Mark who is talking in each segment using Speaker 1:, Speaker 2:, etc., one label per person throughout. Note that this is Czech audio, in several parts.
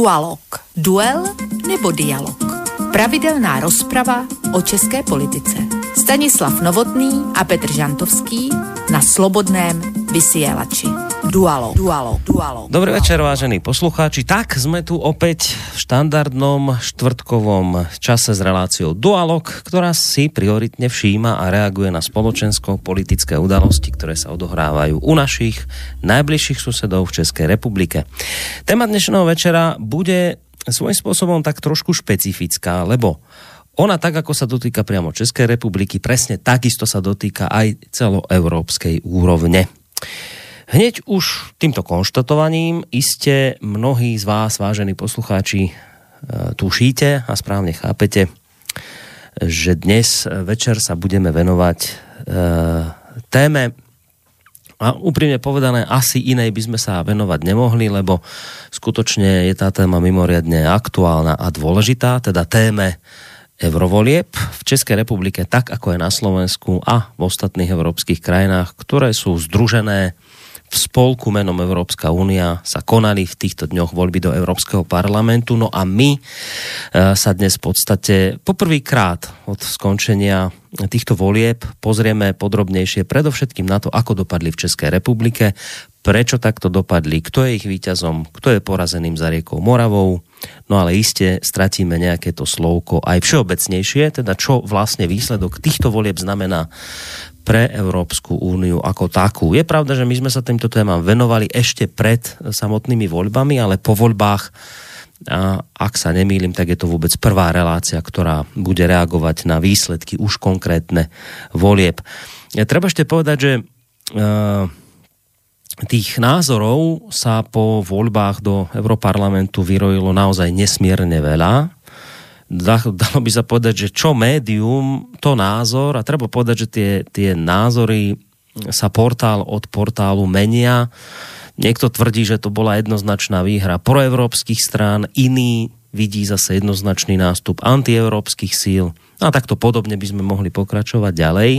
Speaker 1: Dualog. Duel nebo dialog. Pravidelná rozprava o české politice. Stanislav Novotný a Petr Žantovský na Slobodném vysielači. Dualo, dualo,
Speaker 2: dualo. Dobrý večer, vážení poslucháči. Tak, sme tu opäť v štandardnom štvrtkovom čase s reláciou Dualog, ktorá si prioritne všíma a reaguje na spoločensko-politické udalosti, ktoré sa odohrávajú u našich najbližších susedov v Českej republike. Téma dnešného večera bude svojím spôsobom tak trošku špecifická, lebo ona tak, ako sa dotýka priamo Českej republiky, presne takisto sa dotýka aj celoeurópskej úrovne. Hneď už týmto konštatovaním iste mnohí z vás, vážení poslucháči, e, tušíte a správne chápete, že dnes večer sa budeme venovať e, téme a úprimne povedané, asi inej by sme sa venovať nemohli, lebo skutočne je tá téma mimoriadne aktuálna a dôležitá, teda téme eurovolieb v Českej republike, tak ako je na Slovensku a v ostatných európskych krajinách, ktoré sú združené v spolku menom Európska únia sa konali v týchto dňoch voľby do Európskeho parlamentu. No a my e, sa dnes v podstate poprvýkrát od skončenia týchto volieb pozrieme podrobnejšie predovšetkým na to, ako dopadli v Českej republike, prečo takto dopadli, kto je ich víťazom, kto je porazeným za riekou Moravou, no ale iste stratíme nejaké to slovko aj všeobecnejšie, teda čo vlastne výsledok týchto volieb znamená pre Európsku úniu ako takú. Je pravda, že my sme sa týmto témam venovali ešte pred samotnými voľbami, ale po voľbách a ak sa nemýlim, tak je to vôbec prvá relácia, ktorá bude reagovať na výsledky už konkrétne volieb. Ja, treba ešte povedať, že uh, tých názorov sa po voľbách do Europarlamentu vyrojilo naozaj nesmierne veľa dalo by sa povedať, že čo médium, to názor a treba povedať, že tie, tie názory sa portál od portálu menia. Niekto tvrdí, že to bola jednoznačná výhra proevropských strán, iný vidí zase jednoznačný nástup antieurópskych síl. A takto podobne by sme mohli pokračovať ďalej.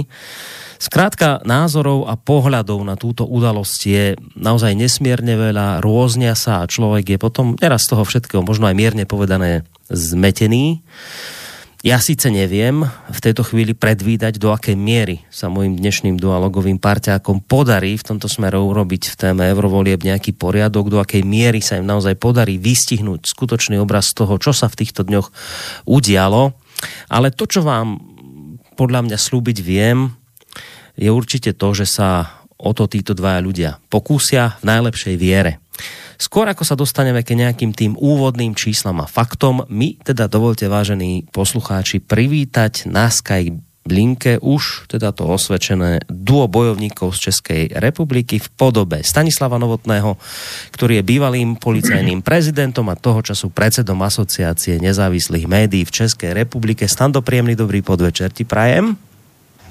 Speaker 2: Zkrátka názorov a pohľadov na túto udalosť je naozaj nesmierne veľa, rôznia sa a človek je potom neraz z toho všetkého možno aj mierne povedané zmetený. Ja síce neviem v tejto chvíli predvídať, do akej miery sa môjim dnešným dualogovým parťákom podarí v tomto smere urobiť v téme eurovolieb nejaký poriadok, do akej miery sa im naozaj podarí vystihnúť skutočný obraz toho, čo sa v týchto dňoch udialo. Ale to, čo vám podľa mňa slúbiť viem, je určite to, že sa o to títo dvaja ľudia pokúsia v najlepšej viere. Skôr ako sa dostaneme ke nejakým tým úvodným číslam a faktom, my teda dovolte, vážení poslucháči, privítať na Skype linke už teda to osvedčené duo bojovníkov z Českej republiky v podobe Stanislava Novotného, ktorý je bývalým policajným prezidentom a toho času predsedom asociácie nezávislých médií v Českej republike. Stando, príjemný dobrý podvečer ti prajem.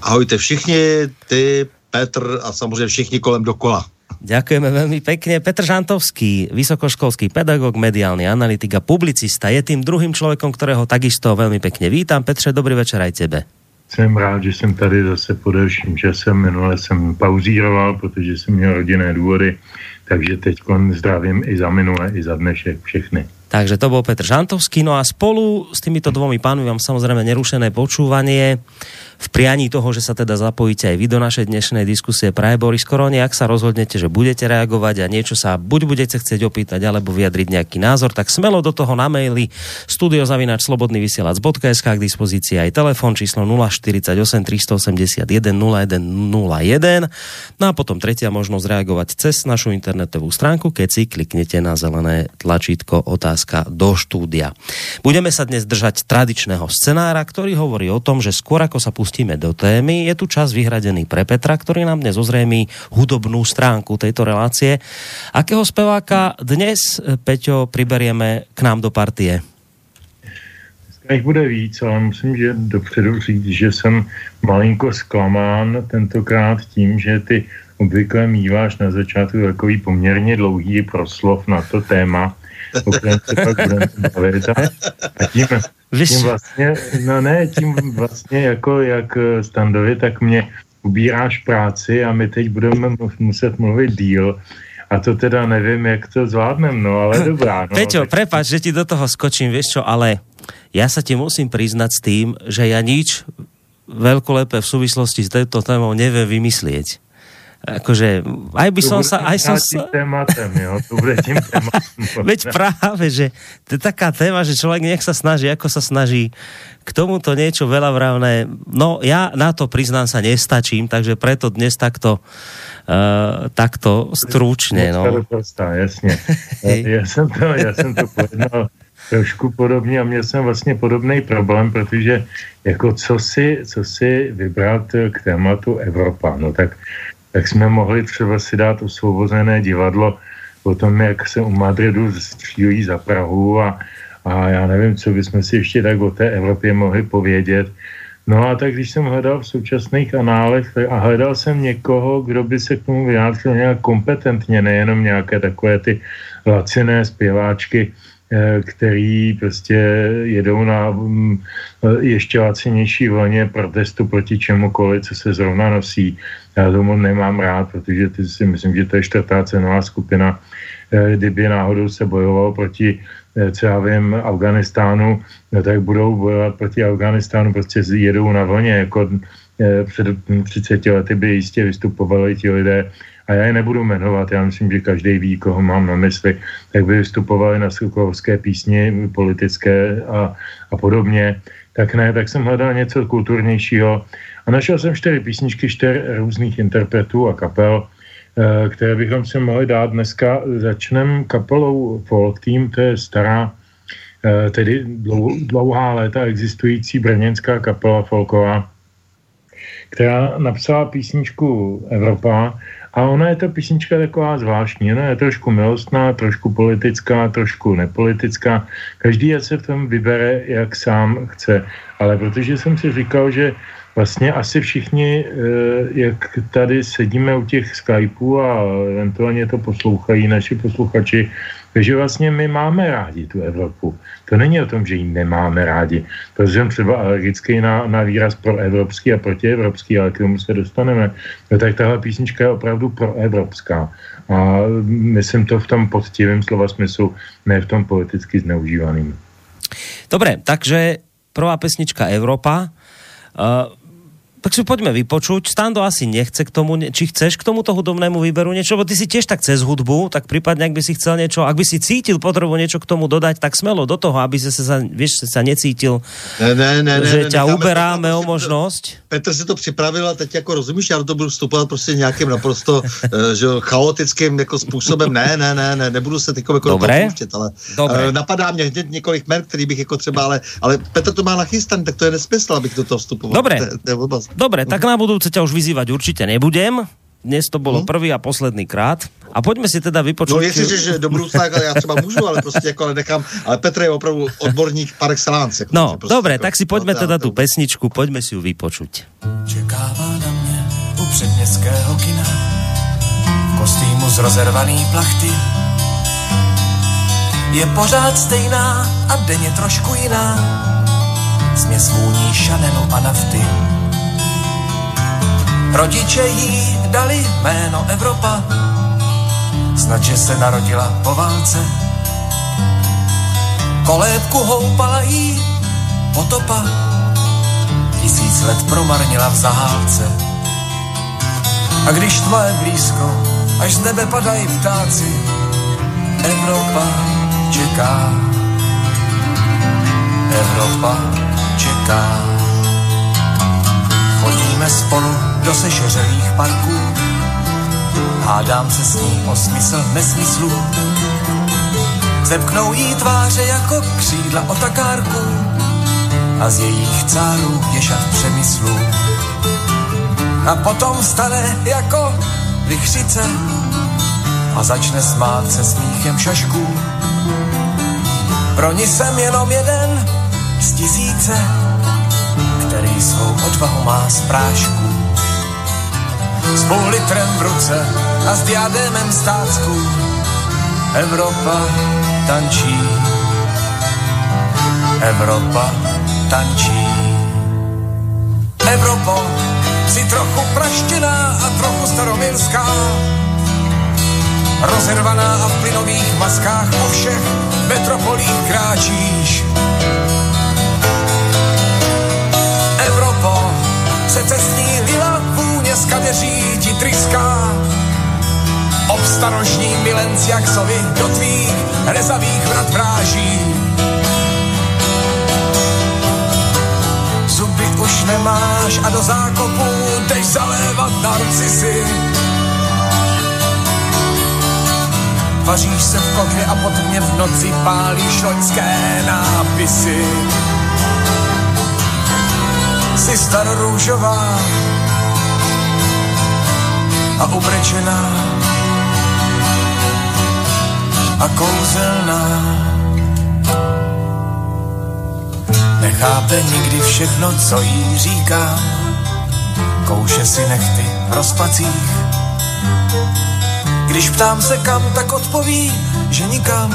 Speaker 3: Ahojte všichni, ty, Petr a samozřejmě všichni kolem dokola.
Speaker 2: Ďakujeme veľmi pekne. Petr Žantovský, vysokoškolský pedagog, mediálny analytik a publicista, je tým druhým človekom, ktorého takisto veľmi pekne vítam. Petře, dobrý večer aj tebe.
Speaker 4: Jsem rád, že jsem tady zase po delším čase. Minule jsem pauzíroval, protože jsem měl rodinné důvody, takže teď zdravím i za minule, i za dnešek všechny.
Speaker 2: Takže to bol Petr Žantovský. No a spolu s týmito dvomi pánmi vám samozrejme nerušené počúvanie v prianí toho, že sa teda zapojíte aj vy do našej dnešnej diskusie. Praje Boris Koroni, ak sa rozhodnete, že budete reagovať a niečo sa buď budete chcieť opýtať alebo vyjadriť nejaký názor, tak smelo do toho na maili studiozavinač.slobodnyvysielac.sk k dispozícii aj telefon číslo 048 381 0101 no a potom tretia možnosť reagovať cez našu internetovú stránku, keď si kliknete na zelené tlačítko otázka do štúdia. Budeme sa dnes držať tradičného scenára, ktorý hovorí o tom, že skôr ako sa pustí pustíme do témy. Je tu čas vyhradený pre Petra, ktorý nám dnes ozrejmí hudobnú stránku tejto relácie. Akého speváka dnes, Peťo, priberieme k nám do partie?
Speaker 4: Jich bude víc, ale musím že dopředu říct, že jsem malinko zklamán tentokrát tím, že ty obvykle míváš na začátku takový poměrně dlouhý proslov na to téma, o kterém se pak budeme bavit. A tím tím vlastně, no ne, tím vlastně jako jak eh, standovi, tak mě ubíráš práci a my teď budeme muset mluvit díl A to teda nevím, jak to zvládnem, no ale dobrá. No,
Speaker 2: Peťo, prepáč, že ti do toho skočím, vieš čo, ale ja sa ti musím priznať s tým, že ja nič veľkolepé v súvislosti s touto témou neviem vymyslieť akože, aj by som sa, aj som sa...
Speaker 4: Tématem, jo, to bude tým tématem.
Speaker 2: Veď práve, že to je taká téma, že človek nech sa snaží, ako sa snaží k tomuto niečo veľa vravné. No, ja na to priznám sa nestačím, takže preto dnes takto uh, takto stručne, no.
Speaker 4: Prostá, jasně. já, jsem to, já jsem to pojednal trošku podobně a měl jsem vlastně podobný problém, protože jako co si, co si vybrat k tématu Evropa, no tak tak jsme mohli třeba si dát osvobozené divadlo o tom, jak se u Madridu střílí za Prahu a, a já nevím, co bychom si ještě tak o té Evropě mohli povědět. No a tak když jsem hledal v současných análech a hledal jsem někoho, kdo by se k tomu vyjádřil nějak kompetentně, nejenom nějaké takové ty laciné zpěváčky, který prostě jedou na mm, ještě lacinější vlně protestu proti čemukoliv, co se zrovna nosí. Já tomu nemám rád, protože ty si myslím, že to je čtvrtá cenová skupina. Eh, kdyby náhodou se bojovalo proti eh, co já vím, Afganistánu, no tak budou bojovat proti Afganistánu, prostě jedou na vlně, jako před 30 lety by jistě vystupovali ti lidé a já je nebudu jmenovat, já myslím, že každý ví, koho mám na mysli, tak by vystupovali na Sokolovské písni politické a, a podobně, tak ne, tak jsem hledal něco kulturnějšího. A našel jsem čtyři písničky, čtyř různých interpretů a kapel, eh, které bychom si mohli dát. Dneska. Začneme kapelou Folk Team, to je stará, eh, tedy dlouhá léta existující brněnská kapela folková, která napsala písničku Evropa a ona je ta písnička taková zvláštní, ona je trošku milostná, trošku politická, trošku nepolitická. Každý se v tom vybere, jak sám chce. Ale protože jsem si říkal, že vlastně asi všichni, eh, jak tady sedíme u těch Skypeů a eventuálně to poslouchají naši posluchači, takže vlastně my máme rádi tu Evropu. To není o tom, že ji nemáme rádi. Protože jsem třeba alergický na, na výraz pro evropský a protievropský, ale k tomu se dostaneme. No tak tahle písnička je opravdu proevropská. A myslím to v tom poctivém slova smyslu, ne v tom politicky zneužívaným.
Speaker 2: Dobre, takže prvá pesnička Evropa. Uh, tak si poďme vypočuť. Stando asi nechce k tomu, či chceš k tomuto hudobnému výberu niečo, bo ty si tiež tak cez hudbu, tak prípadne, ak by si chcel niečo, ak by si cítil potrebu niečo k tomu dodať, tak smelo do toho, aby si sa, vieš, sa necítil, ne, ne, ne, že ne, ťa uberáme o možnosť.
Speaker 3: Petr si to připravil a teď jako rozumíš, já do toho budu vstupovat prostě nějakým naprosto eh, že, chaotickým jako způsobem. Ne, ne, ne, ne, nebudu se teď jako
Speaker 2: Dobré. Pouštět,
Speaker 3: ale Dobré. Uh, napadá mě hned několik men, který bych jako třeba, ale, ale Petr to má nachystaný, tak to je nesmysl, abych do toho vstupoval.
Speaker 2: Dobré. To, to je Dobre, tak na budúce ťa už vyzývať určite nebudem. Dnes to bylo hmm. prvý a posledný krát. A pojďme si teda vypočuť... No
Speaker 3: jestli, že do budoucna já třeba můžu, ale prostě jako ale nechám. Ale Petr je opravdu odborník par excellence. Jako,
Speaker 2: no, prostě, dobré, jako, tak si pojďme teda tu pesničku, pojďme si ju vypočuť.
Speaker 5: Čekává na mě u předměstského kina v kostýmu z rozervaný plachty. Je pořád stejná a denně trošku jiná. Směs vůní šanenu a nafty Rodiče jí dali jméno Evropa, snad, že se narodila po válce. Kolébku houpala jí potopa, tisíc let promarnila v zahálce. A když tma je blízko, až z nebe padají ptáci, Evropa čeká. Evropa čeká. Chodíme spolu do sešeřelých parků, hádám se s ní o smysl nesmyslů. Zepknou jí tváře jako křídla otakárku a z jejich cárů je šat přemyslů. A potom stane jako vychřice a začne smát se smíchem šašků. Pro ní jsem jenom jeden z tisíce, který svou odvahu má z prášku. S půl litrem v ruce a s diadémem stácku Evropa tančí. Evropa tančí. Evropo, si trochu praštěná a trochu staromirská. rozervaná a v plynových maskách po všech metropolích kráčíš. Evropo, se cestní lila vůně z kadeří ti tryská. Obstarožní milenci jak sovy do tvých rezavých vrat vráží. Zuby už nemáš a do zákopu jdeš zalévat narcisy. Vaříš se v kotvě a pod mě v noci pálíš loňské nápisy. Jsi starorůžová a ubrečená a kouzelná. Nechápe nikdy všechno, co jí říká. Kouše si nechty v rozpacích když ptám se kam, tak odpoví, že nikam.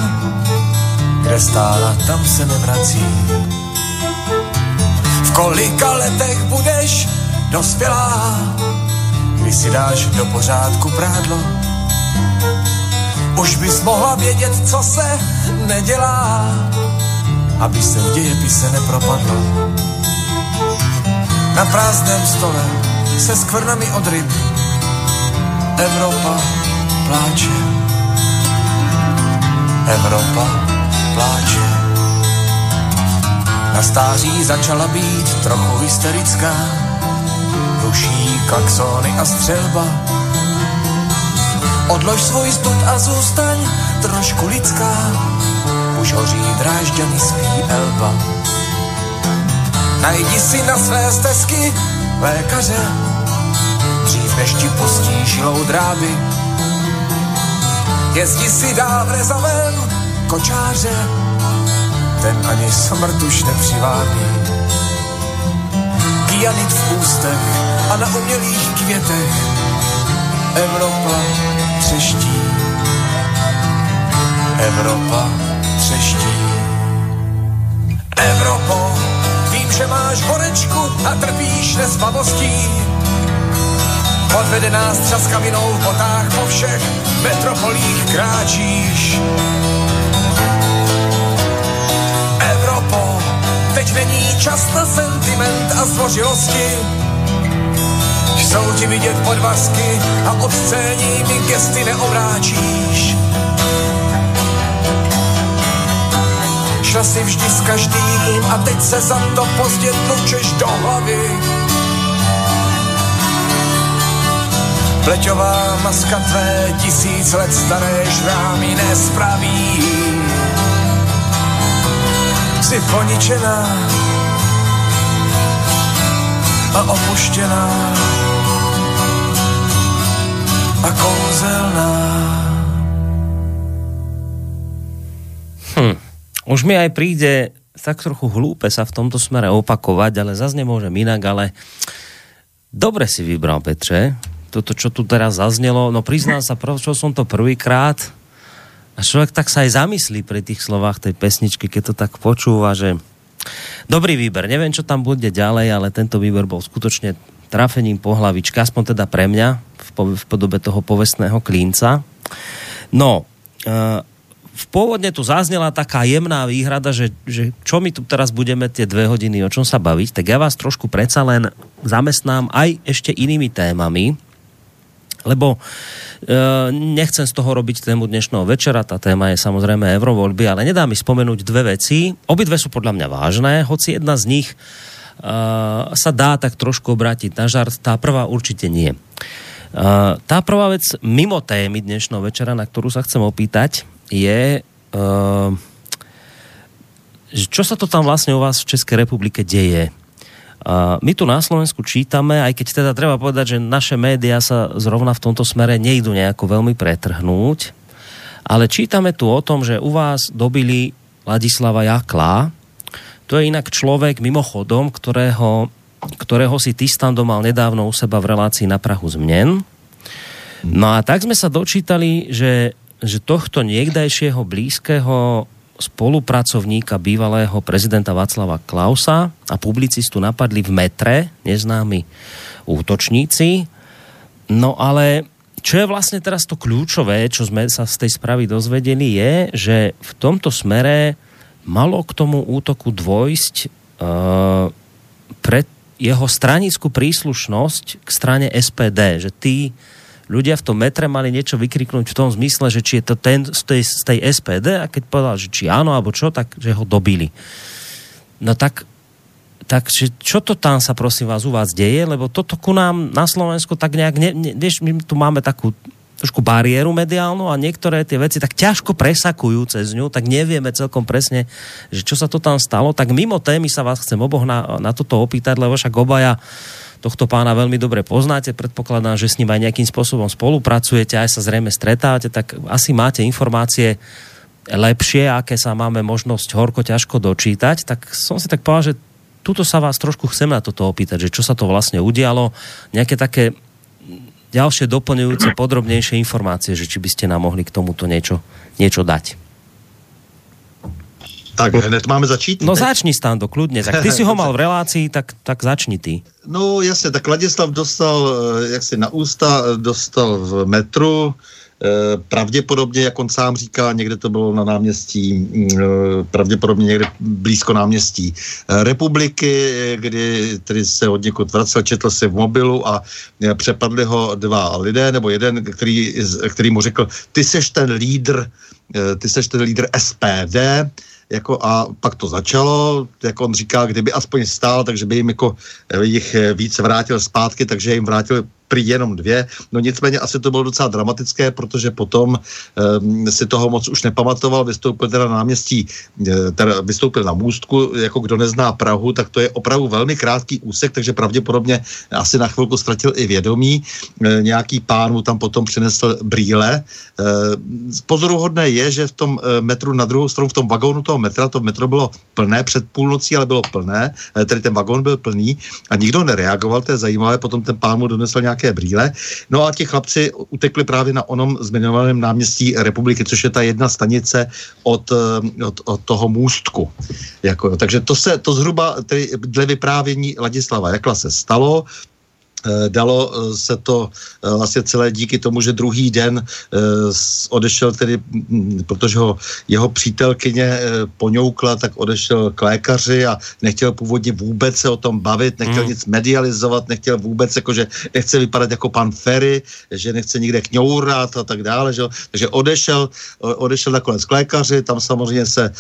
Speaker 5: Kde stála, tam se nevrací. Kolika letech budeš dospělá, když si dáš do pořádku prádlo. Už bys mohla vědět, co se nedělá, aby se v dějepise nepropadlo. Na prázdném stole se skvrnami od ryb Evropa pláče. Evropa pláče. Na stáří začala být trochu hysterická. Ruší klaxony a střelba. Odlož svůj stud a zůstaň trošku lidská. Už hoří drážďany spí Elba. Najdi si na své stezky lékaře, dřív než ti pustí žilou dráby Jezdí si dál v rezavém kočáře, ten ani smrt už nepřivábí. Kyanit v ústech a na umělých květech Evropa třeští. Evropa třeští. Evropo, vím, že máš horečku a trpíš nespavostí Odvedená s třaskavinou v botách po všech metropolích kráčíš. Teď není čas na sentiment a zdvořilosti. Jsou ti vidět podvazky a od mi gesty neobráčíš. Šla si vždy s každým a teď se za to pozdě tlučeš do hlavy Pleťová maska tvé tisíc let staré šrámy nespraví. Jsi poničená a opuštěná a kouzelná.
Speaker 2: Hm. Už mi aj príde tak trochu hlúpe sa v tomto smere opakovať, ale zase nemôžem inak, ale dobre si vybral, Petře toto, čo tu teraz zaznelo, no priznám sa, čo som to prvýkrát a človek tak sa aj zamyslí pri tých slovách tej pesničky, keď to tak počúva, že dobrý výber, neviem, čo tam bude ďalej, ale tento výber bol skutočne trafením po hlavičke, aspoň teda pre mňa, v, v podobe toho povestného klínca. No, uh, v pôvodne tu zaznela taká jemná výhrada, že, že čo my tu teraz budeme tie dve hodiny o čom sa baviť, tak ja vás trošku predsa len zamestnám aj ešte inými témami, lebo e, nechcem z toho robiť tému dnešného večera, tá téma je samozrejme eurovoľby, ale nedá mi spomenúť dve veci. Obidve sú podľa mňa vážné, hoci jedna z nich e, sa dá tak trošku obrátiť na žart, tá prvá určite nie. E, tá prvá vec mimo témy dnešného večera, na ktorú sa chcem opýtať, je... E, čo sa to tam vlastne u vás v Českej republike deje? My tu na Slovensku čítame, aj keď teda treba povedať, že naše médiá sa zrovna v tomto smere nejdu nejako veľmi pretrhnúť, ale čítame tu o tom, že u vás dobili Ladislava Jakla. To je inak človek mimochodom, ktorého, ktorého si Tistando mal nedávno u seba v relácii na Prahu zmnen. No a tak sme sa dočítali, že, že tohto niekdajšieho blízkeho spolupracovníka bývalého prezidenta Václava Klausa a publicistu napadli v metre neznámi útočníci. No ale čo je vlastne teraz to kľúčové, čo sme sa z tej správy dozvedeli, je, že v tomto smere malo k tomu útoku dvojsť uh, pre jeho stranickú príslušnosť k strane SPD, že tí ľudia v tom metre mali niečo vykriknúť v tom zmysle, že či je to ten z tej, z tej SPD a keď povedal, že či áno alebo čo, tak že ho dobili. No tak tak čo to tam sa prosím vás u vás deje, lebo toto ku nám na Slovensku tak nejak, ne, ne, vieš, my tu máme takú trošku bariéru mediálnu a niektoré tie veci tak ťažko presakujú cez ňu, tak nevieme celkom presne, že čo sa to tam stalo. Tak mimo témy sa vás chcem oboch na, na toto opýtať, lebo však obaja tohto pána veľmi dobre poznáte, predpokladám, že s ním aj nejakým spôsobom spolupracujete, aj sa zrejme stretávate, tak asi máte informácie lepšie, aké sa máme možnosť horko ťažko dočítať, tak som si tak povedal, že tuto sa vás trošku chcem na toto opýtať, že čo sa to vlastne udialo, nejaké také ďalšie doplňujúce podrobnejšie informácie, že či by ste nám mohli k tomuto niečo, niečo dať.
Speaker 3: Tak hned máme začít?
Speaker 2: No začni Stando, kľudne. Tak ty si ho mal v relácii, tak, tak začni ty.
Speaker 3: No jasně, tak Ladislav dostal, eh, jak si na ústa, eh, dostal v metru, eh, pravděpodobně, jak on sám říká, někde to bylo na náměstí, mm, pravděpodobně někde blízko náměstí republiky, kdy tedy se od někud vracel, četl si v mobilu a přepadli ho dva lidé, nebo jeden, který, který mu řekl, ty seš ten lídr, ty seš ten lídr SPD, jako a pak to začalo, jako on říká, kdyby aspoň stál, takže by jim jako jich víc vrátil zpátky, takže jim vrátil prý jenom dvě. No nicméně asi to bylo docela dramatické, protože potom um, si toho moc už nepamatoval, vystoupil teda na náměstí, e, teda vystoupil na můstku, jako kdo nezná Prahu, tak to je opravdu velmi krátký úsek, takže pravděpodobně asi na chvilku ztratil i vědomí. E, nějaký pán mu tam potom přinesl brýle. E, pozoruhodné je, že v tom e, metru na druhou stranu, v tom vagónu toho metra, to metro bylo plné před půlnocí, ale bylo plné, e, tedy ten vagón byl plný a nikdo nereagoval, to je zajímavé, potom ten pán mu donesl nějaké nějaké brýle. No a ti chlapci utekli právě na onom zmiňovaném náměstí republiky, což je ta jedna stanice od, eh, od, od toho můstku. Jako, takže to se, to zhruba tedy dle vyprávění Ladislava Jakla se stalo. Eh, dalo eh, se to eh, vlastně celé díky tomu, že druhý den odešel tedy, mm, protože ho jeho přítelkyně poňoukla, tak odešel k lékaři a nechtěl původně vůbec se o tom bavit, nechtěl mm. nic medializovat, nechtěl vůbec, jakože nechce vypadat jako pan Ferry, že nechce nikde kňourat a tak dále, že? takže odešel, odešel nakonec k lékaři, tam samozřejmě se,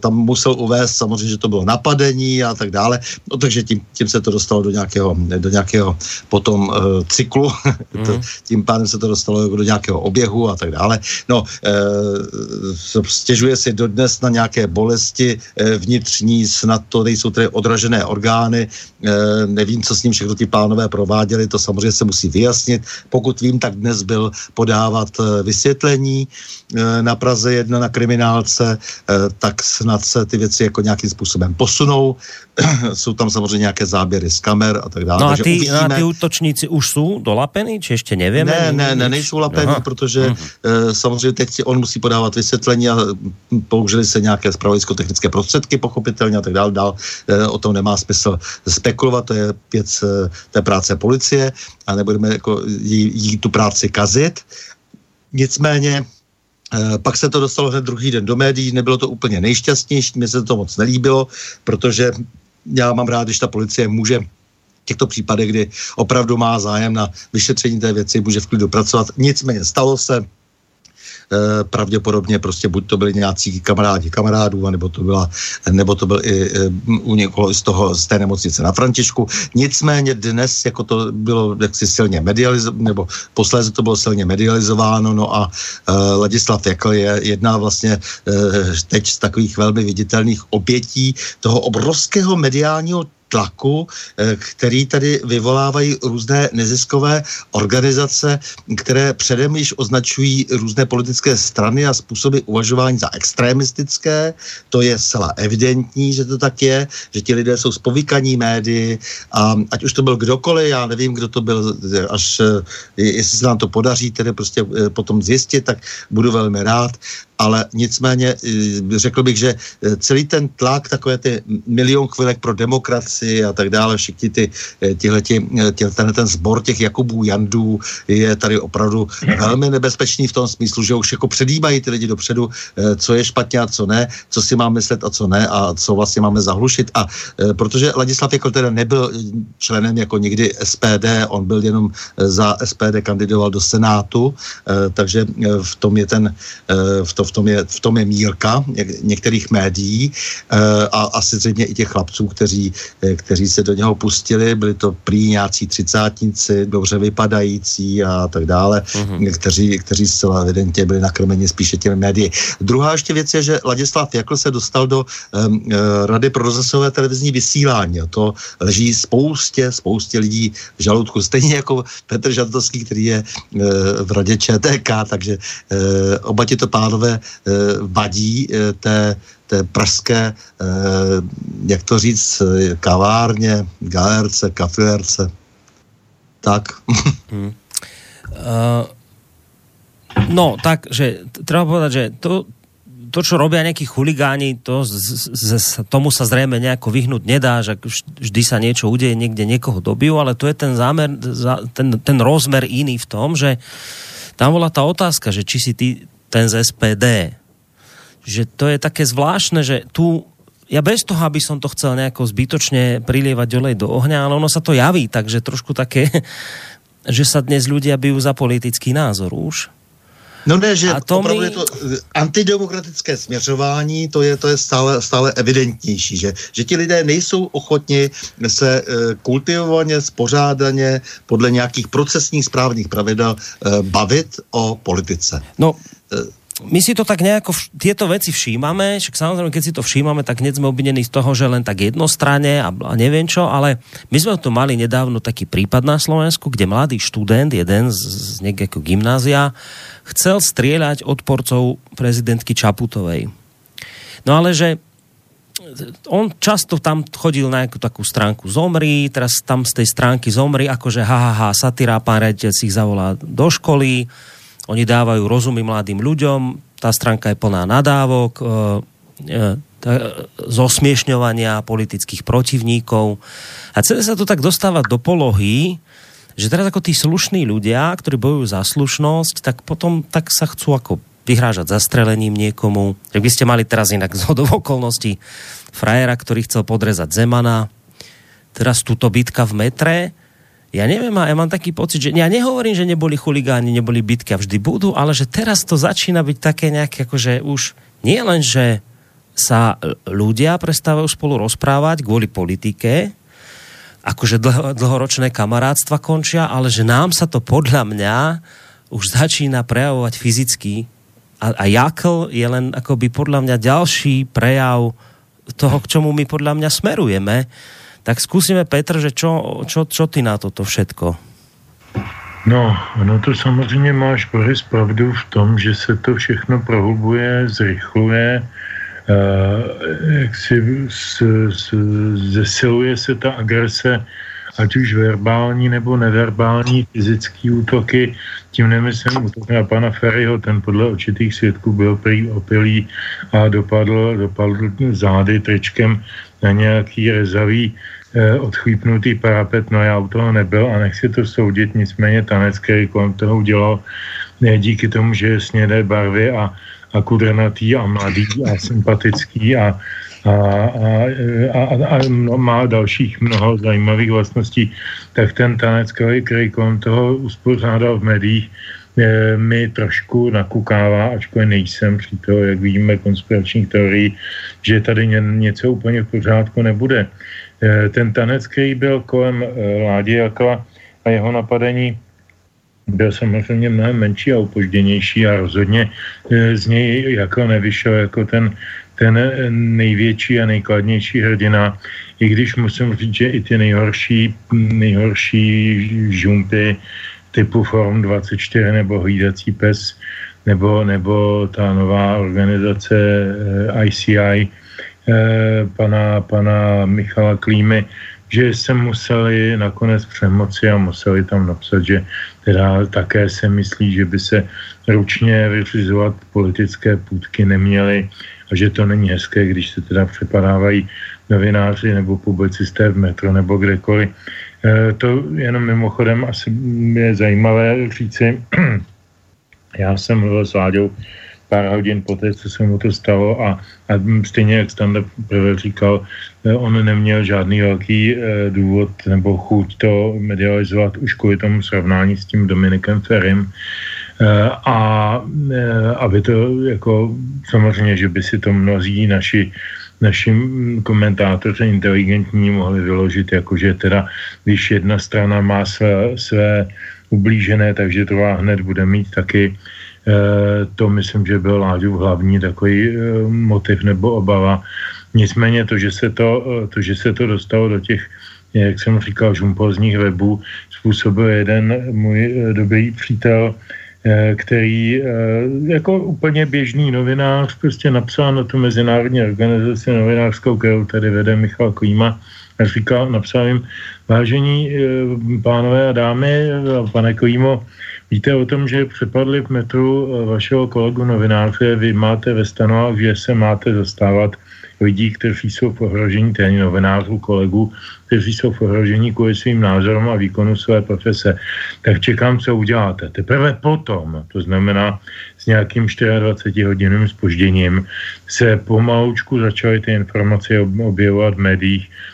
Speaker 3: tam musel uvést samozřejmě, že to bylo napadení a tak dále, no, takže tím, tím se to dostalo do nějakého, do nějakého potom uh, cyklu, mm. tím pádem se to dostalo do nějakého oběhu a tak dále. No, uh, stěžuje si dodnes na nějaké bolesti uh, vnitřní, snad to nejsou tedy odražené orgány, uh, nevím, co s ním všechno ty pánové prováděli, to samozřejmě se musí vyjasnit. Pokud vím, tak dnes byl podávat vysvětlení uh, na Praze jedna na kriminálce, uh, tak snad se ty věci jako nějakým způsobem posunou. jsou tam samozřejmě nějaké záběry z kamer a tak dále.
Speaker 2: No a ty, no a ty útočníci už jsou dolapení, či ještě nevíme?
Speaker 3: Ne, ne, ne, nejsou lapení, Aha. protože uh-huh. samozřejmě teď on musí podávat vysvětlení a použili se nějaké spravodajsko-technické prostředky, pochopitelně a tak dále. Dál uh, o tom nemá smysl spekulovat, to je věc uh, té práce policie a nebudeme jako jí, jí tu práci kazit. Nicméně pak se to dostalo hned druhý den do médií, nebylo to úplně nejšťastnější, mně se to moc nelíbilo, protože já mám rád, když ta policie může těchto případech, kdy opravdu má zájem na vyšetření té věci, může v klidu pracovat. Nicméně stalo se, Eh, pravděpodobně prostě buď to byli nějací kamarádi kamarádů, nebo to, byla, nebo to byl i eh, u někoho z, toho, z té nemocnice na Františku. Nicméně dnes jako to bylo jaksi silně medializováno, nebo posléze to bylo silně medializováno, no a uh, Ladislav Jakl je jedna vlastně uh, teď z takových velmi viditelných obětí toho obrovského mediálního tlaku, eh, který tady vyvolávají různé neziskové organizace, které předem již označují různé politické strany a způsoby uvažování za extremistické. To je zcela evidentní, že to tak je, že ti lidé jsou spovykaní médií a ať už to byl kdokoliv, já nevím, kdo to byl, až eh, jestli se nám to podaří tedy prostě eh, potom zjistit, tak budu velmi rád. Ale nicméně řekl bych, že celý ten tlak, takové ty milion chvilek pro demokracii a tak dále, všichni ty, tihleti, ten, ten sbor těch Jakubů, Jandů je tady opravdu velmi nebezpečný v tom smyslu, že už jako předjímají ty lidi dopředu, co je špatně a co ne, co si má myslet a co ne a co vlastně máme zahlušit. A protože Ladislav Jakl teda nebyl členem jako nikdy SPD, on byl jenom za SPD kandidoval do Senátu, takže v tom je ten, v, to, v, tom, je, v tom je mírka některých médií a asi zřejmě i těch chlapců, kteří, kteří se do něho pustili, byli to prý nějací třicátníci, dobře vypadající a tak dále, mm-hmm. kteří, kteří zcela evidentně byli nakrmeni spíše těmi médii. Druhá ještě věc je, že Ladislav Jakl se dostal do um, Rady pro rozhlasové televizní vysílání a to leží spoustě, spoustě lidí v žaludku, stejně jako Petr Žantovský, který je uh, v Radě ČTK, takže uh, oba to pánové uh, vadí uh, té té pražské, eh, jak to říct, kavárně, galerce, kafiérce. Tak. Hmm.
Speaker 2: No, tak, že treba povedať, že to, to, čo robia nejakí chuligáni, to z, z, tomu sa zrejme nejako vyhnúť nedá, že vždy sa niečo udeje, niekde niekoho dobijú, ale to je ten zámer, ten, ten rozmer iný v tom, že tam bola tá otázka, že či si ty ten z SPD, že to je také zvláštne, že tu ja bez toho, aby som to chcel nejako zbytočne prilievať olej do ohňa, ale ono sa to javí, takže trošku také, že sa dnes ľudia bijú za politický názor už.
Speaker 3: No ne, že a to opravdu mi... je to eh, antidemokratické směřování, to je, to je stále, stále evidentnější, že, že ti lidé nejsou ochotni se e, kultivovaně, spořádaně, podle nějakých procesních správných pravidel e, bavit o politice.
Speaker 2: No, my si to tak nejako, tieto veci všímame, však samozrejme, keď si to všímame, tak hneď sme obvinení z toho, že len tak jednostranne a, a neviem čo, ale my sme tu mali nedávno taký prípad na Slovensku, kde mladý študent, jeden z, z nejakého gymnázia, chcel strieľať odporcov prezidentky Čaputovej. No ale že on často tam chodil na nejakú takú stránku Zomri, teraz tam z tej stránky Zomri, akože ha, ha, ha satyra, pán rediteľ si ich zavolá do školy, oni dávajú rozumy mladým ľuďom, tá stránka je plná nadávok, e, e, zosmiešňovania politických protivníkov. A celé sa to tak dostáva do polohy, že teraz ako tí slušní ľudia, ktorí bojujú za slušnosť, tak potom tak sa chcú ako vyhrážať zastrelením niekomu. Jak by ste mali teraz inak z okolností frajera, ktorý chcel podrezať Zemana. Teraz túto bitka v metre ja neviem, ja mám taký pocit, že ja nehovorím, že neboli chuligáni, neboli bitky a vždy budú, ale že teraz to začína byť také nejaké, akože už nie len, že sa ľudia prestávajú spolu rozprávať kvôli politike, akože dlho, dlhoročné kamarátstva končia, ale že nám sa to podľa mňa už začína prejavovať fyzicky. A, a Jakl je len akoby podľa mňa ďalší prejav toho, k čomu my podľa mňa smerujeme tak zkusíme, Petr, že čo, čo, čo ty na toto všetko?
Speaker 4: No, no to samozřejmě máš Boris pravdu v tom, že se to všechno prohlubuje, zrychluje, uh, jak si s, s, zesiluje se ta agrese, ať už verbální nebo neverbální fyzické útoky, tím nemyslím útok na pana Ferryho, ten podle určitých svědků byl prý opilý a dopadl, dopadl zády tričkem na nějaký rezavý eh, odchvípnutý parapet, no já u toho nebyl a nechci to soudit, nicméně tanec, který kolem toho udělal, eh, díky tomu, že je snědé barvy a, a kudrnatý a mladý a sympatický a, a, a, a, a, a má dalších mnoho zajímavých vlastností, tak ten tanec, který, který kolem toho uspořádal v médiích, eh, mi trošku nakukává, ačkoliv nejsem toho, jak víme, konspiračních teorií, že tady ně, něco úplně v pořádku nebude. Eh, ten tanec, který byl kolem eh, Ládi Jakla a jeho napadení, byl samozřejmě mnohem menší a upožděnější a rozhodně eh, z něj jako nevyšel jako ten, ten největší a nejkladnější hrdina, i když musím říct, že i ty nejhorší, nejhorší žumpy typu Forum 24 nebo Hlídací pes nebo, nebo ta nová organizace ICI, pana, pana Michala Klímy, že se museli nakonec přemoci a museli tam napsat, že teda také se myslí, že by se ručně vyřizovat politické půdky neměly a že to není hezké, když se teda přepadávají novináři nebo publicisté v metro nebo kdekoliv. E, to jenom mimochodem asi je zajímavé říci. Já jsem mluvil s Láďou pár hodin po té, co se mu to stalo a, a stejně jak Standa prvé říkal, e, on neměl žádný velký e, důvod nebo chuť to medializovat už kvůli tomu srovnání s tím Dominikem Ferim. A aby to jako samozřejmě, že by si to mnozí naši naši komentátoři inteligentní mohli vyložit, jako že teda, když jedna strana má své, své ublížené, takže to hned bude mít taky to myslím, že byl Láďův hlavní takový e, motiv nebo obava. Nicméně to, že se to, e, to, že se to dostalo do těch, jak jsem říkal, žumpozních webů, způsobil jeden můj dobrý přítel, Eh, který eh, jako úplně běžný novinář prostě napsal na tu mezinárodní organizaci novinářskou, kterou tady vede Michal Klíma, a říkal, napsal jim, vážení eh, pánové a dámy, pane Klímo, víte o tom, že přepadli v metru vašeho kolegu novináře, vy máte ve stanovách, že se máte zastávat lidí, kteří jsou v ohrožení, tedy novinářů, kolegů, kteří jsou v ohrožení kvůli svým názorům a výkonu své profese, tak čekám, co uděláte. Teprve potom, to znamená s nějakým 24 hodinovým spožděním, se pomalučku začaly ty informace objevovat v médiích, eh,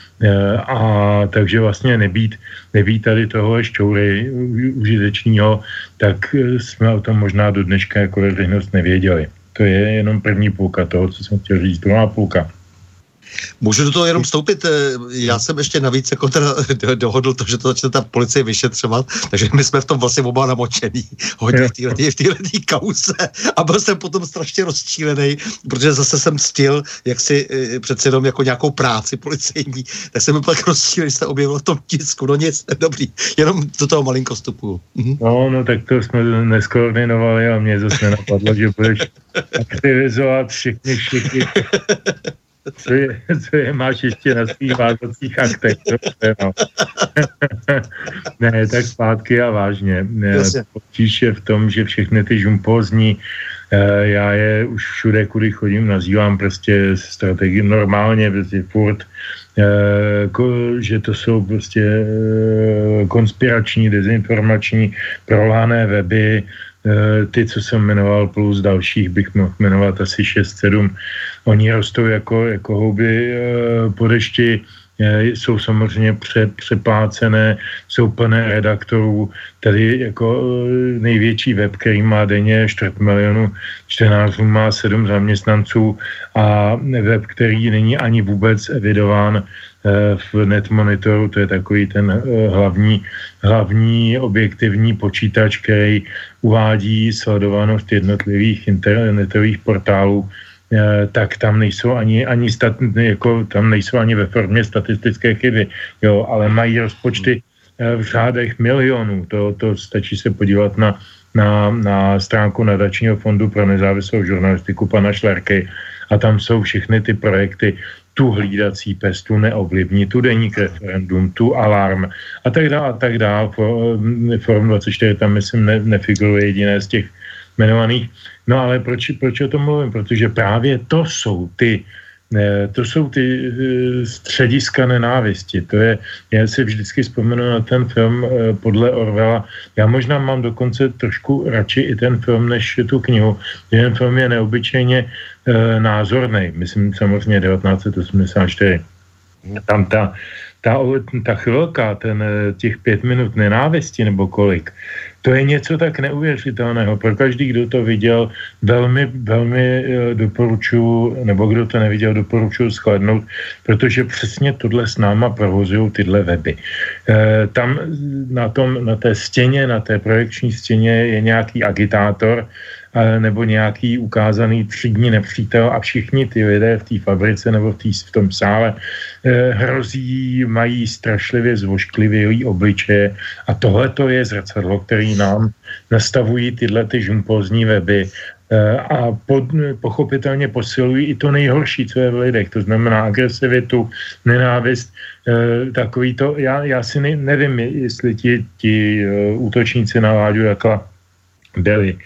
Speaker 4: a takže vlastně nebýt, nebýt tady toho šťoury užitečného, tak jsme o tom možná do dneška jako veřejnost nevěděli. To je jenom první půlka toho, co jsem chtěl říct. Druhá půlka.
Speaker 3: Můžu do toho jenom vstoupit? Eh, já jsem ještě navíc jako teda dohodl to, že to začne ta policie vyšetřovat, takže my jsme v tom vlastně oba namočený hodně v této v kauze a byl jsem potom strašně rozčílený, protože zase jsem ctil, jak si eh, přece jenom jako nějakou práci policejní, tak jsem byl tak rozčílený, že se objevil v tom tisku, no nic, dobrý, jenom do toho malinko vstupu.
Speaker 4: Mhm. No, no tak to jsme neskoordinovali a mě zase napadlo, že budeš aktivizovat všechny všechny co je, co je máš ještě na svých vázacích aktech. no. ne, tak zpátky a vážně. Potíž je v tom, že všechny ty žumpozní, eh, já je už všude, kudy chodím, nazývám prostě strategii normálně, prostě furt, eh, že to jsou prostě eh, konspirační, dezinformační, proláné weby, Eh, ty, co jsem jmenoval, plus dalších bych mohl jmenovat asi 6-7. Oni rostou jako, jako houby eh, po dešti, eh, jsou samozřejmě pře, přeplácené, jsou plné redaktorů. Tady jako největší web, který má denně 4 milionů čtenářů, má 7 zaměstnanců a web, který není ani vůbec evidován Eh, v netmonitoru, to je takový ten eh, hlavní, hlavní objektivní počítač, který uvádí sledovanost jednotlivých internetových portálů, eh, tak tam nejsou ani, ani stat, jako, tam nejsou ani ve formě statistické chyby, jo, ale mají rozpočty v řádech milionů. To, to stačí se podívat na, na, na stránku nadačního fondu pro nezávislou žurnalistiku pana Šlerky a tam jsou všechny ty projekty, tu hlídací pes, tu neovlivní, tu deník referendum, tu alarm a tak dále a tak dále. Eh, Forum 24 tam, myslím, ne, nefiguruje jediné z těch jmenovaných. No ale proč, proč o tom mluvím? Protože právě to jsou ty to jsou ty eh, střediska nenávisti. To je, já si vždycky vzpomenu na ten film eh, podle Orwella. Já možná mám dokonce trošku radši i ten film, než tu knihu. Ten film je neobyčejně e, názorný. Myslím samozřejmě 1984. Tam ta, ta, ta chvilka, ten, těch pět minut nenávisti nebo kolik, to je něco tak neuvěřitelného. Pro každý, kdo to viděl, velmi, velmi eh, doporučuji, nebo kdo to neviděl, doporučuji shlednout, protože přesně tohle s náma provozují tyhle weby. E, tam na, tom, na té stěně, na té projekční stěně je nějaký agitátor, nebo nějaký ukázaný třídní nepřítel a všichni ty lidé v té fabrice nebo v, tý, v tom sále eh, hrozí, mají strašlivě zvošklivý obličeje a tohle to je zrcadlo, který nám nastavují tyhle ty žumpozní weby a pod, pochopitelně posilují i to nejhorší, co je v lidech, to znamená agresivitu, nenávist, takový to, já, já si ne, nevím, jestli ti, ti útočníci na Láďu Jakla byli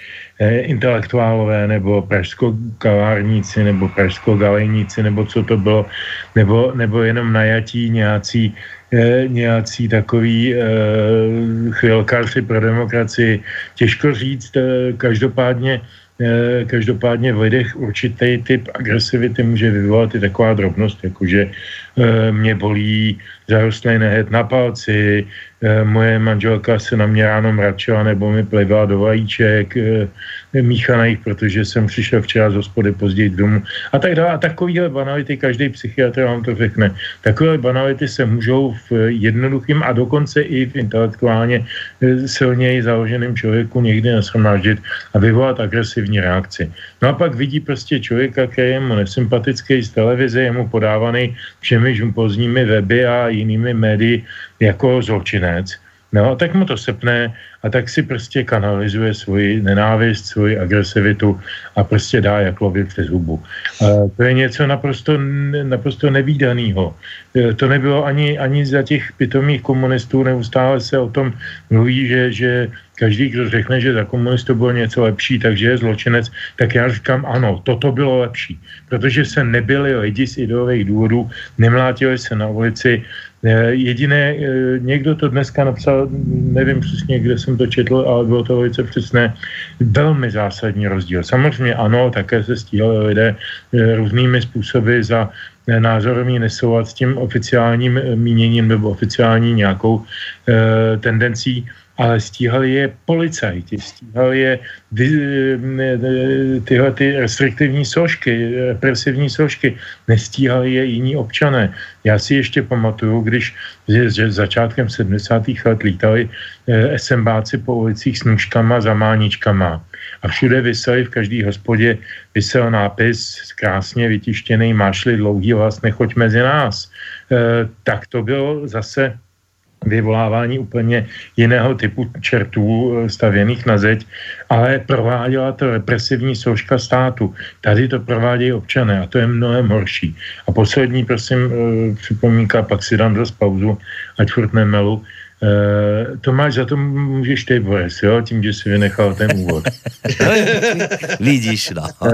Speaker 4: intelektuálové nebo pražsko-kavárníci nebo pražsko-galejníci nebo co to bylo, nebo, nebo jenom najatí nějací nějací takový e, chvilkáři pro demokracii. Těžko říct, každopádně každopádně v lidech určitý typ agresivity může vyvolat i taková drobnost, jakože mě bolí zarostlý nehet na palci, moje manželka se na mě ráno mračila nebo mi plivila do vajíček, e, míchaných, protože jsem přišel včera z hospody později domů a tak dále. A takovýhle banality každý psychiatr vám to řekne. Takové banality se můžou v jednoduchým a dokonce i v intelektuálně eh, silněji založeném člověku někdy nashromáždit a vyvolat agresivní reakci. No a pak vidí prostě člověka, který je mu nesympatický z televize, je mu podávaný všemi žumpozními weby a jinými médii jako zločinec. No, tak mu to sepne a tak si prostě kanalizuje svoji nenávist, svoji agresivitu a prostě dá jak lovit přes hubu. A to je něco naprosto, naprosto nevýdaného. E, to nebylo ani, ani za těch pitomých komunistů, neustále se o tom mluví, že, že každý, kdo řekne, že za komunistů bylo něco lepší, takže je zločinec, tak já říkám ano, toto bylo lepší, protože se nebyli lidi z ideových důvodů, nemlátili se na ulici, e, Jediné, e, někdo to dneska napsal, nevím přesně, kde jsem to četl, ale bylo to velice přesné, velmi zásadní rozdíl. Samozřejmě ano, také se stíhali lidé eh, různými způsoby za eh, názorový nesoulad s tím oficiálním eh, míněním nebo oficiální nějakou tendencí, ale stíhali je policajti, stíhali je tyhle ty restriktivní složky, represivní složky, nestíhali je jiní občané. Já si ještě pamatuju, když že začátkem 70. let lítali eh, SMBáci po ulicích s nůžkama, zamáničkama a všude vyseli v každý hospodě vysel nápis krásně vytištěný mášli dlouhý vás, nechoď mezi nás. E, tak to bylo zase vyvolávání úplně jiného typu čertů eh, stavěných na zeď, ale prováděla to represivní složka státu. Tady to provádějí občané a to je mnohem horší. A poslední, prosím, eh, připomínka, pak si dám dost pauzu, ať furt nemelu. Tomáš, za to můžeš ty, Boris, jo, tím, že jsi vynechal ten úvod.
Speaker 2: Vidíš, no.
Speaker 4: Uh,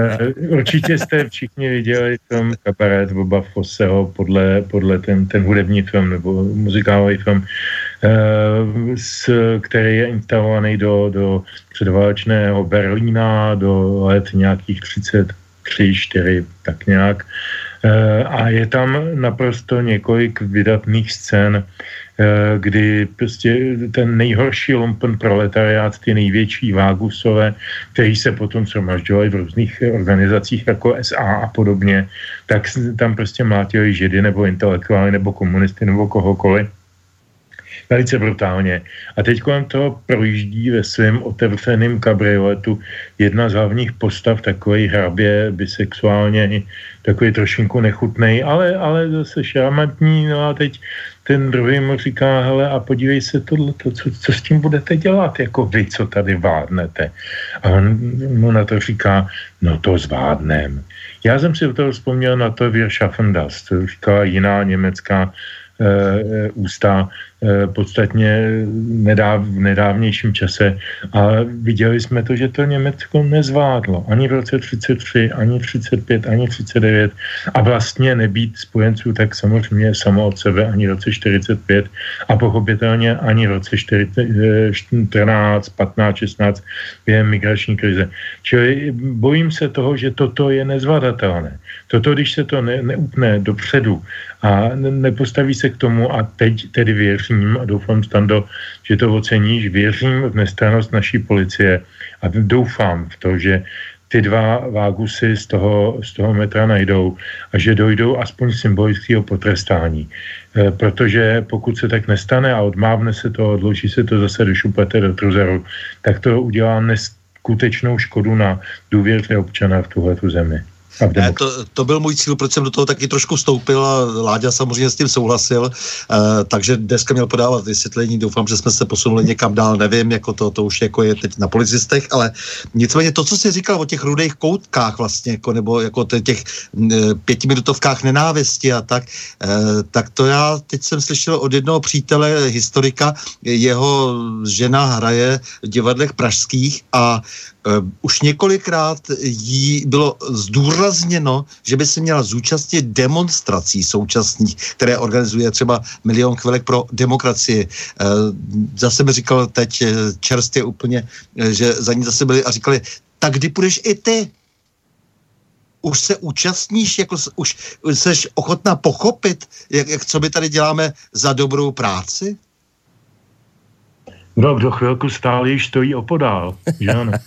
Speaker 4: určitě jste všichni viděli film Kabaret Boba Fosseho podle, podle ten, ten hudební film nebo muzikálový film, uh, s, který je instalovaný do, do předválečného Berlína do let nějakých 33, 4, tak nějak. A je tam naprosto několik vydatných scén, Eh, kdy prostě ten nejhorší lumpen proletariát, ty největší vágusové, kteří se potom shromažďovali v různých organizacích jako SA a podobně, tak tam prostě mlátili židy nebo intelektuály nebo komunisty nebo kohokoliv velice brutálně. A teď kolem toho projíždí ve svém otevřeném kabrioletu jedna z hlavních postav, takový hrabě, bisexuálně, takový trošinku nechutný, ale, ale zase šarmantní. No a teď ten druhý mu říká, hele, a podívej se tohle, to, co, co s tím budete dělat, jako vy, co tady vládnete. A on mu na to říká, no to zvládnem. Já jsem si u toho vzpomněl na to Wir schaffen das, to říkala jiná německá e, ústa, podstatně nedáv, v nedávnějším čase a viděli jsme to, že to Německo nezvládlo ani v roce 33, ani 35, ani 39 a vlastně nebýt spojenců tak samozřejmě samo od sebe ani v roce 45 a pochopitelně ani v roce 14, 15, 16 během migrační krize. Čili bojím se toho, že toto je nezvladatelné. Toto, když se to ne, neupne dopředu a nepostaví se k tomu a teď tedy věřím a doufám, Stando, že to oceníš, věřím v nestranost naší policie a doufám v to, že ty dva vágusy z toho, z toho metra najdou a že dojdou aspoň symbolického potrestání. E, protože pokud se tak nestane a odmávne se to, odloží se to zase do šupete, do truzeru, tak to udělá neskutečnou škodu na důvěře občana v tuhle zemi.
Speaker 3: Ne, to, to byl můj cíl, proč jsem do toho taky trošku vstoupil a Láďa samozřejmě s tím souhlasil, uh, takže dneska měl podávat vysvětlení, doufám, že jsme se posunuli někam dál, nevím, jako to, to už jako je teď na policistech, ale nicméně to, co jsi říkal o těch rudých koutkách vlastně, jako, nebo jako těch pětiminutovkách nenávisti a tak, uh, tak to já teď jsem slyšel od jednoho přítele, historika, jeho žena hraje v divadlech pražských a Uh, už několikrát jí bylo zdůrazněno, že by se měla zúčastnit demonstrací současných, které organizuje třeba Milion chvilek pro demokracii. Uh, zase mi říkal teď eh, čerstvě úplně, že za ní zase byli a říkali, tak kdy půjdeš i ty? už se účastníš, jako už jsi ochotná pochopit, jak, jak co my tady děláme za dobrou práci?
Speaker 4: No, kdo chvilku stál, již stojí opodál, že ano?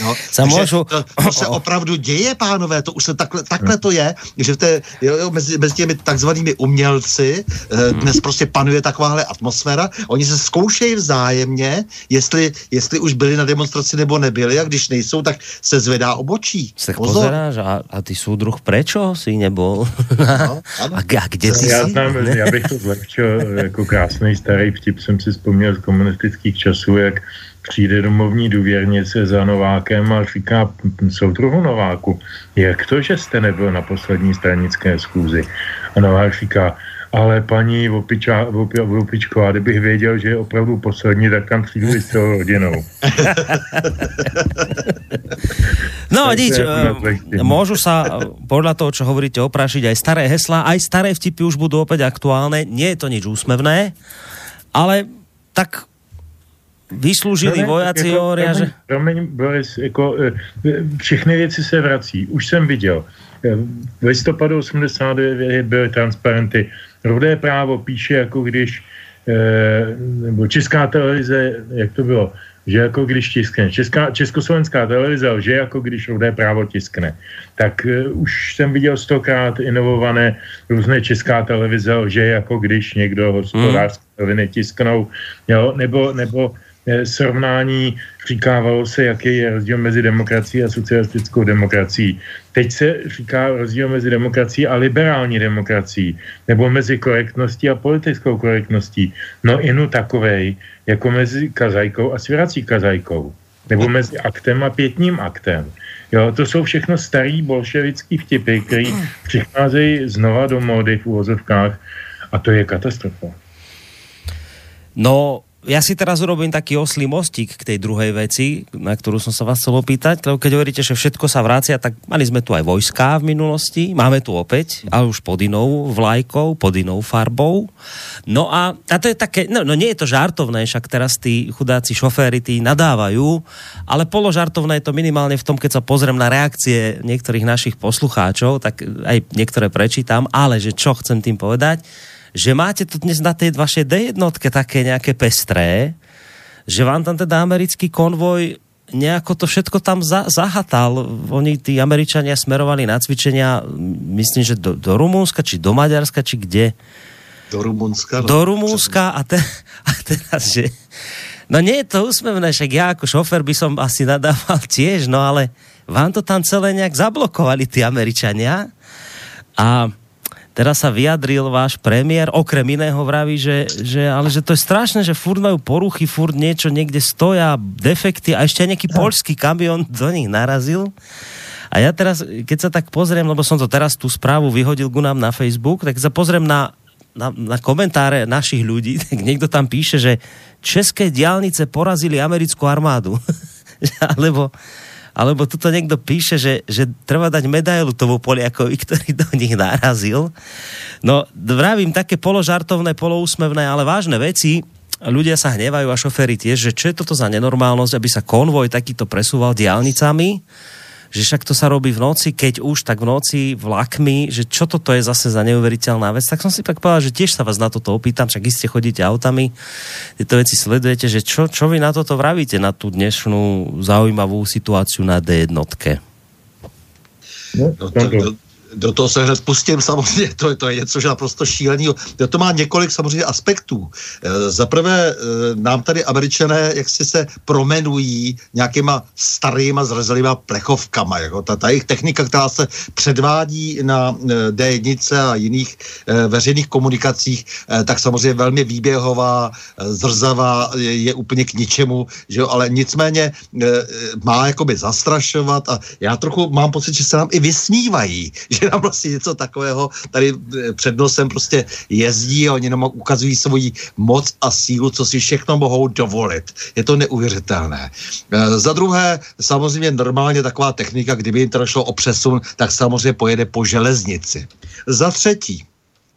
Speaker 3: No, Samozřejmě, to, to se opravdu děje, pánové, to už se takhle, takhle to je, že v té, jo, jo, mezi, mezi těmi takzvanými umělci eh, dnes prostě panuje takováhle atmosféra, oni se zkoušejí vzájemně, jestli, jestli už byli na demonstraci nebo nebyli a když nejsou, tak se zvedá obočí.
Speaker 2: Pozor. pozeráš a, a ty druh prečo si nebol? No, a, a kde ty
Speaker 4: já, znám, já bych to zlepšil jako krásný starý vtip, jsem si vzpomněl z komunistických sovětských časů, jak přijde domovní důvěrnice za Novákem a říká soudruhu Nováku, jak to, že jste nebyl na poslední stranické schůzi? A Novák říká, ale paní Vopiča, Vopi, Vopičková, kdybych věděl, že je opravdu poslední, tak tam přijdu i s celou rodinou.
Speaker 2: no nič, eh, môžu sa podľa toho, čo hovoríte, oprášiť aj staré hesla, aj staré vtipy už budú opäť aktuálne, nie je to nič úsmevné, ale tak vyslúžili no vojaci jako, hovoria, že...
Speaker 4: Promiň, Boris, jako, e, e, všechny věci se vrací. Už jsem viděl. E, v listopadu 89 byly transparenty. Rodé právo píše, jako když nebo Česká televize, jak to bylo, že jako když tiskne, Česká, Československá televize že jako když rodé právo tiskne. Tak uh, už jsem viděl stokrát inovované různé Česká televize, že jako když někdo hospodářské noviny tisknou, jo, nebo, nebo Eh, srovnání říkávalo se, jaký je rozdíl mezi demokracií a socialistickou demokracií. Teď se říká rozdíl mezi demokracií a liberální demokracií, nebo mezi korektností a politickou korektností. No inu takovej, jako mezi kazajkou a svěrací kazajkou. Nebo mezi aktem a pětním aktem. Jo, to jsou všechno starý bolševický vtipy, které přicházejí znova do módy v úvozovkách a to je katastrofa.
Speaker 2: No, ja si teraz urobím taký oslý mostík k tej druhej veci, na ktorú som sa vás chcel opýtať, lebo keď hovoríte, že všetko sa vracia, tak mali sme tu aj vojská v minulosti, máme tu opäť, ale už pod inou vlajkou, pod inou farbou. No a, a to je také, no, no nie je to žartovné, však teraz tí chudáci šoféry tí nadávajú, ale položartovné je to minimálne v tom, keď sa pozriem na reakcie niektorých našich poslucháčov, tak aj niektoré prečítam, ale že čo chcem tým povedať, že máte to dnes na tej vašej D jednotke také nejaké pestré, že vám tam teda americký konvoj nejako to všetko tam za, zahatal. Oni, tí Američania, smerovali na cvičenia, myslím, že do, do Rumúnska, či do Maďarska, či kde?
Speaker 3: Do Rumúnska.
Speaker 2: No. Do Rumúnska a, te, a teraz, že... No nie je to úsmevné, však ja ako šofer by som asi nadával tiež, no ale vám to tam celé nejak zablokovali tí Američania a Teraz sa vyjadril váš premiér, okrem iného vraví, že, že, ale že to je strašné, že furt majú poruchy, furt niečo niekde stoja, defekty a ešte nejaký polský kamion do nich narazil. A ja teraz, keď sa tak pozriem, lebo som to teraz tú správu vyhodil ku nám na Facebook, tak sa pozriem na, na, na komentáre našich ľudí, tak niekto tam píše, že české diálnice porazili americkú armádu. Alebo alebo tuto niekto píše, že, že treba dať medailu tomu Poliakovi, ktorý do nich narazil. No, vravím také položartovné, poloúsmevné, ale vážne veci. Ľudia sa hnevajú a šoféry tiež, že čo je toto za nenormálnosť, aby sa konvoj takýto presúval diálnicami že však to sa robí v noci, keď už, tak v noci vlakmi, že čo toto je zase za neuveriteľná vec, tak som si pak povedal, že tiež sa vás na toto opýtam, však iste chodíte autami, tieto veci sledujete, že čo, čo vy na toto vravíte, na tú dnešnú zaujímavú situáciu na D jednotke?
Speaker 3: No, to, to, do toho se hned pustím, samozřejmě, to je, to je něco že naprosto šíleného. To má několik samozřejmě aspektů. E, Za prvé, e, nám tady američané jak si se promenují nějakýma starýma zrezelýma plechovkama. Jako ta, ta jejich technika, která se předvádí na e, D1 a jiných veřejných komunikacích, tak samozřejmě velmi výběhová, zrzavá, je, je úplně k ničemu, že jo? ale nicméně má jakoby zastrašovat a já trochu mám pocit, že se nám i vysmívají, že nám vlastně něco takového tady eh, před nosem prostě jezdí a oni nám ukazují svoji moc a sílu, co si všechno mohou dovolit. Je to neuvěřitelné. E, za druhé, samozřejmě normálně taková technika, kdyby jim to šlo o přesun, tak samozřejmě pojede po železnici. Za třetí,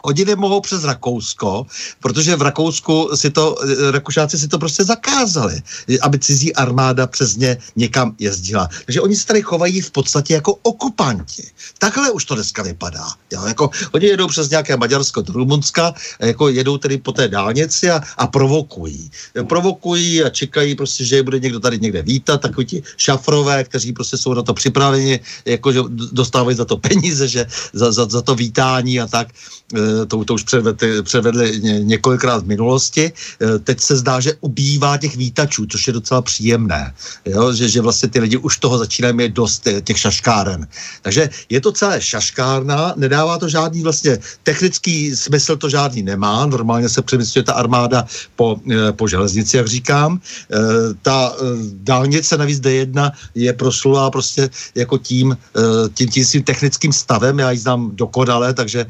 Speaker 3: Oni nemohou přes Rakousko, protože v Rakousku si to, eh, Rakušáci si to prostě zakázali, aby cizí armáda přes ně někam jezdila. Takže oni se tady chovají v podstatě jako okupanti. Takhle už to dneska vypadá. Jo? Jako, oni jedou přes nějaké Maďarsko do Rumunska, jako jedou tedy po té dálnici a, a provokují. Provokují a čekají prostě, že je bude někdo tady někde vítat, takový ti šafrové, kteří prostě jsou na to připraveni, jako, že dostávají za to peníze, že za, za, za to vítání a tak Eh, to, to už předvedli, předvedli několikrát v minulosti. Eh, teď se zdá, že ubývá těch výtačů, což je docela příjemné. Jo? Že, že vlastně ty lidi už toho začínají mít dost eh, těch šaškáren. Takže je to celé šaškárna, nedává to žádný vlastně technický smysl to žádný nemá. Normálně se přemysluje ta armáda po, po železnici, jak říkám. Ta dálnice navíc D1 je proslulá prostě jako tím, tím, tím svým technickým stavem. Já ji znám dokonale, takže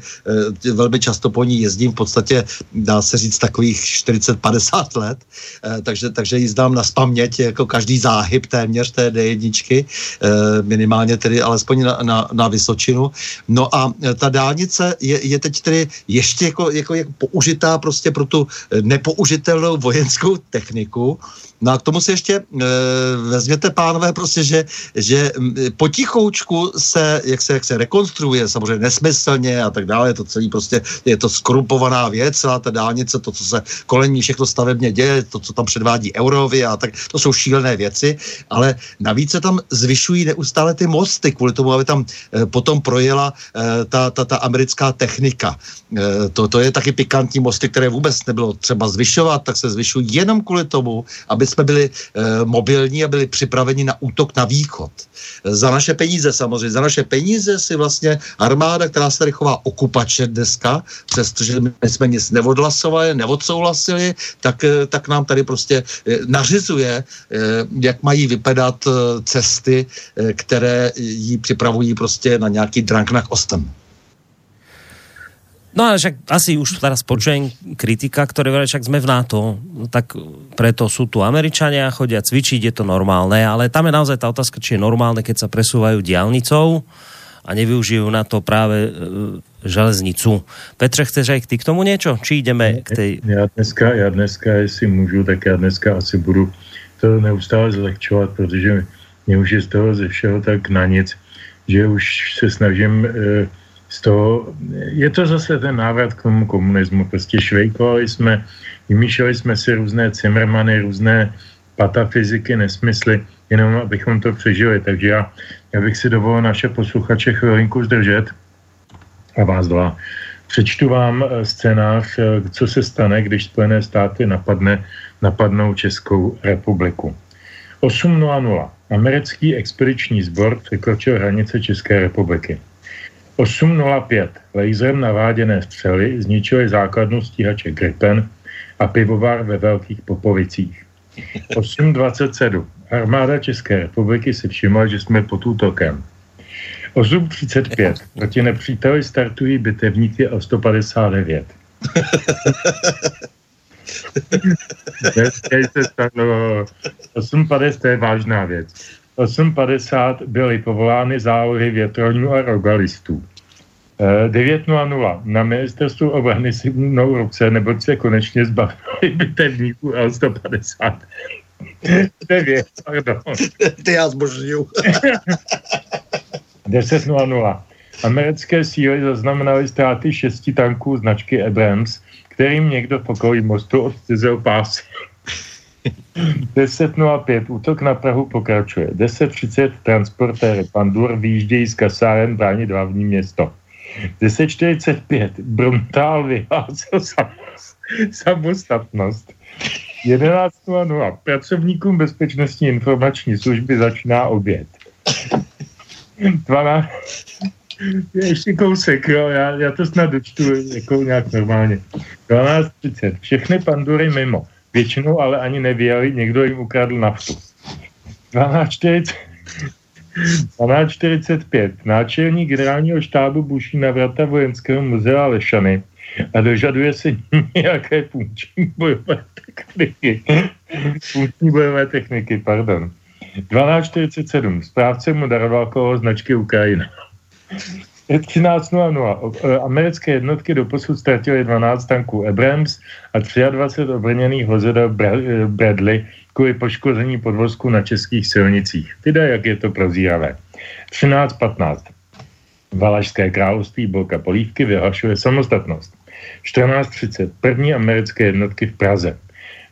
Speaker 3: velmi často po ní jezdím, v podstatě dá se říct takových 40-50 let, eh, takže, takže ji znám na spaměť, jako každý záhyb téměř té D1, eh, minimálně tedy alespoň na, na, na Vysočinu. No a eh, ta dálnice je, je teď tedy ještě jako, jako, jako použitá prostě pro tu nepoužitelnou vojenskou techniku, No a k tomu si ještě e, vezměte, pánové, prostě, že, že potichoučku se jak, se, jak se rekonstruuje, samozřejmě nesmyslně a tak dále, je to celý prostě, je to skorupovaná věc, celá ta dálnice, to, co se kolem ní všechno stavebně děje, to, co tam předvádí Eurovy a tak, to jsou šílené věci, ale navíc se tam zvyšují neustále ty mosty, kvůli tomu, aby tam e, potom projela e, ta, ta, ta americká technika. E, to, to je taky pikantní mosty, které vůbec nebylo třeba zvyšovat, tak se zvyšují jenom kvůli tomu, aby jsme byli e, mobilní a byli připraveni na útok na východ. Za naše peníze samozřejmě, za naše peníze si vlastně armáda, která se tady chová okupačně dneska, přestože my jsme nic neodhlasovali, neodsouhlasili, tak, e, tak nám tady prostě e, nařizuje, e, jak mají vypadat e, cesty, e, které jí připravují prostě na nějaký dranknach ostem.
Speaker 2: No ale však asi už teraz počujem kritika, ktoré hovorí, však sme v NATO, tak preto sú tu Američania, chodia cvičiť, je to normálne, ale tam je naozaj tá otázka, či je normálne, keď sa presúvajú diálnicou a nevyužijú na to práve e, železnicu. Petře, chceš aj ty k tomu niečo? Či ideme k tej...
Speaker 4: Já dneska, já dneska, jestli můžu, tak já dneska asi budu to neustále zlehčovat, protože mě už je z toho ze všeho tak na nic, že už se snažím e, z toho, je to zase ten návrat k tomu komunismu. Prostě švejkovali jsme, vymýšleli jsme si různé cimrmany, různé patafyziky, nesmysly, jenom abychom to přežili. Takže já, já bych si dovolil naše posluchače chvilinku zdržet a vás dva. Přečtu vám eh, scénář, eh, co se stane, když Spojené státy napadne, napadnou Českou republiku. 8.00. Americký expediční sbor překročil hranice České republiky. 8.05 laserem naváděné střely zničily základnu stíhače Gripen a pivovar ve Velkých Popovicích. 8.27 armáda České republiky si všimla, že jsme pod útokem. 8.35 proti nepříteli startují bitevníky o 159. 8.50 to je vážná věc. 8.50 byly povolány zálohy větroňů a rogalistů. 9.00 na ministerstvu obrany si mnou ruce, neboť se konečně zbavili bitevníků L150. 9, pardon.
Speaker 3: Ty já zbožňuju.
Speaker 4: 10.00. Americké síly zaznamenaly ztráty šesti tanků značky Abrams, kterým někdo v okolí mostu odcizel pásy. 10.05 útok na Prahu pokračuje. 10.30 transportéry Pandur výjíždějí z kasáren bránit hlavní město. 10.45 Bruntál vyhlásil samostatnost. 11.00 pracovníkům bezpečnostní informační služby začíná oběd. 12, ještě kousek, jo, já, já to snad dočtu jako nějak normálně. 12.30. Všechny pandury mimo. Většinou ale ani nevěděli, někdo jim ukradl naftu. 12.40. 12.45. Náčelník generálního štábu buší na vrata vojenského muzea Lešany a dožaduje se nějaké funkční bojové techniky. funkční bojové techniky, pardon. 12.47. Správce mu daroval koho značky Ukrajina. 13.00. Americké jednotky doposud ztratily 12 tanků Abrams a 23 obrněných vozidel Bradley kvůli poškození podvozku na českých silnicích. Teda jak je to prozíravé. 13.15. Valašské království Bolka Polívky vyhlašuje samostatnost. 14.30. První americké jednotky v Praze.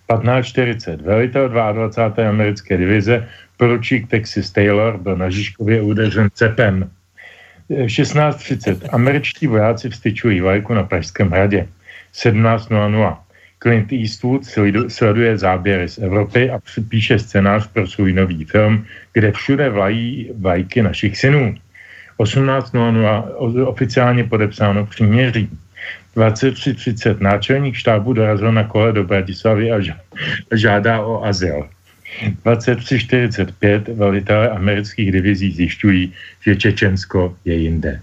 Speaker 4: 15.40. Velitel 22. americké divize poručík Texas Taylor byl na Žižkově udržen cepem. 16.30. Američtí vojáci vstyčují vlajku na Pražském hradě. 17.00. Clint Eastwood sleduje záběry z Evropy a píše scénář pro svůj nový film, kde všude vlají vlajky našich synů. 18.00 oficiálně podepsáno příměří. 23.30 náčelník štábu dorazil na kole do Bratislavy a žádá o azyl. 2345 velitelé amerických divizí zjišťují, že Čečensko je jinde.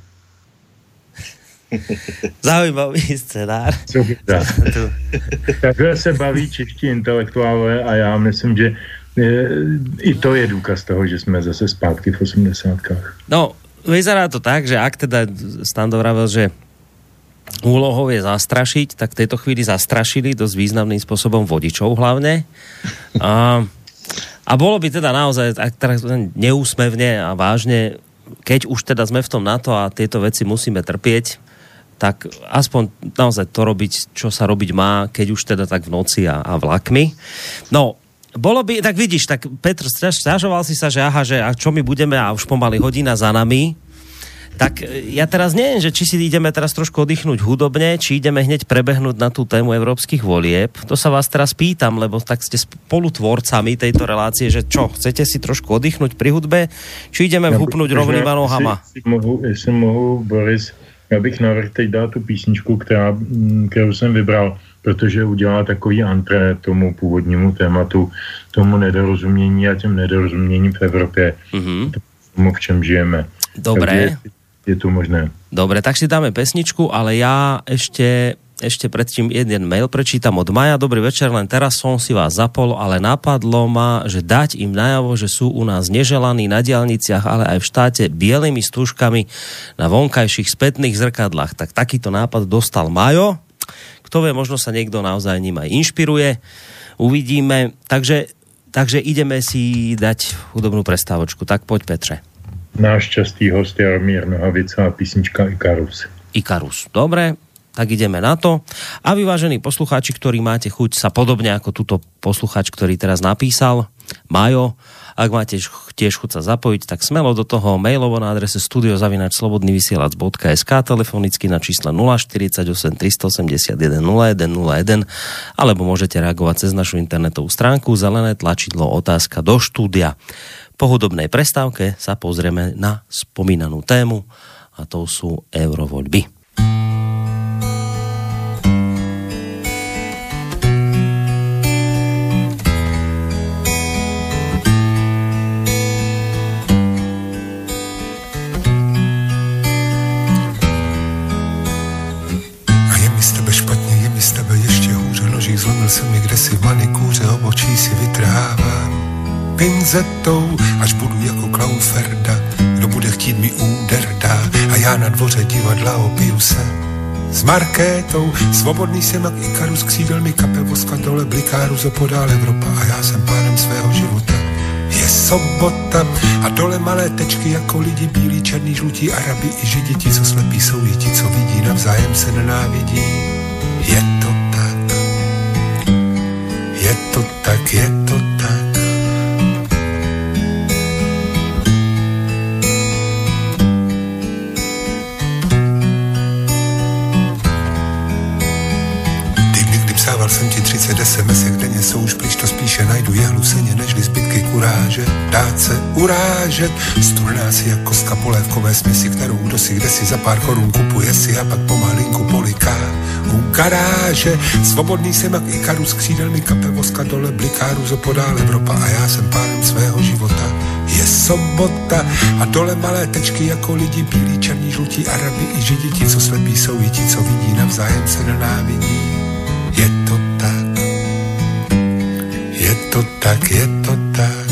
Speaker 2: Zaujímavý scénář.
Speaker 4: Takhle se baví čeští intelektuálové a já myslím, že e, i to je důkaz toho, že jsme zase zpátky v 80.
Speaker 2: No, vyzerá to tak, že ak teda Stando vravel, že úlohou je zastrašiť, tak v tejto chvíli zastrašili dosť významným spôsobom vodičov hlavne. A a bolo by teda naozaj tak neúsmevne a vážne, keď už teda sme v tom NATO a tieto veci musíme trpieť, tak aspoň naozaj to robiť, čo sa robiť má, keď už teda tak v noci a, a vlakmi. No, bolo by, tak vidíš, tak Petr, stiažoval si sa, že aha, že a čo my budeme a už pomaly hodina za nami, tak e, ja teraz neviem, že či si ideme teraz trošku oddychnúť hudobne, či ideme hneď prebehnúť na tú tému európskych volieb. To sa vás teraz pýtam, lebo tak ste spolutvorcami tejto relácie, že čo, chcete si trošku oddychnúť pri hudbe, či ideme vhupnúť rovnýma nohama?
Speaker 4: Jestli, mohu, jestli mohu, Boris, já bych navrhl teď dát tu písničku, která, mm, kterou jsem vybral, protože udělá takový antré tomu původnímu tématu, tomu nedorozumění a těm nedorozuměním v Evropě, mm-hmm. tomu, v čem žijeme.
Speaker 2: Dobré. Takže
Speaker 4: je to možné.
Speaker 2: Dobre, tak si dáme pesničku, ale ja ešte ešte predtým jeden mail prečítam od Maja. Dobrý večer, len teraz som si vás zapol, ale napadlo ma, že dať im najavo, že sú u nás neželaní na diálniciach, ale aj v štáte bielými stúžkami na vonkajších spätných zrkadlách. Tak takýto nápad dostal Majo. Kto vie, možno sa niekto naozaj ním aj inšpiruje. Uvidíme. Takže, takže ideme si dať hudobnú prestávočku. Tak poď Petre
Speaker 4: náš častý host Jaromír Nohavica a písnička Ikarus.
Speaker 2: Ikarus, dobre, tak ideme na to. A vy, vážení poslucháči, ktorí máte chuť sa podobne ako túto posluchač, ktorý teraz napísal, Majo, ak máte tiež chuť sa zapojiť, tak smelo do toho mailovo na adrese studiozavinačslobodnyvysielac.sk telefonicky na čísle 048 381 0101 alebo môžete reagovať cez našu internetovú stránku zelené tlačidlo otázka do štúdia. Po hudobnej prestávke sa pozrieme na spomínanú tému a to sú eurovoľby.
Speaker 6: Zlomil se mi kde si v manikůře obočí si vytrhávám pinzetou, až budu jako Klauferda, kdo bude chtít mi úder dá a já na dvoře divadla opiju se. S Markétou, svobodný jsem jak Ikarus, křídel mi kape voska dole, bliká ruzo podál Evropa a já jsem pánem svého života. Je sobota a dole malé tečky jako lidi bílí, černý, žlutí, arabi i židi, ti, co slepí jsou i ti, co vidí, navzájem se nenávidí. Je to tak, je to tak, je to tak. Psával jsem ti 30 SMS, denně jsou už to spíše najdu jehlu seně, nežli zbytky kuráže. Dát se urážet, sturná si jako kostka polévkové směsi, kterou kdo si kde si za pár korun kupuje si a pak pomalinku poliká u garáže. Svobodný jsem jak Ikarus, křídelný kape voska dole, bliká ruzo podál Evropa a já jsem pánem svého života. Je sobota a dole malé tečky jako lidi, bílí, černí, žlutí, arabi i židi, ti, co slepí jsou i ti, co vidí, navzájem se nenávidí to tak, je to tak.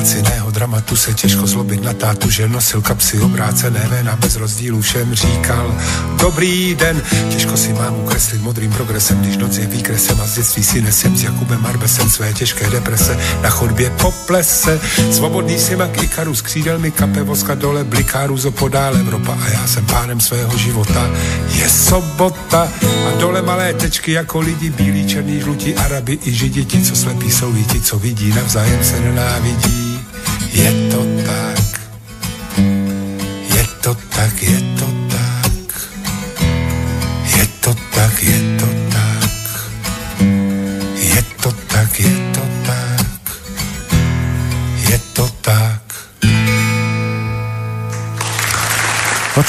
Speaker 6: Laciného dramatu se těžko zlobit na tátu, že nosil kapsy obrácené véna bez rozdílu všem říkal Dobrý den, těžko si mám ukreslit modrým progresem, když noc je výkresem a z dětství si nesem s Jakubem Arbesem své těžké deprese na chodbě po plese. Svobodný si mak Ikarus, křídel mi kape voska dole, bliká ruzo podál Evropa a já jsem pánem svého života. Je sobota a dole malé tečky jako lidi, bílí, černý, žlutí, arabi i židi, ti, co slepí jsou i ti, co vidí, navzájem se nenávidí. Je to tak, je to tak, je to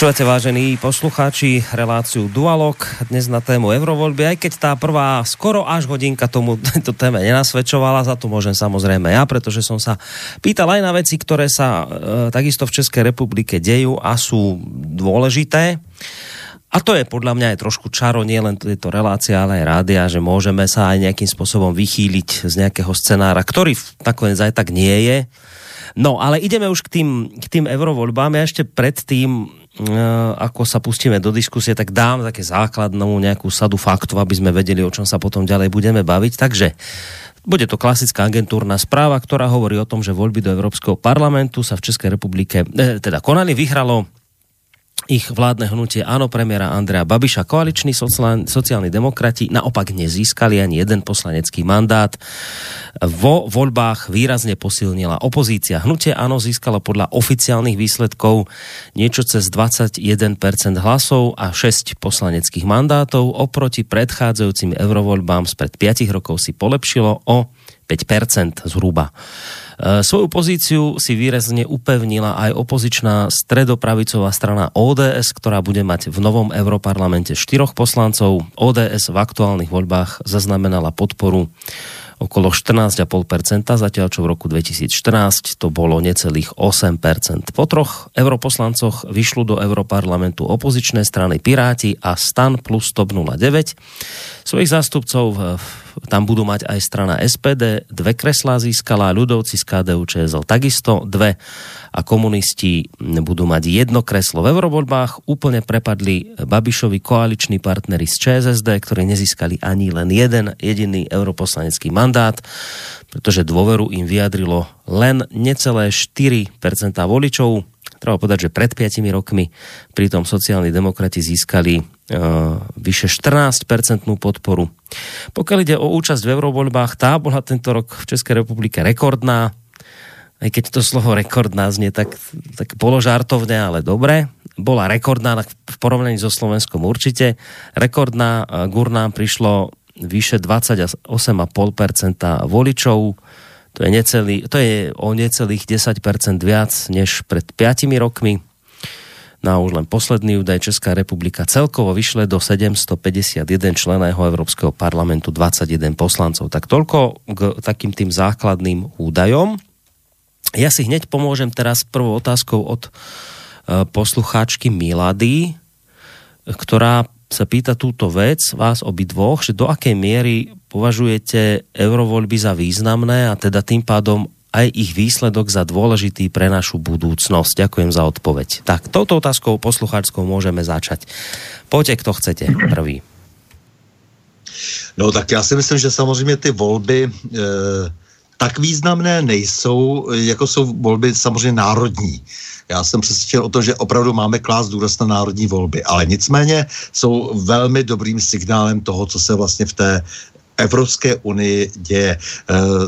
Speaker 2: Počúvate, vážení poslucháči, reláciu Dualog dnes na tému Eurovoľby, aj keď tá prvá skoro až hodinka tomu tejto téme nenasvedčovala, za to môžem samozrejme ja, pretože som sa pýtal aj na veci, ktoré sa e, takisto v Českej republike dejú a sú dôležité. A to je podľa mňa aj trošku čaro, nie len tejto relácie, ale aj rádia, že môžeme sa aj nejakým spôsobom vychýliť z nejakého scenára, ktorý nakoniec aj tak nie je. No, ale ideme už k tým, k tým eurovoľbám. Ja ešte predtým ako sa pustíme do diskusie, tak dám také základnú nejakú sadu faktov, aby sme vedeli, o čom sa potom ďalej budeme baviť. Takže bude to klasická agentúrna správa, ktorá hovorí o tom, že voľby do Európskeho parlamentu sa v Českej republike, eh, teda konali, vyhralo ich vládne hnutie áno premiéra Andrea Babiša. Koaliční sociálni demokrati naopak nezískali ani jeden poslanecký mandát. Vo voľbách výrazne posilnila opozícia. Hnutie áno získalo podľa oficiálnych výsledkov niečo cez 21% hlasov a 6 poslaneckých mandátov. Oproti predchádzajúcim eurovoľbám spred 5 rokov si polepšilo o 5% zhruba. Eh, svoju pozíciu si výrazne upevnila aj opozičná stredopravicová strana ODS, ktorá bude mať v novom Europarlamente štyroch poslancov. ODS v aktuálnych voľbách zaznamenala podporu okolo 14,5%, zatiaľ čo v roku 2014 to bolo necelých 8%. Po troch europoslancoch vyšlo do Europarlamentu opozičné strany Piráti a Stan plus TOP 09. Svojich zástupcov tam budú mať aj strana SPD, dve kreslá získala, ľudovci z KDU ČSL takisto dve a komunisti budú mať jedno kreslo v eurovoľbách. Úplne prepadli Babišovi koaliční partnery z ČSSD, ktorí nezískali ani len jeden jediný europoslanecký mandát, pretože dôveru im vyjadrilo len necelé 4% voličov. Treba povedať, že pred 5 rokmi pritom sociálni demokrati získali uh, vyše 14% podporu. Pokiaľ ide o účasť v eurovoľbách, tá bola tento rok v Českej republike rekordná aj keď to slovo rekordná znie tak, tak položartovne, ale dobre. Bola rekordná v porovnaní so Slovenskom určite. Rekordná GUR nám prišlo vyše 28,5% voličov. To je, necelý, to je o necelých 10% viac než pred 5 rokmi. Na no už len posledný údaj Česká republika celkovo vyšle do 751 členého Európskeho parlamentu 21 poslancov. Tak toľko k takým tým základným údajom. Ja si hneď pomôžem teraz prvou otázkou od uh, poslucháčky Milady, ktorá sa pýta túto vec vás obidvoch, že do akej miery považujete eurovoľby za významné a teda tým pádom aj ich výsledok za dôležitý pre našu budúcnosť. Ďakujem za odpoveď. Tak, touto otázkou poslucháčskou môžeme začať. Poďte, kto chcete prvý.
Speaker 3: No tak já si myslím, že samozřejmě ty volby e, tak významné nejsou, jako jsou volby samozřejmě národní. Já jsem přesvědčen o to, že opravdu máme klást důraz na národní volby, ale nicméně jsou velmi dobrým signálem toho, co se vlastně v té Evropské unii děje. E,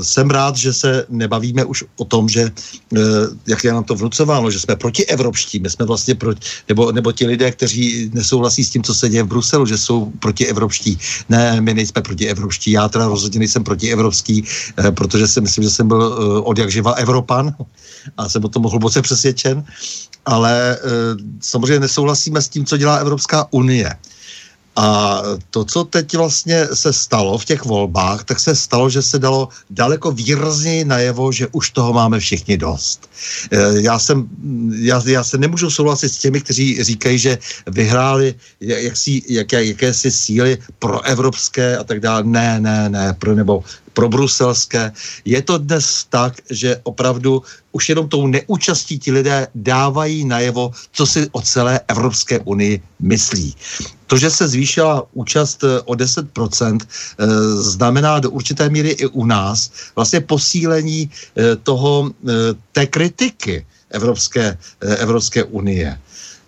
Speaker 3: jsem rád, že se nebavíme už o tom, že, e, jak je nám to vnucováno, že jsme proti evropští, my jsme vlastně proti, nebo, nebo ti lidé, kteří nesouhlasí s tím, co se děje v Bruselu, že jsou proti evropští. Ne, my nejsme proti evropští. Já teda rozhodně nejsem proti evropský, e, protože si myslím, že jsem byl od jak živa Evropan a jsem o tom hluboce přesvědčen, ale samozřejmě nesouhlasíme s tím, co dělá Evropská unie. A to, co teď vlastně se stalo v těch volbách, tak se stalo, že se dalo daleko výrazněji najevo, že už toho máme všichni dost. E, já, jsem, já, já se nemůžu souhlasit s těmi, kteří říkají, že vyhráli jaksi, jaké, jakési síly pro evropské a tak dále. Ne, ne, ne, pro, nebo pro bruselské. Je to dnes tak, že opravdu už jenom tou neúčastí ti lidé dávají najevo, co si o celé Evropské unii myslí. To, že se zvýšila účast eh, o 10%, eh, znamená do určité míry i u nás vlastně posílení eh, toho, té kritiky Evropské, Evropské unie.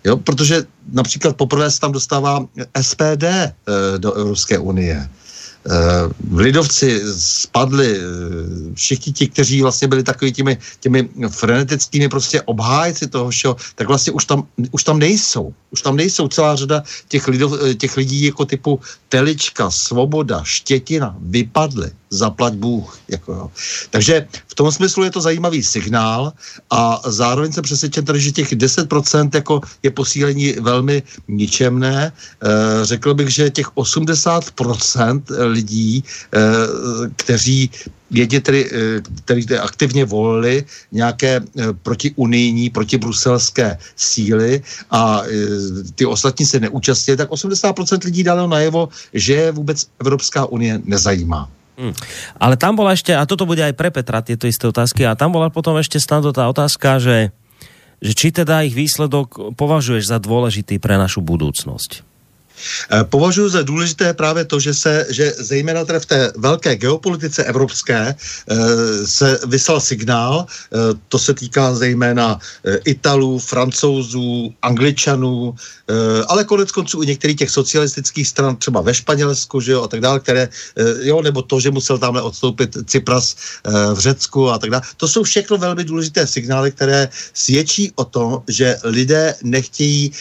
Speaker 3: Jo, protože například poprvé se tam dostává SPD do Evropské unie. Uh, lidovci spadli, uh, všichni ti, kteří vlastně byli takovými těmi, těmi frenetickými prostě obhájci toho všeho, tak vlastně už tam, už tam nejsou. Už tam nejsou celá řada těch, lidov, eh, těch lidí jako typu Telička, Svoboda, Štětina, vypadly zaplať Bůh. Jako jo. Takže v tom smyslu je to zajímavý signál a zároveň jsem přesvědčen tady, že těch 10% jako je posílení velmi ničemné. E, řekl bych, že těch 80% lidí, e, kteří jedně tedy, který aktivně volili nějaké protiunijní, protibruselské síly a ty ostatní se neúčastnili, tak 80% lidí dalo najevo, že vůbec Evropská unie nezajímá.
Speaker 2: Hmm. Ale tam bola ešte, a toto bude aj pre Petra tieto isté otázky, a tam bola potom ešte snad tá otázka, že, že či teda ich výsledok považuješ za dôležitý pre našu budúcnosť?
Speaker 3: Eh, považuji za důležité právě to, že se, že zejména teda v té velké geopolitice evropské eh, se vyslal signál, eh, to se týká zejména Italů, Francouzů, Angličanů, ale konec konců i některých těch socialistických stran, třeba ve Španělsku, že jo, a tak dále, které, jo, nebo to, že musel tamhle odstoupit Cypras v Řecku a tak dále. To jsou všechno velmi důležité signály, které svědčí o tom, že lidé nechtějí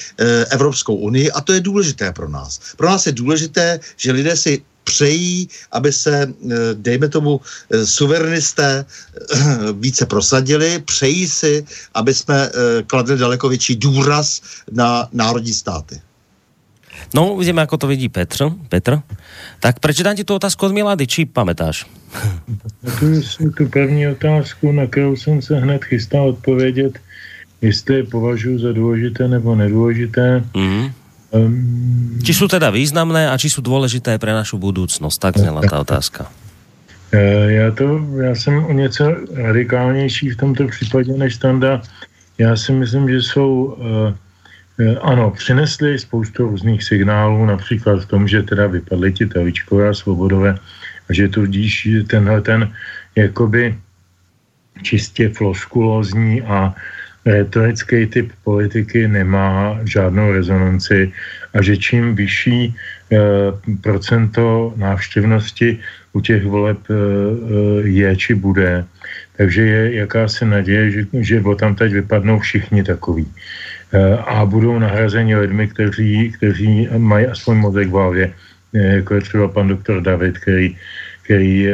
Speaker 3: Evropskou unii a to je důležité pro pro nás. Pro nás je důležité, že lidé si přejí, aby se, eh, dejme tomu, eh, suverenisté eh, více prosadili, přejí si, aby jsme kladli daleko větší důraz na národní státy.
Speaker 2: No, uvidíme, ako to vidí Petr. Petr. Tak prečítám ti tu otázku od Milady, či pamätáš?
Speaker 4: Tu, tu první otázku, na kterou jsem se hned chystal odpovědět, jestli je považuji za důležité nebo nedůležité. Mm-hmm.
Speaker 2: Um, či sú teda významné a či sú dôležité pre našu budúcnosť? Tak zněla ta otázka.
Speaker 4: Eh, já, to, já jsem o něco radikálnější v tomto případě než Standa. Já si myslím, že jsou, uh, ano, přinesli spoustu různých signálů, například v tom, že teda vypadly ti Teličkové a Svobodové a že tudíž tenhle ten jakoby čistě floskulozní a retorický typ politiky nemá žádnou rezonanci a že čím vyšší e, procento návštěvnosti u těch voleb e, je či bude, takže je jakási naděje, že, že tam teď vypadnou všichni takový. A budou nahrazeni lidmi, kteří, kteří mají aspoň mozek v hlavě, jako je třeba pan doktor David, který který uh,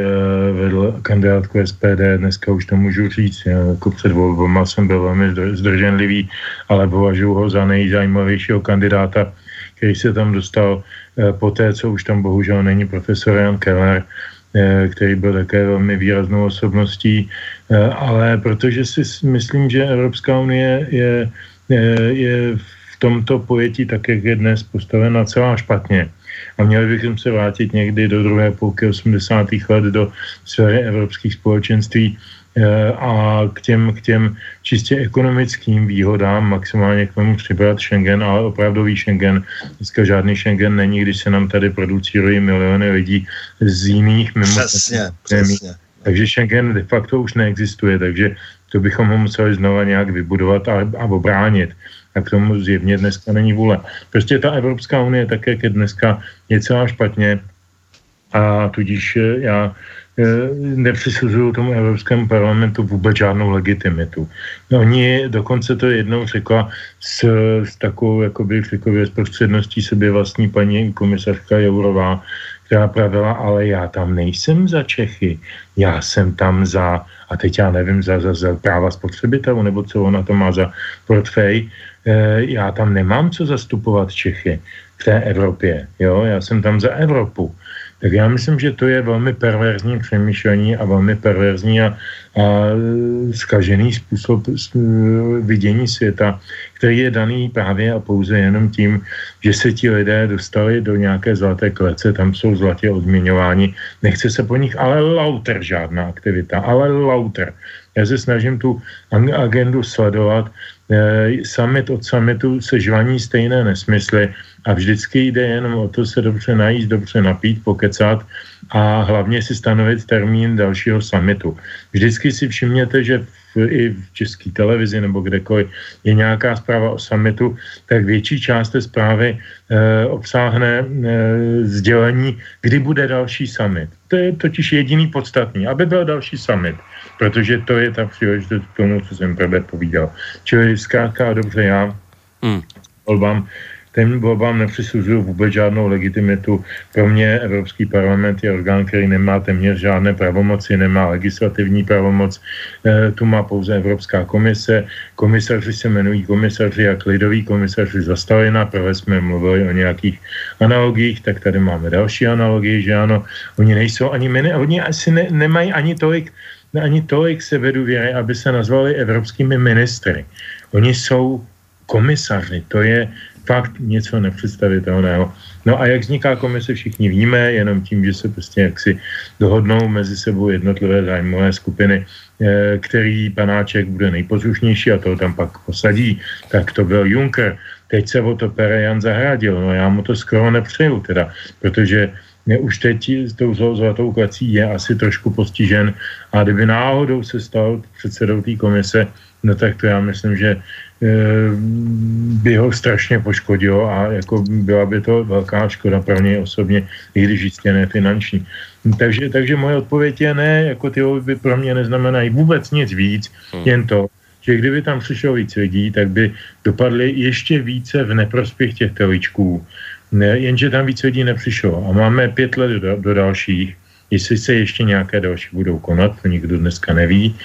Speaker 4: vedl kandidátku SPD, dneska už to můžu říct, jako před volbama jsem byl velmi zdrženlivý, ale považuji ho za nejzajímavějšího kandidáta, který se tam dostal uh, po té, co už tam bohužel není profesor Jan Keller, který byl také velmi výraznou osobností, ale protože si myslím, že Evropská unie je, je, je v tomto pojetí tak, jak je dnes postavena celá špatně, a měli bychom se vrátit někdy do druhé půlky 80. let do sféry evropských společenství eh, a k těm, k těm čistě ekonomickým výhodám maximálně k tomu přibrat Schengen, ale opravdový Schengen. Dneska žádný Schengen není, když se nám tady producirují miliony lidí z jiných
Speaker 3: mimo. Přesně, přesně.
Speaker 4: Takže Schengen de facto už neexistuje, takže to bychom ho museli znova nějak vybudovat a, a obránit. A k tomu zjevně dneska není vůle. Prostě ta Evropská unie také, ke dneska je celá špatně a tudíž já e, nepřisuzuju tomu Evropskému parlamentu vůbec žádnou legitimitu. No, oni dokonce to jednou řekla s, s takovou, jakoby, řekl, prostředností sobě vlastní paní komisařka Jourová, která pravila, ale já tam nejsem za Čechy, já jsem tam za, a teď já nevím, za, za, za práva spotřebitelů, nebo co ona to má za portfej, já tam nemám co zastupovat Čechy v té Evropě, jo, já jsem tam za Evropu. Tak já myslím, že to je velmi perverzní přemýšlení a velmi perverzní a, a zkažený způsob vidění světa, který je daný právě a pouze jenom tím, že se ti lidé dostali do nějaké zlaté klece, tam jsou zlatě odměňováni. Nechce se po nich ale lauter žádná aktivita, ale lauter. Já se snažím tu agendu sledovat. E, summit od summitu se žvaní stejné nesmysly a vždycky jde jenom o to se dobře najíst, dobře napít, pokecat a hlavně si stanovit termín dalšího summitu. Vždycky si všimněte, že v, i v české televizi nebo kdekoliv je nějaká zpráva o summitu, tak větší část té zprávy e, obsáhne e, sdělení, kdy bude další summit. To je totiž jediný podstatný, aby byl další summit, protože to je ta příležitost k tomu, co jsem právě povídal. Čili zkrátka dobře já hmm. volbám ten volbám nepřisuzuju vůbec žádnou legitimitu. Pro mě Evropský parlament je orgán, který nemá téměř žádné pravomoci, nemá legislativní pravomoc, e, tu má pouze Evropská komise. Komisaři se jmenují komisaři a klidoví komisaři za Stalina, prvé jsme mluvili o nějakých analogiích, tak tady máme další analogii, že ano, oni nejsou ani mini, oni asi ne, nemají ani tolik ani tolik věry, aby se nazvali evropskými ministry. Oni jsou komisaři, to je fakt něco nepředstavitelného. No a jak vzniká komise, všichni víme, jenom tím, že se prostě jaksi dohodnou mezi sebou jednotlivé zájmové skupiny, eh, který panáček bude nejposlušnější a toho tam pak posadí. Tak to byl Juncker. Teď se o to pere Jan Zahradil. No já mu to skoro nepřeju teda, protože už teď s tou zlatou klací je asi trošku postižen a kdyby náhodou se stal předsedou té komise, no tak to já myslím, že Eh, by ho strašně poškodilo a jako byla by to velká škoda pro něj osobně, i když jistě ne finanční. Takže, takže moje odpověď je ne, jako ty by pro mě neznamenají vůbec nic víc, hmm. jen to, že kdyby tam přišlo víc lidí, tak by dopadly ještě více v neprospěch těch teličků. Ne, jenže tam víc lidí nepřišlo a máme pět let do, do dalších, jestli se ještě nějaké další budou konat, to nikdo dneska neví,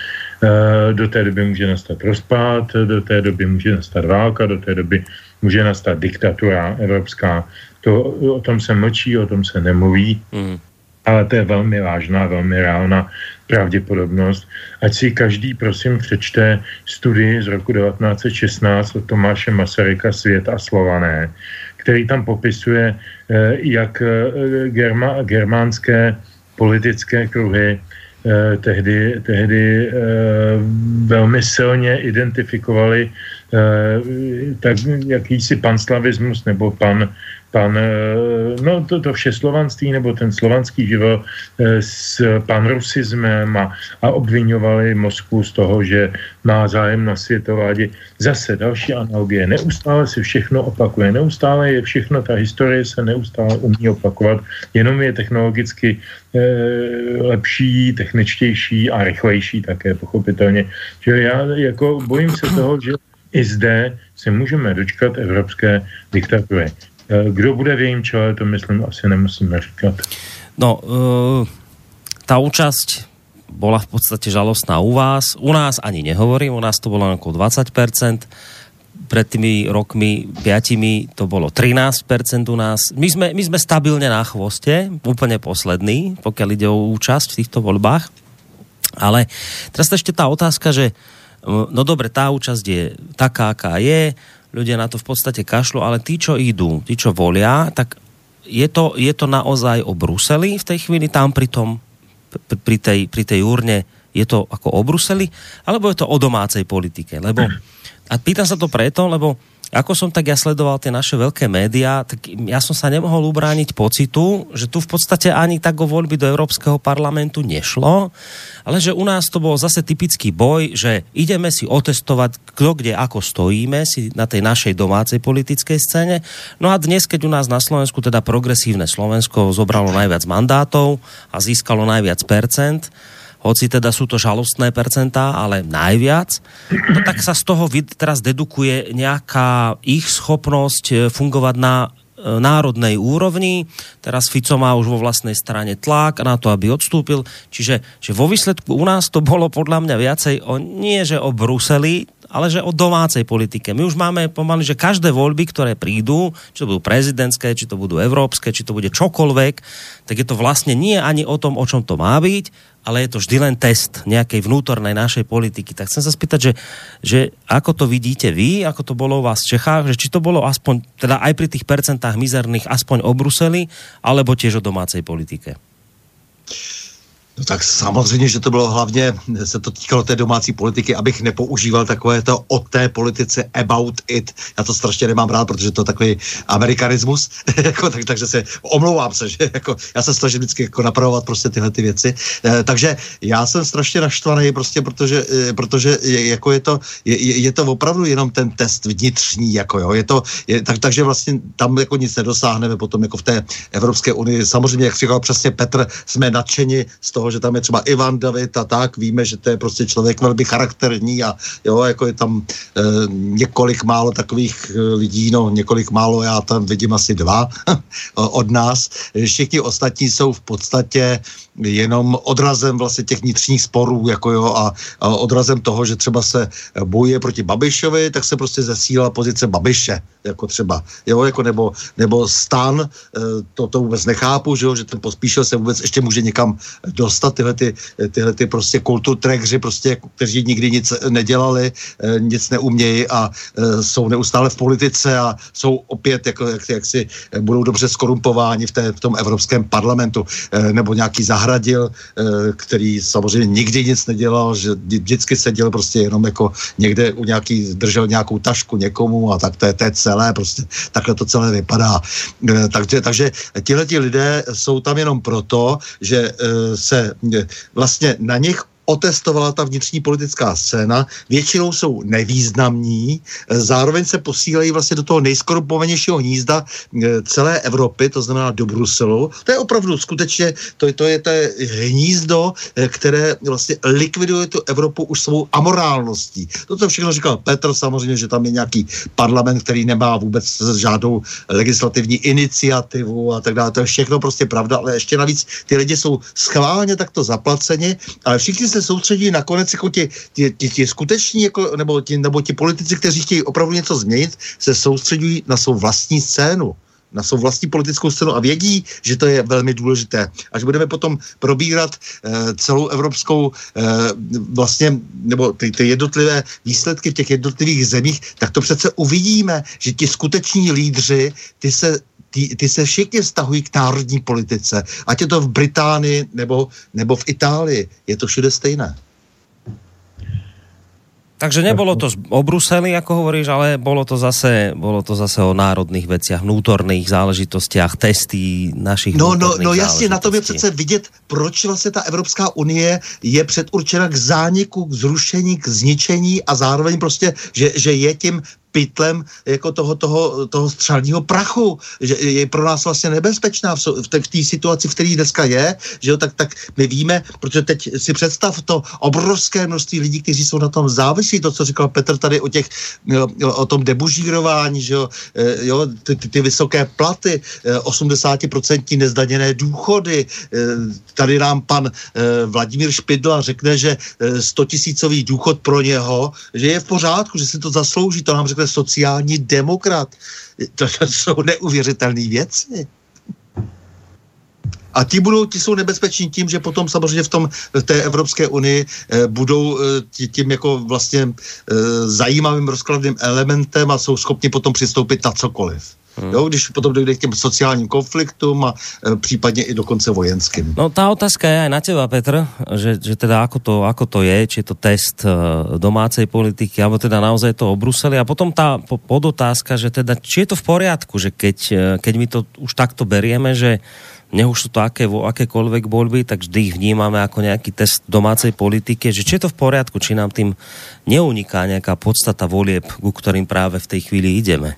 Speaker 4: Eh, do té doby může nastat rozpad, do té doby může nastat válka, do té doby může nastat diktatura evropská. To, o tom se mlčí, o tom se nemluví, mm. ale to je velmi vážná, velmi reálná pravděpodobnost. Ať si každý, prosím, přečte studii z roku 1916 od Tomáše Masaryka Svět a Slované, který tam popisuje, eh, jak eh, germa, germánské politické kruhy eh, tehdy, tehdy eh, velmi silně identifikovali tak jakýsi panslavismus nebo pan pan, eh, no to, to vše slovanství nebo ten slovanský život eh, s panrusismem a, a obvinovali Moskvu z toho, že má zájem na světovádě. Zase další analogie. Neustále se všechno opakuje. Neustále je všechno, ta historie se neustále umí opakovat, jenom je technologicky e, lepší, techničtější a rychlejší také pochopitelně. Že já jako bojím se toho, že i zde se můžeme dočkat evropské diktatury. Eh, kdo bude v jejím čele, to myslím asi nemusíme říkat.
Speaker 2: No, uh, tá účasť bola v podstate žalostná u vás. U nás ani nehovorím, u nás to bolo okolo 20%, pred tými rokmi piatimi to bolo 13% u nás. My sme, my sme stabilne na chvoste, úplne posledný, pokiaľ ide o účasť v týchto voľbách. Ale teraz ešte tá otázka, že no dobre, tá účasť je taká, aká je, ľudia na to v podstate kašlo, ale tí, čo idú, tí, čo volia, tak je to, je to naozaj o Bruseli v tej chvíli, tam pri tom, pri tej, pri tej urne, je to ako o Bruseli, alebo je to o domácej politike? Lebo, a pýtam sa to preto, lebo ako som tak ja sledoval tie naše veľké médiá, tak ja som sa nemohol ubrániť pocitu, že tu v podstate ani tak o voľby do Európskeho parlamentu nešlo, ale že u nás to bol zase typický boj, že ideme si otestovať, kto kde ako stojíme si na tej našej domácej politickej scéne. No a dnes, keď u nás na Slovensku teda progresívne Slovensko zobralo najviac mandátov a získalo najviac percent, hoci teda sú to žalostné percentá, ale najviac, no tak sa z toho teraz dedukuje nejaká ich schopnosť e, fungovať na e, národnej úrovni. Teraz Fico má už vo vlastnej strane tlak na to, aby odstúpil. Čiže že vo výsledku u nás to bolo podľa mňa viacej o, nie že o Bruseli, ale že o domácej politike. My už máme pomaly, že každé voľby, ktoré prídu, či to budú prezidentské, či to budú európske, či to bude čokoľvek, tak je to vlastne nie ani o tom, o čom to má byť, ale je to vždy len test nejakej vnútornej našej politiky. Tak chcem sa spýtať, že, že ako to vidíte vy, ako to bolo u vás v Čechách, že či to bolo aspoň, teda aj pri tých percentách mizerných, aspoň o Bruseli, alebo tiež o domácej politike?
Speaker 3: No tak samozřejmě, že to bylo hlavně, se to týkalo té domácí politiky, abych nepoužíval takové to o té politice about it. Já to strašně nemám rád, protože to je takový amerikanismus, jako, tak, takže se omlouvám se, že jako, já se snažím vždycky jako napravovat prostě tyhle ty věci. E, takže já jsem strašně naštvaný, prostě protože, e, protože je, jako je to, je, je to opravdu jenom ten test vnitřní, jako jo, je to, je, tak, takže vlastně tam jako nic nedosáhneme potom jako v té Evropské unii. Samozřejmě, jak říkal přesně Petr, jsme nadšeni z toho, toho, že tam je třeba Ivan David a tak, víme, že to je prostě člověk velmi charakterní a jo, jako je tam e, několik málo takových e, lidí, no několik málo, já tam vidím asi dva od nás. Všichni ostatní jsou v podstatě jenom odrazem vlastně těch vnitřních sporů, jako jo, a, a odrazem toho, že třeba se bojuje proti Babišovi, tak se prostě zesílá pozice Babiše, jako třeba, jo, jako nebo, nebo stan, e, to, to vůbec nechápu, že jo, že ten pospíšil se vůbec ještě může někam dostat tyhle ty, tyhle ty prostě kulturtrekři, prostě, kteří nikdy nic nedělali, e, nic neumějí a e, jsou neustále v politice a jsou opět, jako, jak, jak si budou dobře skorumpováni v, té, v tom Evropském parlamentu, nebo nějaký zahraniční nahradil, eh, který samozřejmě nikdy nic nedělal, že vždycky seděl prostě jenom jako někde u nějaký, držel nějakou tašku někomu a tak to je, to je celé, prostě takhle to celé vypadá. Eh, takže, takže tihle lidé jsou tam jenom proto, že eh, se vlastně na nich otestovala ta vnitřní politická scéna. Většinou jsou nevýznamní, zároveň se posílají vlastně do toho nejskorupovanějšího hnízda e, celé Evropy, to znamená do Bruselu. To je opravdu skutečně, to to je, to hnízdo, e, které vlastně likviduje tu Evropu už svou amorálností. To, co všechno říkal Petr, samozřejmě, že tam je nějaký parlament, který nemá vůbec žádnou legislativní iniciativu a tak dále. To je všechno prostě pravda, ale ještě navíc ty lidi jsou schválně takto zaplaceni, ale všichni soustředí nakonec jako ti, ti, ti, ti skuteční, jako, nebo, ti, nebo ti politici, kteří chtějí opravdu něco změnit, se soustředují na svou vlastní scénu na svou vlastní politickou scénu a vědí, že to je velmi důležité. Až budeme potom probírat e, celou evropskou e, vlastně, nebo ty, ty jednotlivé výsledky v těch jednotlivých zemích, tak to přece uvidíme, že ti skuteční lídři, ty se ty, ty se všichni vztahují k národní politice. Ať je to v Británii nebo, nebo v Itálii. Je to všude stejné.
Speaker 2: Takže nebolo to o Bruseli, ako hovoríš, ale bolo to zase, bolo to zase o národných veciach, vnútorných záležitostiach, testy našich
Speaker 3: No, no, no jasně, na tom je přece vidět, proč vlastně ta Evropská unie je předurčena k zániku, k zrušení, k zničení a zároveň prostě, že, že je tím pytlem jako toho, toho, toho střelního prachu, že je pro nás vlastně nebezpečná v, v té situaci, v které dneska je, že jo, tak, tak my víme, protože teď si představ to obrovské množství lidí, kteří jsou na tom závislí, to, co říkal Petr tady o těch, o tom debužírování, že jo, e, jo ty, ty, ty vysoké platy, 80% e, nezdaněné důchody, e, tady nám pan Vladimír Špidla řekne, že 100 tisícový důchod pro něho, že je v pořádku, že si to zaslouží, to nám řekne sociální demokrat. To, to jsou neuvěřitelné věci. A ti, budou, ti jsou nebezpeční tím, že potom samozřejmě v tom v té Evropské unii e, budou e, tím jako vlastně e, zajímavým rozkladným elementem a jsou schopni potom přistoupit na cokoliv. Hmm. Jo, když potom dojde k těm sociálním konfliktům a e, případně i dokonce vojenským.
Speaker 2: No tá otázka je aj na teba, Petr, že, že teda ako to, ako to je, či je to test e, domácej politiky, alebo teda naozaj to obruseli. A potom tá podotázka, že teda, či je to v poriadku, že keď, e, keď my to už takto berieme, že nech už sú to aké, akékoľvek voľby, tak vždy ich vnímame ako nejaký test domácej politiky, že či je to v poriadku, či nám tým neuniká nejaká podstata volieb, ku ktorým práve v tej chvíli ideme.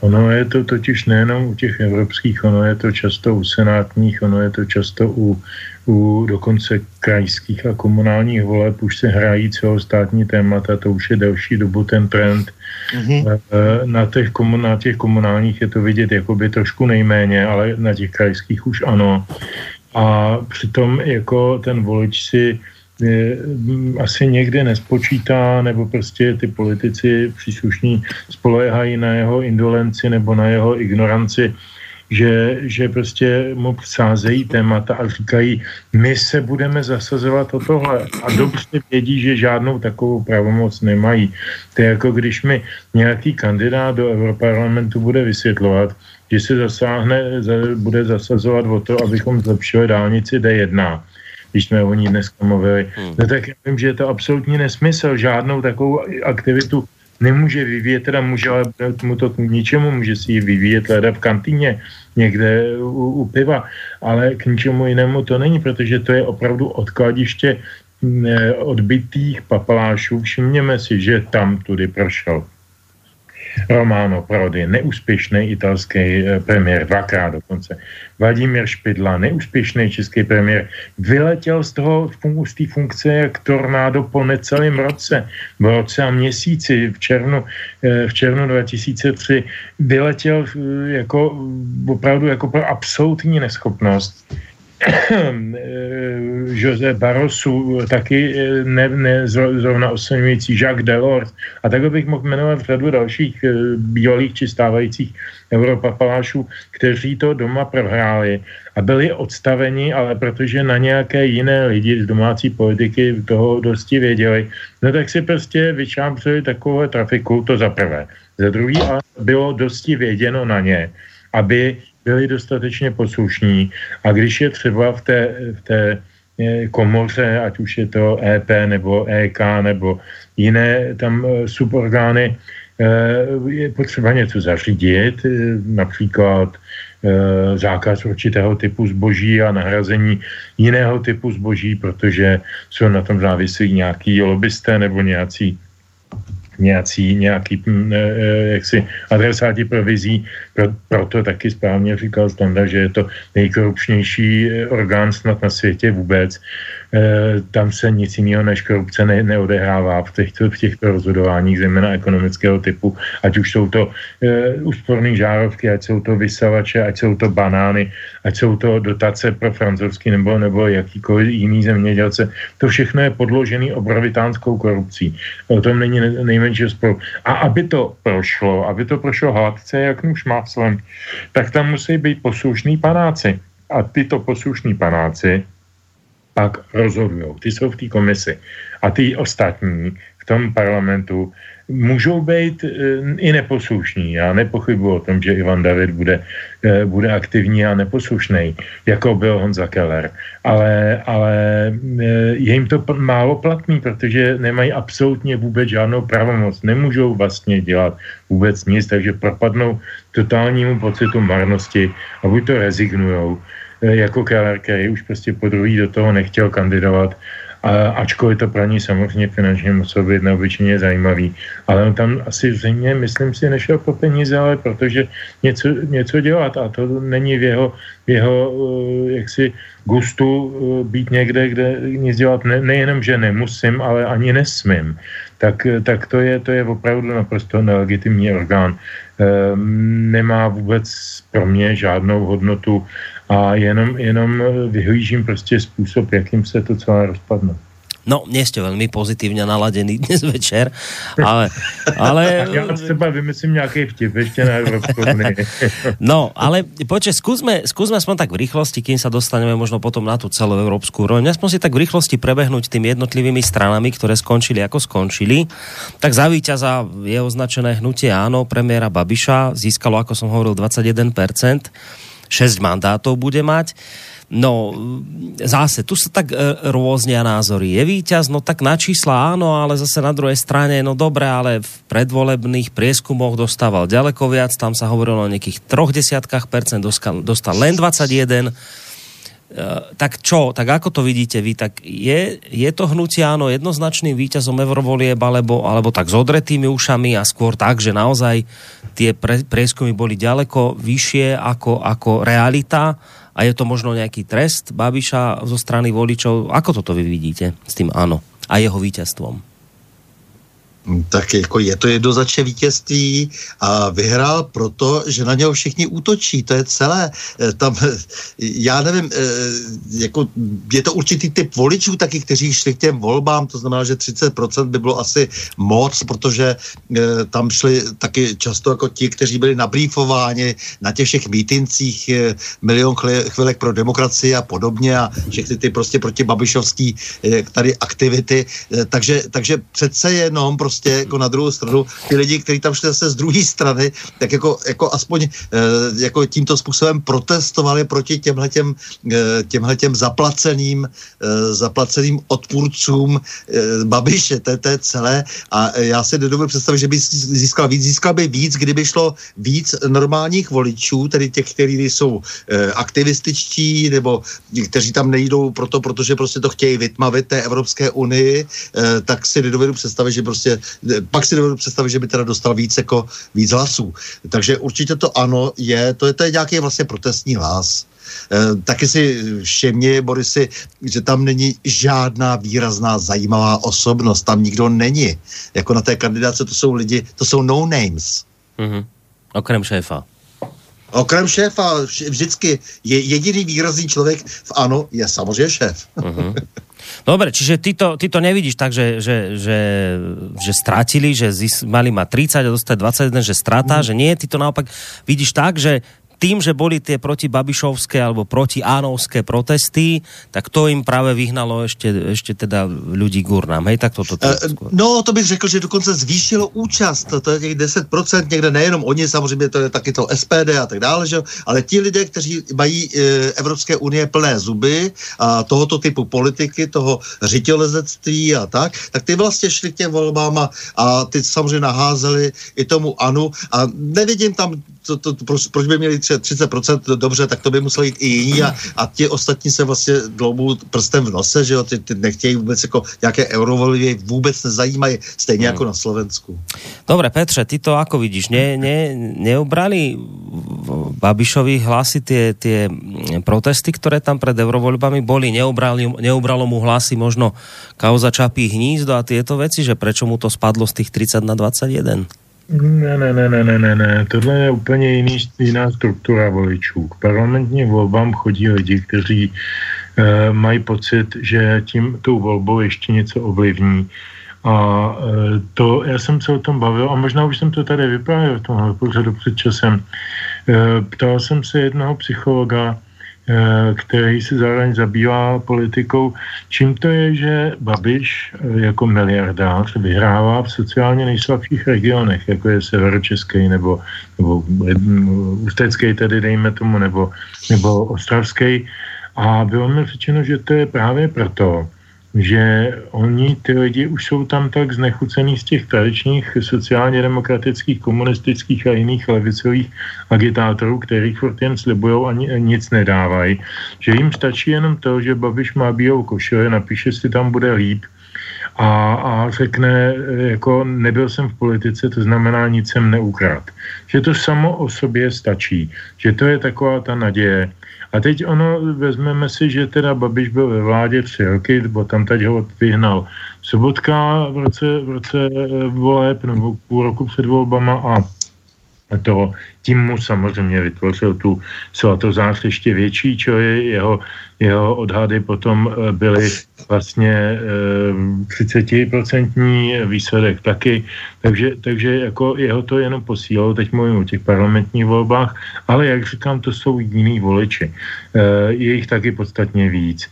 Speaker 4: Ono je to totiž nejenom u těch evropských, ono je to často u senátních, ono je to často u, u dokonce krajských a komunálních voleb. Už se hrají celostátní témata, to už je delší dobu ten trend. Mm-hmm. Na, těch komun, na těch komunálních je to vidět jakoby trošku nejméně, ale na těch krajských už ano. A přitom jako ten volič si asi někde nespočítá, nebo prostě ty politici příslušní spoléhají na jeho indolenci nebo na jeho ignoranci, že, že prostě mu sázejí témata a říkají, my se budeme zasazovat o tohle a dobře vědí, že žádnou takovou pravomoc nemají. To je jako když mi nějaký kandidát do Europarlamentu bude vysvětlovat, že se zasáhne, bude zasazovat o to, abychom zlepšili dálnici D1 když jsme o ní dneska mluvili. Hmm. No tak já vím, že je to absolutní nesmysl. Žádnou takovou aktivitu nemůže vyvíjet, teda může, ale mu to k ničemu, může si ji vyvíjet leda v kantýně, někde u, u piva, ale k ničemu jinému to není, protože to je opravdu odkladiště odbytých papalášů. Všimněme si, že tam tudy prošel Romano Prodi, neúspěšný italský eh, premiér, dvakrát dokonce. Vladimír Špidla, neúspěšný český premiér, vyletěl z toho z té funkce jak tornádo po necelém roce. V roce a měsíci, v červnu, eh, v červnu 2003, vyletěl eh, jako opravdu jako pro absolutní neschopnost Jose Barrosu, taky eh, ne, ne zrovna oslňující Jacques Delors a takhle bych mohl jmenovat řadu dalších eh, bývalých či stávajících europapalášů, kteří to doma prohráli a byli odstaveni, ale protože na nějaké jiné lidi z domácí politiky toho dosti věděli, no tak si prostě vyčápřili takové trafiku, to za prvé. Za druhý ale bylo dosti věděno na ně, aby byli dostatečně poslušní. A když je třeba v té, v té eh, komoře, ať už je to EP nebo EK nebo jiné tam eh, suborgány, eh, je potřeba něco zařídit, například zákaz určitého typu zboží a nahrazení jiného typu zboží, protože jsou na tom závislí nějaký lobbysté nebo nějací nějaký mm, e, e, jaksi adresáti provizí, pro, proto taky správně říkal Standa, že je to nejkorupčnější e, orgán snad na světě vůbec. Eh, tam se nic jiného než korupce ne, neodehrává v těchto, v těchto rozhodováních, zejména ekonomického typu, ať už jsou to uh, úsporné žárovky, ať jsou to vysavače, ať jsou to banány, ať jsou to dotace pro francouzský nebo, nebo jakýkoliv jiný zemědělce. To všechno je podložené obrovitánskou korupcí. O tom není nejmenší sporu. A aby to prošlo, aby to prošlo hladce, jak nůž máslem, tak tam musí být poslušní panáci. A tyto poslušní panáci pak rozhodují. Ty jsou v té komisi. A ty ostatní v tom parlamentu můžou být e, i neposlušní. Já nepochybuji o tom, že Ivan David bude, e, bude aktivní a neposlušný, jako byl Honza Keller. Ale, ale e, je jim to málo platný, protože nemají absolutně vůbec žádnou pravomoc. Nemůžou vlastně dělat vůbec nic, takže propadnou totálnímu pocitu marnosti a buď to rezignujou, Eh, jako Keller, který už prostě po druhý do toho nechtěl kandidovat, a, ačkoliv to pro ní samozřejmě finančně muselo být neobyčejně zajímavý. Ale on tam asi zřejmě, myslím si, nešel po peníze, ale protože něco, něco dělat a to není v jeho, v jeho uh, jaksi gustu uh, být někde, kde nic dělat ne, nejenom, že nemusím, ale ani nesmím. Tak, tak to, je, to je opravdu naprosto nelegitimní orgán. Nemá vůbec pro mě žádnou hodnotu a jenom, jenom vyhlížím prostě způsob, jakým se to celé rozpadne.
Speaker 2: No, nie ste veľmi pozitívne naladení dnes večer, ale... ale...
Speaker 4: Ja třeba vymyslím nejaký vtip, ešte na Európsku
Speaker 2: No, ale počkej, skúsme, skúsme aspoň tak v rýchlosti, kým sa dostaneme možno potom na tú celú európsku úroveň, aspoň si tak v rýchlosti prebehnúť tými jednotlivými stranami, ktoré skončili ako skončili. Tak za víťaza je označené hnutie áno, premiéra Babiša, získalo, ako som hovoril, 21%, 6 mandátov bude mať. No, zase, tu sa tak e, rôznia názory. Je víťaz, no tak na čísla áno, ale zase na druhej strane, no dobre, ale v predvolebných prieskumoch dostával ďaleko viac, tam sa hovorilo o nejakých troch desiatkách percent, dostal, dostal len 21. E, tak čo, tak ako to vidíte vy, tak je, je to hnutie áno jednoznačným víťazom eurovolieb, alebo, alebo tak s odretými ušami a skôr tak, že naozaj tie pre, prieskumy boli ďaleko vyššie ako, ako realita a je to možno nějaký trest Babiša zo strany voličov. Ako toto vy vidíte s tým áno a jeho víťazstvom?
Speaker 3: Tak jako je to jednoznačně vítězství a vyhrál proto, že na něho všichni útočí, to je celé. Eh, tam, já nevím, eh, jako je to určitý typ voličů taky, kteří šli k těm volbám, to znamená, že 30% by bylo asi moc, protože eh, tam šli taky často jako ti, kteří byli nabrýfováni na těch všech mítincích milion chvilek pro demokracii a podobně a všechny ty prostě proti Babišovský tady aktivity, takže, takže přece jenom prostě prostě jako na druhou stranu ty lidi, kteří tam šli zase z druhé strany, tak jako, jako aspoň e, jako tímto způsobem protestovali proti těmhletěm, e, těmhletěm zaplaceným, e, zaplaceným odpůrcům Babiše, to, je celé. A já si nedovedu představit, že by získal víc, získal by víc, kdyby šlo víc normálních voličů, tedy těch, kteří jsou aktivističtí nebo kteří tam nejdou proto, protože prostě to chtějí vytmavit té Evropské unii, tak si nedovedu představit, že prostě pak si dovedu představit, že by teda dostal víc jako víc hlasů. Takže určitě to ano je, to je, to je nějaký vlastně protestní hlas. E, taky si všimni, Borisy, že tam není žádná výrazná zajímavá osobnost, tam nikdo není. Jako na té kandidáce to jsou lidi, to jsou no names.
Speaker 2: Mm-hmm. Okrem šéfa.
Speaker 3: Okrem šéfa vždycky je jediný výrazný člověk v ANO je samozřejmě šéf. Mm-hmm.
Speaker 2: Dobre, čiže ty to, ty to nevidíš tak, že, že, že, že stratili, že zis, mali ma 30 a dostať 21, že strata, mm. že nie, ty to naopak vidíš tak, že tým, že boli tie proti Babišovské alebo proti Ánovské protesty, tak to im právě vyhnalo ještě, ještě teda ľudí k urnám. Hej, tak toto. To,
Speaker 3: uh, no, to bych řekl, že dokonce zvýšilo účast. To, to je těch 10%, někde nejenom oni, samozřejmě to je taky to SPD a tak dále, že? ale ti lidé, kteří mají e, Evropské unie plné zuby a tohoto typu politiky, toho řitělezectví a tak, tak ty vlastně šli k těm volbám a, ty samozřejmě naházeli i tomu Anu a nevidím tam to, to, proč, proč by měli 30%, dobře, tak to by museli jít i jiní a, a ti ostatní se vlastně dloubou prstem v nose, že jo, ty, ty nechtějí vůbec jako nějaké eurovolie vůbec nezajímají, stejně hmm. jako na Slovensku.
Speaker 2: Dobre, Petře, ty to ako vidíš, ne, ne, neubrali Babišovi hlasy tie, tie protesty, které tam pred eurovoľbami boli, neubrali, neubralo mu hlasy možno kauza Čapí hnízdo a tieto veci, že prečo mu to spadlo z tých 30 na 21?
Speaker 4: Ne, ne, ne, ne, ne, ne, ne. Tohle je úplně jiný, jiná struktura voličů. K parlamentním volbám chodí lidi, kteří e, mají pocit, že tím tou volbou ještě něco ovlivní. A e, to, já jsem se o tom bavil, a možná už jsem to tady vyprávěl v tomhle pořadu před časem. E, ptal jsem se jednoho psychologa, který se zároveň zabývá politikou. Čím to je, že Babiš eh, jako miliardář vyhrává v sociálně nejslabších regionech, jako je severočeský nebo, nebo eh, ústecký tedy dejme tomu, nebo, nebo ostravský. A bylo mi řečeno, že to je právě proto, že oni, ty lidi, už jsou tam tak znechucený z těch tradičních sociálně demokratických, komunistických a jiných levicových agitátorů, kterých furt jen slibujou a nic nedávají, že jim stačí jenom to, že Babiš má bílou košile, napíše si tam bude líp a, a řekne, jako nebyl jsem v politice, to znamená nic jsem neukrát. Že to samo o sobě stačí, že to je taková ta naděje, a teď ono, vezmeme si, že teda Babiš byl ve vládě tři roky, bo tam teď ho vyhnal Sobotka v roce, v roce eh, voleb, nebo půl roku před volbama a to tím mu samozřejmě vytvořil tu svatozář ještě větší, čo je jeho, jeho odhady potom eh, byly vlastně 30% eh, výsledek taky, takže, takže jako jeho to jenom posílalo, teď mluvím o těch parlamentních volbách, ale jak říkám, to jsou jiní voliči. Je jich taky podstatně víc.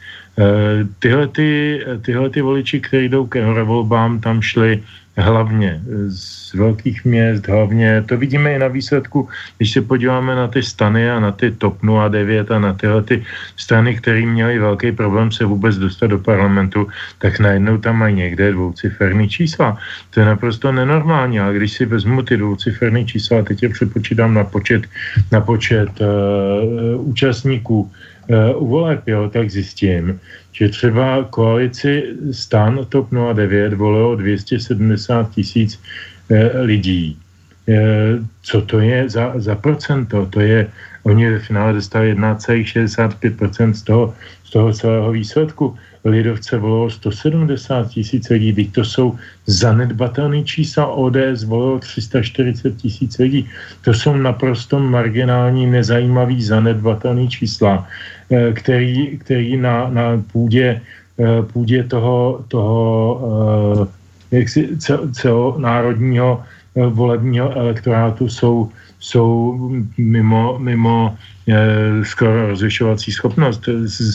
Speaker 4: Tyhle, ty, tyhle ty voliči, kteří jdou ke volbám, tam šli hlavně z velkých měst, hlavně, to vidíme i na výsledku, když se podíváme na ty stany a na ty TOP 09 a na tyhle ty strany, které měly velký problém se vůbec dostat do parlamentu, tak najednou tam mají někde dvouciferný čísla. To je naprosto nenormální, ale když si vezmu ty dvouciferný čísla, teď je přepočítám na počet, na počet uh, účastníků u voleb, jo, tak zjistím, že třeba koalici stan TOP 09 volilo 270 tisíc eh, lidí. Eh, co to je za, za procento? To je, oni ve finále dostali 1,65% z toho, z toho celého výsledku. Lidovce volilo 170 tisíc lidí, teď to jsou zanedbatelné čísla, ODS volilo 340 tisíc lidí. To jsou naprosto marginální, nezajímavý, zanedbatelné čísla, eh, který, který na, na půdě, eh, půdě toho, toho jaksi celonárodního volebního elektorátu jsou, jsou mimo, mimo skoro rozlišovací schopnost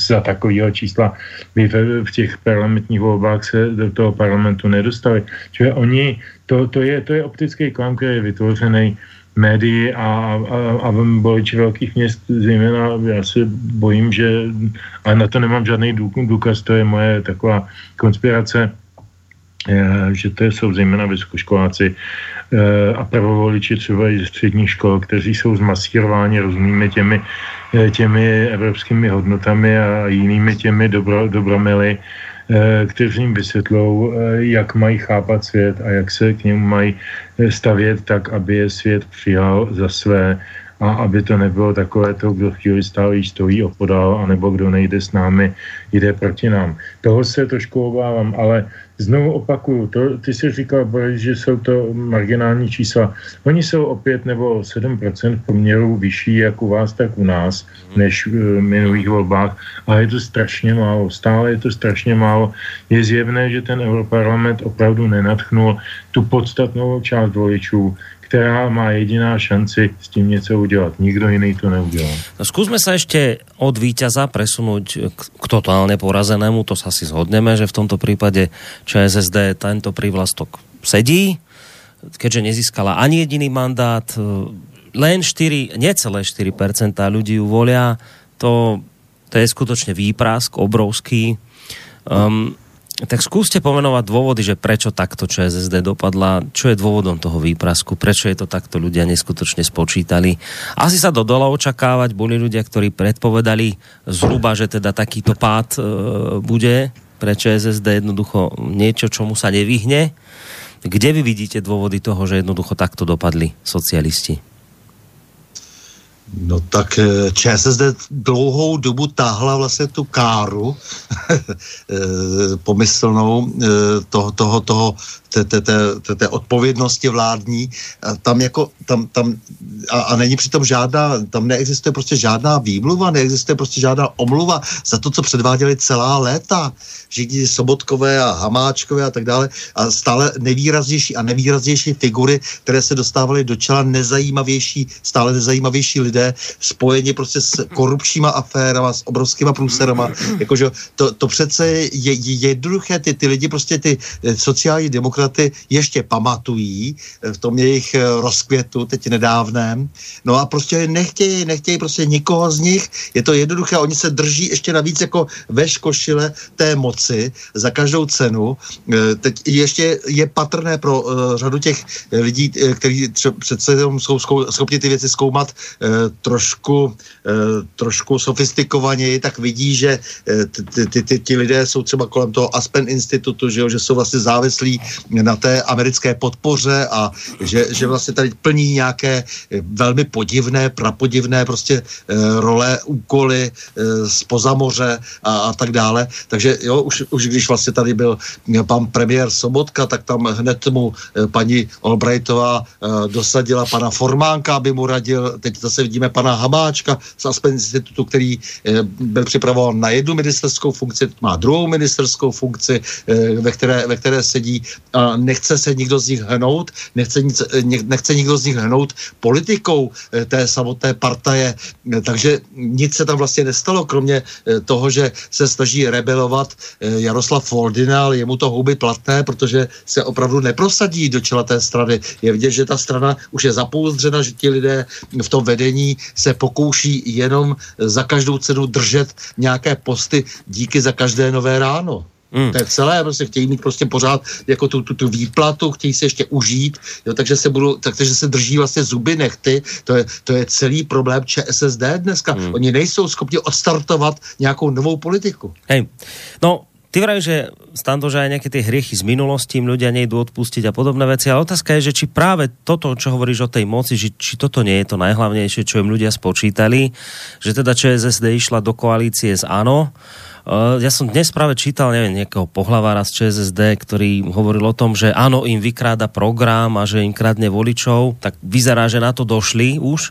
Speaker 4: za takového čísla by v, v těch parlamentních volbách se do toho parlamentu nedostali. Čili oni, to, to, je, to je optický klam, který je vytvořený médií a, a, a voliči velkých měst, zejména já se bojím, že, ale na to nemám žádný důkaz, to je moje taková konspirace, že to jsou zejména vysokoškoláci eh, a pravovoliči třeba i ze středních škol, kteří jsou zmasírováni různými těmi, eh, těmi evropskými hodnotami a jinými těmi dobro, dobromily, eh, kteří jim vysvětlou, jak mají chápat svět a jak se k němu mají stavět tak, aby je svět přijal za své a aby to nebylo takové to, kdo chvíli stále stojí opodál, anebo kdo nejde s námi, jde proti nám. Toho se trošku obávám, ale znovu opakuju, to, ty jsi říkal, Boris, že jsou to marginální čísla. Oni jsou o 5 nebo 7 v poměru vyšší jak u vás, tak u nás, než v minulých volbách, ale je to strašně málo. Stále je to strašně málo. Je zjevné, že ten Europarlament opravdu nenatchnul tu podstatnou část voličů, která má jediná šanci s tím něco udělat. Nikdo jiný to neudělá.
Speaker 2: No, skúsme sa ešte od víťaza presunúť k totálne porazenému, to sa si zhodneme, že v tomto prípade ČSSD tento prívlastok sedí, keďže nezískala ani jediný mandát, len 4, necelé 4% ľudí ju volia, to, to je skutočne výprask obrovský. Um, tak skúste pomenovať dôvody, že prečo takto ČSSD dopadla, čo je dôvodom toho výprasku, prečo je to takto ľudia neskutočne spočítali. Asi sa dodala očakávať, boli ľudia, ktorí predpovedali zhruba, že teda takýto pád e, bude pre ČSSD jednoducho niečo, čomu sa nevyhne. Kde vy vidíte dôvody toho, že jednoducho takto dopadli socialisti?
Speaker 3: No tak eh, ČSSD dlouhou dobu táhla vlastně tu káru eh, pomyslnou eh, toho, toho, toho té, té, té, té odpovědnosti vládní. Tam jako, tam, tam, a, a není přitom žádná, tam neexistuje prostě žádná výmluva, neexistuje prostě žádná omluva za to, co předváděli celá léta. Všichni Sobotkové a Hamáčkové a tak dále a stále nevýraznější a nevýraznější figury, které se dostávaly do čela nezajímavější, stále nezajímavější lidé, spojeni prostě s korupčníma aférama, s obrovskýma průserama. Jakože to, to přece je, je jednoduché, ty, ty lidi prostě ty eh, sociální demokraty ještě pamatují eh, v tom jejich eh, rozkvětu, teď nedávném. No a prostě nechtějí, nechtějí prostě nikoho z nich. Je to jednoduché, oni se drží ještě navíc jako ve škošile té moci za každou cenu. Teď ještě je patrné pro řadu těch lidí, kteří přece jsou schopni ty věci zkoumat trošku, trošku sofistikovaněji, tak vidí, že ti lidé jsou třeba kolem toho Aspen institutu, že, jo, že jsou vlastně závislí na té americké podpoře a že, že vlastně tady plní nějaké velmi podivné, prapodivné prostě role, úkoly spoza moře a, a tak dále. Takže jo, už, už když vlastně tady byl pan premiér Sobotka, tak tam hned mu paní Albrightová dosadila pana Formánka, aby mu radil. Teď zase vidíme pana Hamáčka z Aspen institutu, který eh, byl připravován na jednu ministerskou funkci, má druhou ministerskou funkci, eh, ve které, ve které sedí a nechce se nikdo z nich hnout, nechce, nic, eh, nechce nikdo z nich hnout politikou té samotné partaje. Takže nic se tam vlastně nestalo, kromě toho, že se snaží rebelovat Jaroslav Foldina, ale jemu to houby platné, protože se opravdu neprosadí do čela té strany. Je vidět, že ta strana už je zapouzdřena, že ti lidé v tom vedení se pokouší jenom za každou cenu držet nějaké posty díky za každé nové ráno. Mm. To je celé, prostě chtějí mít prostě pořád jako tu, tu, tu výplatu, chtějí se ještě užít, jo, takže se budou, takže se drží vlastně zuby nechty, to je, to je celý problém ČSSD dneska. Mm. Oni nejsou schopni odstartovat nějakou novou politiku.
Speaker 2: Hej, no Ty vraj, že stando, že aj nejaké tie hriechy z minulosti im ľudia nejdú odpustiť a podobné veci, ale otázka je, že či práve toto, čo hovoríš o tej moci, že, či toto nie je to najhlavnejšie, čo im ľudia spočítali, že teda ČSSD išla do koalície s ANO, Uh, ja som dnes práve čítal, neviem, nejakého pohlavára z ČSSD, ktorý hovoril o tom, že áno, im vykráda program a že im kradne voličov, tak vyzerá, že na to došli už.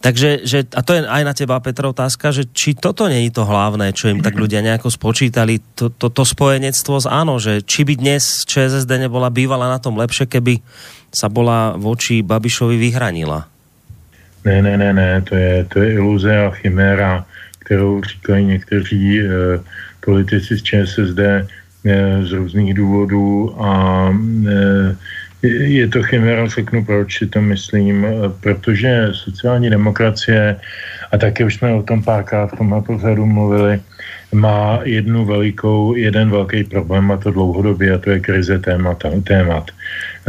Speaker 2: Takže, že, a to je aj na teba, Petr, otázka, že či toto je to hlavné, čo im tak ľudia nejako spočítali, to, to, to spojenectvo s áno, že či by dnes ČSSD nebola bývala na tom lepšie, keby sa bola voči Babišovi vyhranila.
Speaker 4: Ne, ne, ne, ne, to je, to je iluze a chiméra, kterou říkají někteří e, politici z ČSSD e, z různých důvodů a e, je to chimera, řeknu proč si to myslím, protože sociální demokracie, a taky už jsme o tom párkrát v tomhle pořadu mluvili, má jednu velikou, jeden velký problém a to dlouhodobě a to je krize témat. témat.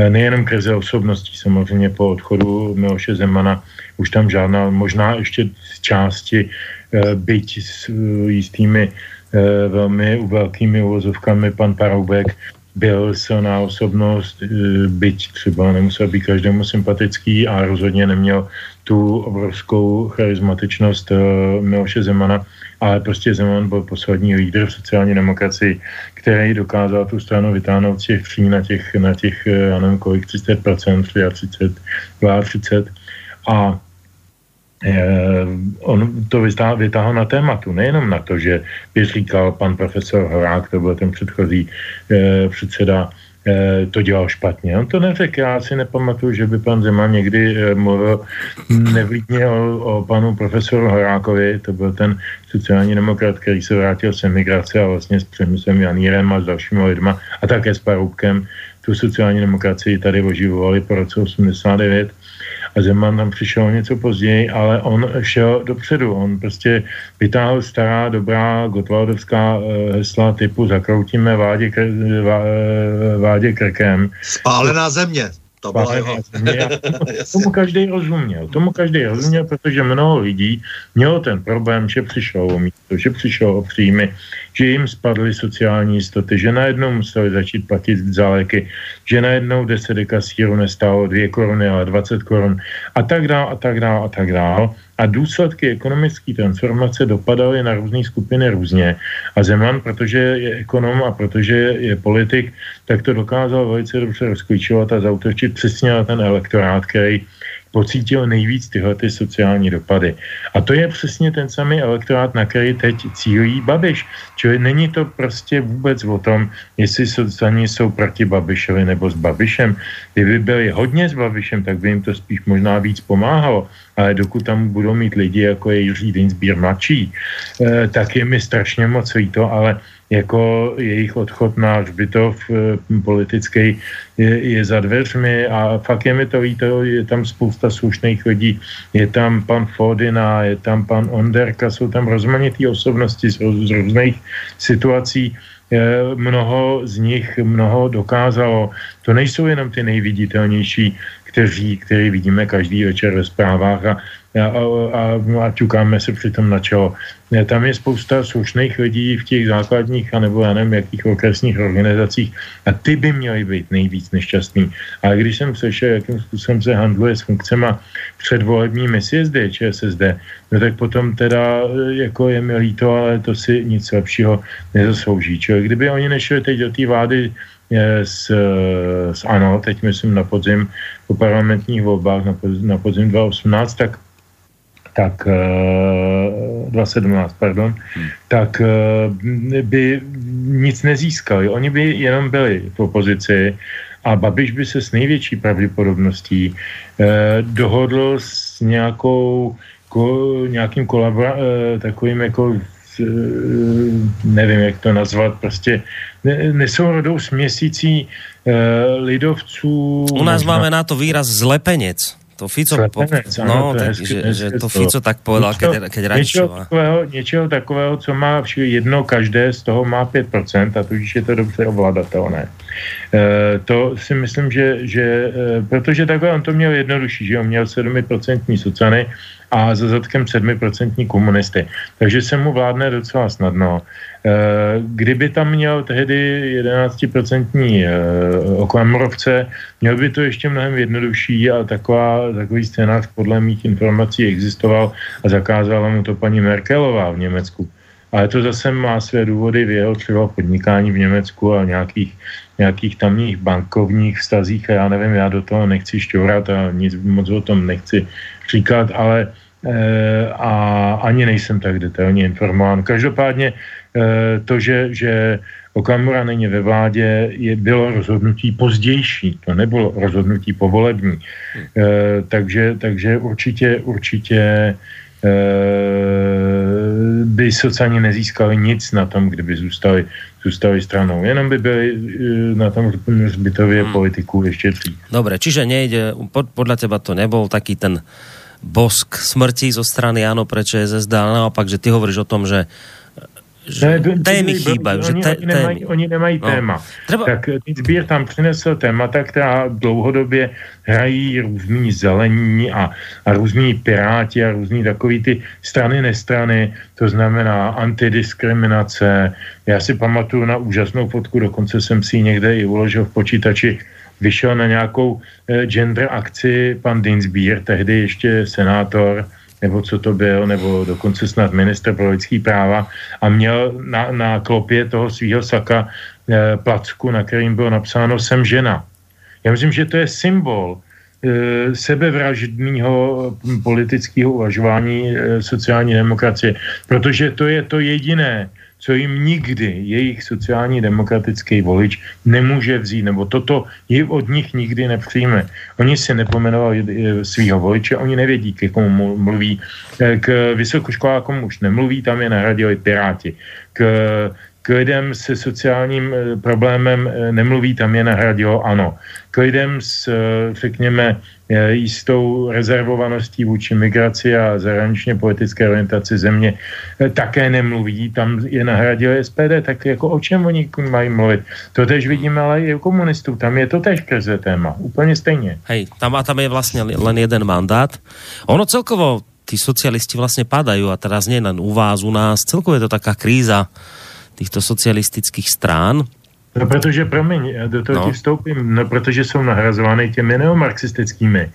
Speaker 4: Nejenom krize osobností, samozřejmě po odchodu Miloše Zemana už tam žádná, možná ještě z části, eh, byť s jistými eh, velmi velkými uvozovkami pan Paroubek byl silná osobnost, eh, byť třeba nemusel být každému sympatický a rozhodně neměl tu obrovskou charismatičnost uh, Miloše Zemana, ale prostě Zeman byl poslední lídr v sociální demokracii, který dokázal tu stranu vytáhnout z těch tří na těch, na těch eh, já nevím kolik, 30%, 30, 32 a Eh, on to vytáhl na tématu, nejenom na to, že by říkal pan profesor Horák, to byl ten předchozí eh, předseda, eh, to dělal špatně. On to neřekl, já si nepamatuju, že by pan Zeman někdy mluvil nevlídně o, o panu profesoru Horákovi, to byl ten sociální demokrat, který se vrátil z emigrace a vlastně s Přemyslem Janírem a s dalšími lidma a také s Paroubkem. Tu sociální demokracii tady oživovali po roce 89 a Zeman tam přišel něco později, ale on šel dopředu. On prostě vytáhl stará, dobrá gotwaldovská eh, hesla typu zakroutíme vádě, kr, vádě krkem.
Speaker 3: Spálená země. To bylo jeho.
Speaker 4: tomu každý rozuměl. Tomu každý rozuměl, protože mnoho lidí mělo ten problém, že přišlo o místo, že přišlo o příjmy, že jim spadly sociální jistoty, že najednou museli začít platit za léky, že najednou 10 dekasíru nestálo 2 koruny, ale 20 korun a tak dál a tak dál a tak dál. A důsledky ekonomické transformace dopadaly na různé skupiny různě. A Zeman, protože je ekonom a protože je politik, tak to dokázal velice dobře rozklíčovat a zautočit přesně na ten elektorát, který pocítil nejvíc tyhle ty sociální dopady. A to je přesně ten samý elektorát, na který teď cílí Babiš. Čili není to prostě vůbec o tom, jestli sociální jsou proti Babišovi nebo s Babišem. Kdyby byli hodně s Babišem, tak by jim to spíš možná víc pomáhalo. Ale dokud tam budou mít lidi, jako je Jiří Dinsbír mladší, eh, tak je mi strašně moc líto, ale jako jejich odchod na hřbitov eh, politický je, je za dveřmi a fakt je mi to líto, je tam spousta slušných lidí, je tam pan Fodina, je tam pan Onderka, jsou tam rozmanitý osobnosti z, z různých situací, mnoho z nich mnoho dokázalo. To nejsou jenom ty nejviditelnější, kteří, který vidíme každý večer ve zprávách a a, a, a ťukáme se přitom na čelo. Tam je spousta slušných lidí v těch základních, anebo já nevím, jakých okresních organizacích a ty by měly být nejvíc nešťastný. Ale když jsem slyšel, jakým způsobem se handluje s funkcema předvolebními sjezdy ČSSD, no tak potom teda jako je mi líto, ale to si nic lepšího nezaslouží. Čili kdyby oni nešli teď do té vlády s, s ANO, teď myslím na podzim po parlamentních volbách na podzim, na podzim 2018, tak tak 2017, eh, pardon, hmm. tak by nic nezískali. Oni by jenom byli v opozici a Babiš by se s největší pravděpodobností eh, dohodl s nějakou ko, nějakým kolabora, takovým jako nevím, jak to nazvat, prostě nesourodou směsící lidovců.
Speaker 2: U nás možná... máme na to výraz zlepenec. To Fico, po, no, tak, že, že to Fico tak povedal, niečo, keď, keď
Speaker 4: niečo takového, niečoho takového, co má jedno každé, z toho má 5% a tudíž je to dobře ovladatelné. E, to si myslím, že, že e, protože takhle on to měl jednodušší, že on měl 7% sociany a za zadkem 7% komunisty. Takže se mu vládne docela snadno. Eh, kdyby tam měl tehdy 11% eh, oklamorovce, měl by to ještě mnohem jednodušší a taková, takový scénář podle mých informací existoval a zakázala mu to paní Merkelová v Německu. Ale to zase má své důvody v jeho třeba podnikání v Německu a nějakých, nějakých tamních bankovních vztazích a já nevím, já do toho nechci šťourat a nic moc o tom nechci říkat, ale e, a ani nejsem tak detailně informován. Každopádně Eh, to, že, že Okamura není ve vládě, je, bylo rozhodnutí pozdější, to nebylo rozhodnutí povolební. Hmm. E, takže, takže určitě, určitě by sociálně nezískali nic na tom, kdyby zůstali, zůstali stranou. Jenom by byli na tom zbytově hmm. politiku ještě dřív.
Speaker 2: Dobre, čiže nejde, pod, podle teba to nebol taký ten bosk smrti zo strany Áno pre ČSSD, ale naopak, že ty hovoríš o tom, že že témy chýbají. Že
Speaker 4: oni, oni, nemají, oni nemají no. téma. Třeba... Tak eh, Sbír tam přinesl témata, která dlouhodobě hrají různý zelení a, a různí piráti a různí takový ty strany nestrany, to znamená antidiskriminace. Já si pamatuju na úžasnou fotku, dokonce jsem si ji někde i uložil v počítači, vyšel na nějakou eh, gender akci pan Dinsbír, tehdy ještě senátor, nebo co to byl, nebo dokonce snad minister pro lidský práva a měl na, na klopě toho svého saka e, placku, na kterým bylo napsáno jsem žena. Já myslím, že to je symbol e, sebevraždného politického uvažování e, sociální demokracie, protože to je to jediné, co jim nikdy jejich sociální demokratický volič nemůže vzít, nebo toto je od nich nikdy nepřijme. Oni si nepomenovali eh, svého voliče, oni nevědí, k komu mluví. Eh, k vysokoškolákům už nemluví, tam je nahradili Piráti. K k lidem se sociálním eh, problémem nemluví, tam je nahradilo ano. K lidem s, řekněme, jistou rezervovaností vůči migraci a zahraničně politické orientaci země eh, také nemluví, tam je nahradil SPD, tak jako o čem oni mají mluvit? To tež vidíme ale i u komunistů, tam je to tež krize téma, úplně stejně.
Speaker 2: Hej, tam a tam je vlastně len jeden mandát. Ono celkovo tí socialisti vlastně padají a teraz nie len u vás, u nás, celkovo je to taká kríza týchto socialistických strán,
Speaker 4: No protože, promiň, do toho no. ti vstoupím, no protože jsou nahrazovány těmi neomarxistickými.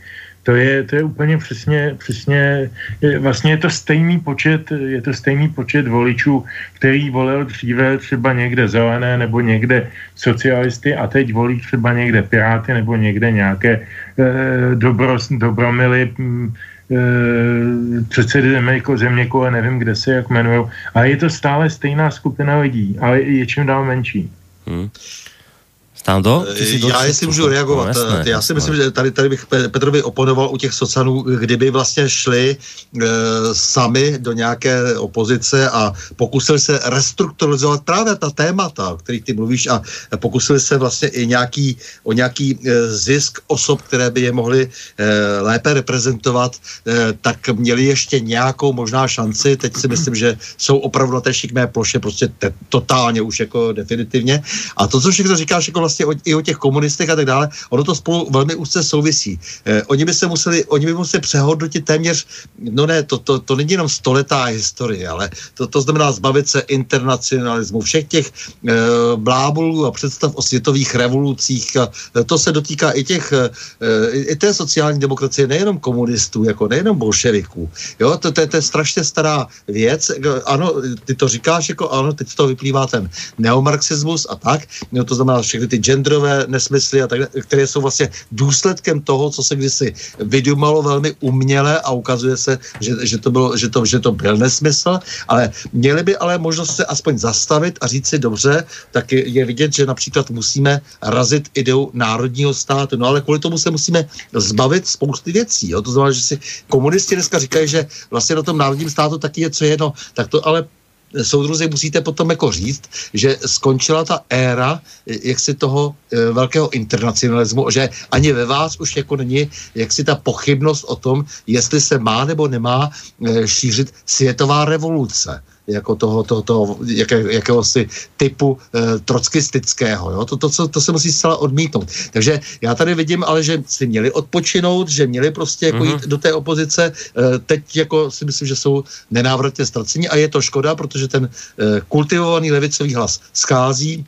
Speaker 4: To je, to je úplně přesně, přesně, je, vlastně je to stejný počet, je to stejný počet voličů, který volil dříve třeba někde zelené nebo někde socialisty a teď volí třeba někde piráty nebo někde nějaké e, dobro, dobromily e, předsedy země, země kole, nevím, kde se jak jmenují. A je to stále stejná skupina lidí, ale je čím dál menší. Hmm.
Speaker 2: Stando?
Speaker 3: Já jestli můžu reagovat. No, jasné, já si myslím, že tady, tady bych Petrovi oponoval u těch socanů, kdyby vlastně šli e, sami do nějaké opozice a pokusili se restrukturalizovat právě ta témata, o kterých ty mluvíš a pokusili se vlastně i nějaký, o nějaký e, zisk osob, které by je mohly e, lépe reprezentovat, e, tak měli ještě nějakou možná šanci. Teď si myslím, že jsou opravdu na té šikmé ploše prostě te, totálně už jako definitivně. A to, co všechno říkáš, jako vlastně vlastně o, i o těch komunistech a tak dále, ono to spolu velmi úzce souvisí. Eh, oni by se museli, oni by museli přehodnotit téměř, no ne, to, to, to není jenom stoletá historie, ale to, to znamená zbavit se internacionalismu, všech těch eh, blábolů a představ o světových revolucích. A eh, to se dotýká i těch, eh, i té sociální demokracie, nejenom komunistů, jako nejenom bolševiků. Jo, to, to, to je strašně stará věc. Ano, ty to říkáš, jako ano, teď toho vyplývá ten neomarxismus a tak. No, to znamená všechny ty genderové nesmysly, a tak, které jsou vlastně důsledkem toho, co se kdysi vydumalo velmi uměle a ukazuje se, že, že, to, bylo, že, to, že to byl nesmysl, ale měli by ale možnost se aspoň zastavit a říct si dobře, tak je, je vidět, že například musíme razit ideu národního státu, no ale kvůli tomu se musíme zbavit spousty věcí. Jo? To znamená, že si komunisti dneska říkají, že vlastně na tom národním státu taky je co jedno, tak to ale soudruzi musíte potom jako říct, že skončila ta éra jaksi toho e, velkého internacionalismu, že ani ve vás už jako není jaksi ta pochybnost o tom, jestli se má nebo nemá e, šířit světová revoluce jako toho, toho, toho jaké, jakéhosi typu e, trockistického. Jo? To, to, to, to se musí zcela odmítnout. Takže já tady vidím, ale že si měli odpočinout, že měli prostě jako mm-hmm. jít do té opozice. E, teď jako si myslím, že jsou nenávratně ztraceni a je to škoda, protože ten e, kultivovaný levicový hlas schází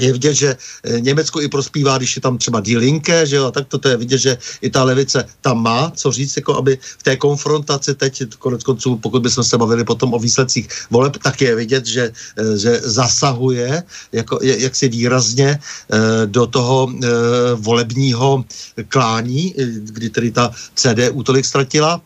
Speaker 3: je vidět, že eh, Německo i prospívá, když je tam třeba Die Linke, že jo, tak to, to je vidět, že i ta levice tam má co říct, jako aby v té konfrontaci teď, konec konců, pokud bychom se bavili potom o výsledcích voleb, tak je vidět, že, eh, že zasahuje jako, jak si výrazně eh, do toho volebního klání, kdy tedy ta CDU tolik ztratila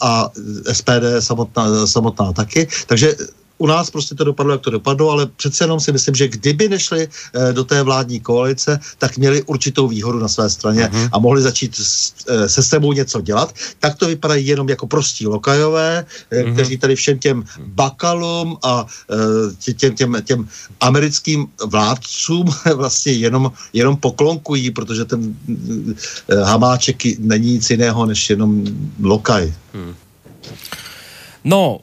Speaker 3: a SPD samotná, samotná taky. Takže u nás prostě to dopadlo, jak to dopadlo, ale přece jenom si myslím, že kdyby nešli e, do té vládní koalice, tak měli určitou výhodu na své straně mm-hmm. a mohli začít s, e, se sebou něco dělat. Tak to vypadají jenom jako prostí lokajové, e, mm-hmm. kteří tady všem těm bakalům a e, těm, těm, těm americkým vládcům vlastně jenom, jenom poklonkují, protože ten Hamáček není nic jiného než jenom lokaj. Hmm.
Speaker 2: No,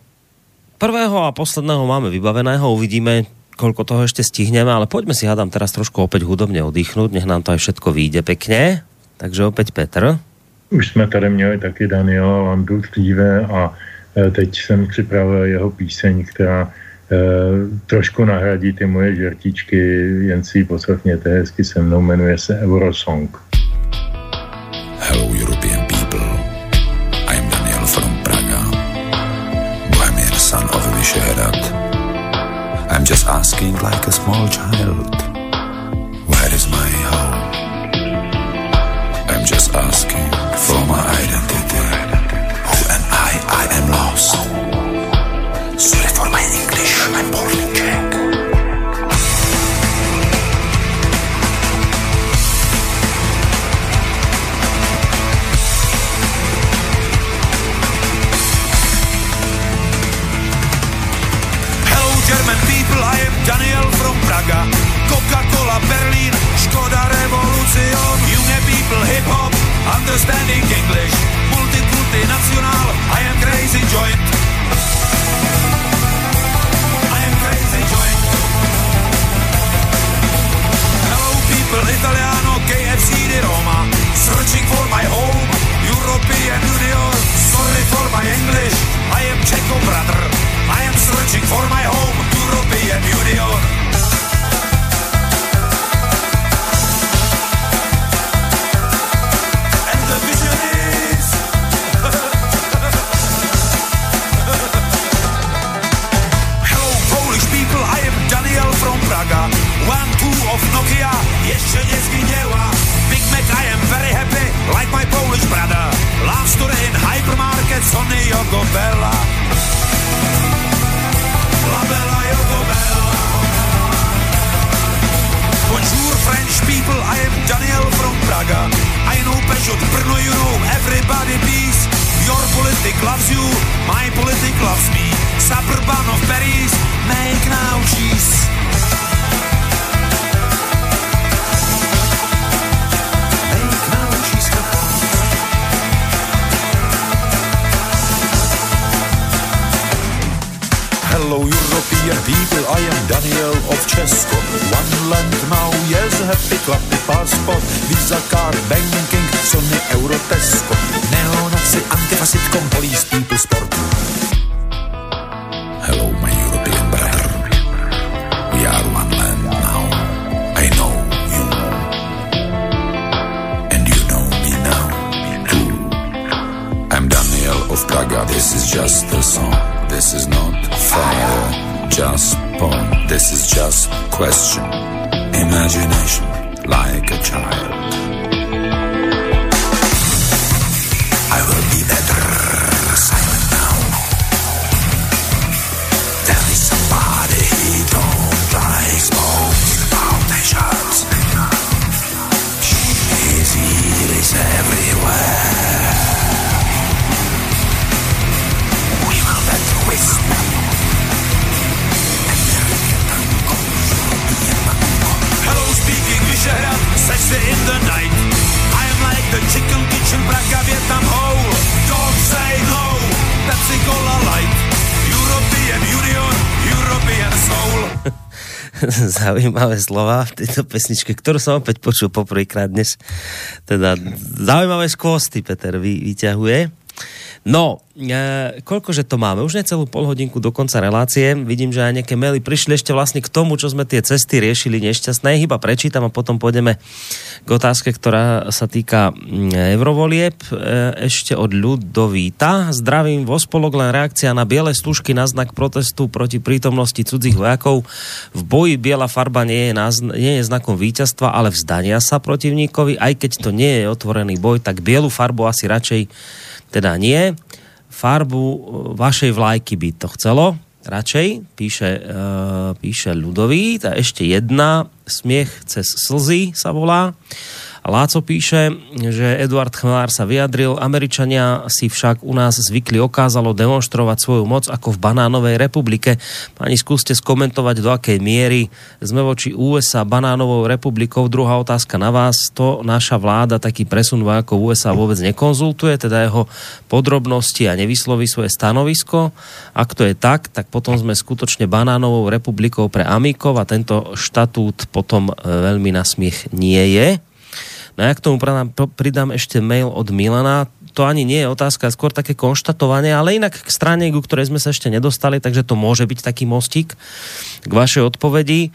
Speaker 2: prvého a posledného máme vybaveného, uvidíme, koľko toho ešte stihneme, ale poďme si hádam teraz trošku opäť hudobně oddychnúť, nech nám to aj všetko vyjde pekne. Takže opäť Petr.
Speaker 4: Už jsme tady měli taky Daniela Landu dříve a e, teď jsem připravil jeho píseň, která e, trošku nahradí ty moje žertičky, jen si ji poslechněte hezky se mnou, jmenuje se Eurosong.
Speaker 7: Hello European just asking like a small child,
Speaker 2: zaujímavé slova v tejto pesničke, ktorú som opäť počul poprvýkrát dnes. Teda zaujímavé skvosty Peter vy, vyťahuje. No, e, koľkože to máme? Už necelú pol hodinku do konca relácie. Vidím, že aj nejaké maily prišli ešte vlastne k tomu, čo sme tie cesty riešili nešťastné. Chyba prečítam a potom pôjdeme k otázke, ktorá sa týka mm, eurovolieb. E, ešte od Ľudovíta. Zdravím vo spolok len reakcia na biele stužky na znak protestu proti prítomnosti cudzích vojakov. V boji biela farba nie je, názn- nie je znakom víťazstva, ale vzdania sa protivníkovi. Aj keď to nie je otvorený boj, tak bielu farbu asi radšej teda nie. Farbu e, vašej vlajky by to chcelo, radšej, píše, uh, píše Ľudový. A ešte jedna, smiech cez slzy sa volá. Láco píše, že Eduard Chmelár sa vyjadril, Američania si však u nás zvykli okázalo demonstrovať svoju moc ako v banánovej republike. Pani, skúste skomentovať, do akej miery sme voči USA banánovou republikou. Druhá otázka na vás. To naša vláda taký presun vojakov USA vôbec nekonzultuje, teda jeho podrobnosti a nevysloví svoje stanovisko. Ak to je tak, tak potom sme skutočne banánovou republikou pre Amikov a tento štatút potom e, veľmi na smiech nie je. No ja k tomu pridám, ešte mail od Milana. To ani nie je otázka, skôr také konštatovanie, ale inak k strane, ku ktorej sme sa ešte nedostali, takže to môže byť taký mostík k vašej odpovedi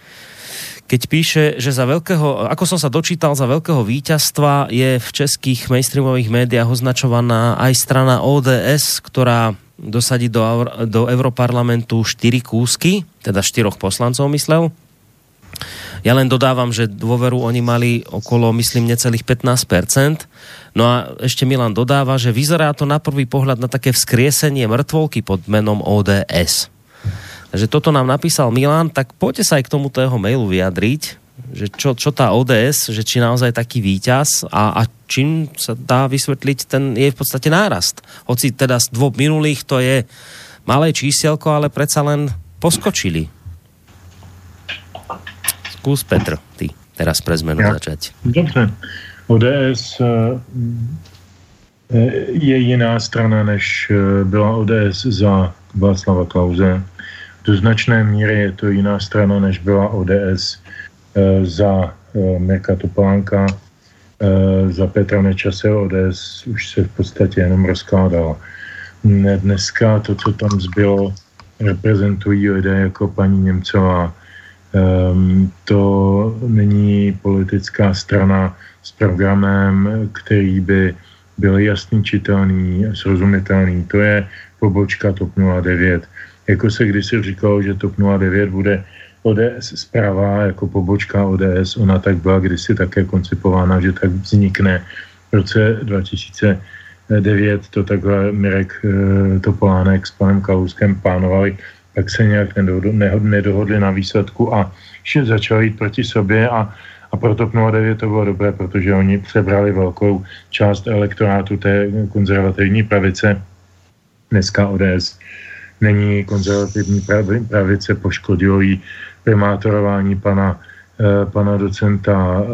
Speaker 2: keď píše, že za veľkého, ako som sa dočítal, za veľkého víťazstva je v českých mainstreamových médiách označovaná aj strana ODS, ktorá dosadí do, do Europarlamentu 4 kúsky, teda štyroch poslancov myslel. Ja len dodávam, že dôveru oni mali okolo, myslím, necelých 15%. No a ešte Milan dodáva, že vyzerá to na prvý pohľad na také vzkriesenie mŕtvolky pod menom ODS. Takže toto nám napísal Milan, tak poďte sa aj k tomuto jeho mailu vyjadriť, že čo, čo tá ODS, že či naozaj taký víťaz a, a čím sa dá vysvetliť ten je v podstate nárast. Hoci teda z dvoch minulých to je malé čísielko, ale predsa len poskočili. Skús Petr, ty teraz pre zmenu ja. začať.
Speaker 4: Dobře. ODS eh, je jiná strana, než eh, byla ODS za Václava Klauze. Do značné míry je to jiná strana, než byla ODS eh, za Mirka Topánka. Za Petra Nečase ODS už se v podstatě jenom rozkládala. Dneska to, co tam zbylo, reprezentují lidé jako paní Němcová, to není politická strana s programem, který by byl jasný, čitelný, srozumitelný. To je pobočka TOP 09. Jako se kdysi říkalo, že TOP 09 bude ODS zprava jako pobočka ODS, ona tak byla kdysi také koncipována, že tak vznikne v roce 2009 to takhle Mirek eh, Topolánek s panem Kalouskem plánovali tak se nějak nedohodli na výsledku a že začali jít proti sobě a, a pro TOP 09 to bylo dobré, protože oni přebrali velkou část elektorátu té konzervativní pravice. Dneska ODS není konzervativní pravice, poškodilo jí primátorování pana, eh, pana docenta, eh,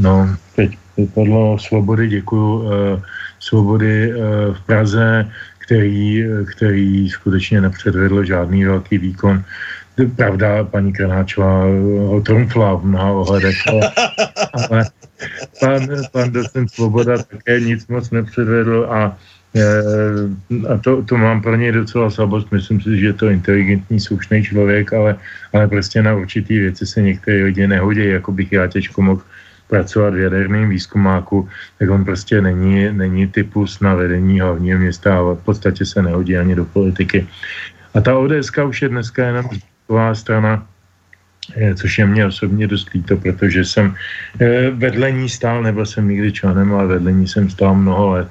Speaker 4: no, teď vypadlo svobody, děkuju, eh, svobody v Praze, který, který skutečně nepředvedl žádný velký výkon. Pravda, paní Kranáčová ho trumfla v mnoha ohledech, ale, ale pan, pan docent Svoboda také nic moc nepředvedl a a to, to mám pro něj docela slabost. Myslím si, že je to inteligentní, slušný člověk, ale, ale prostě na určitý věci se některé lidi nehodí, jako bych já těžko mohl pracovat v jaderném výzkumáku, tak on prostě není, není typus na vedení hlavního města a v podstatě se nehodí ani do politiky. A ta ODS už je dneska jenom taková strana, eh, což je mě osobně dost líto, protože jsem eh, vedle ní stál, nebyl jsem nikdy členem, ale vedle ní jsem stál mnoho let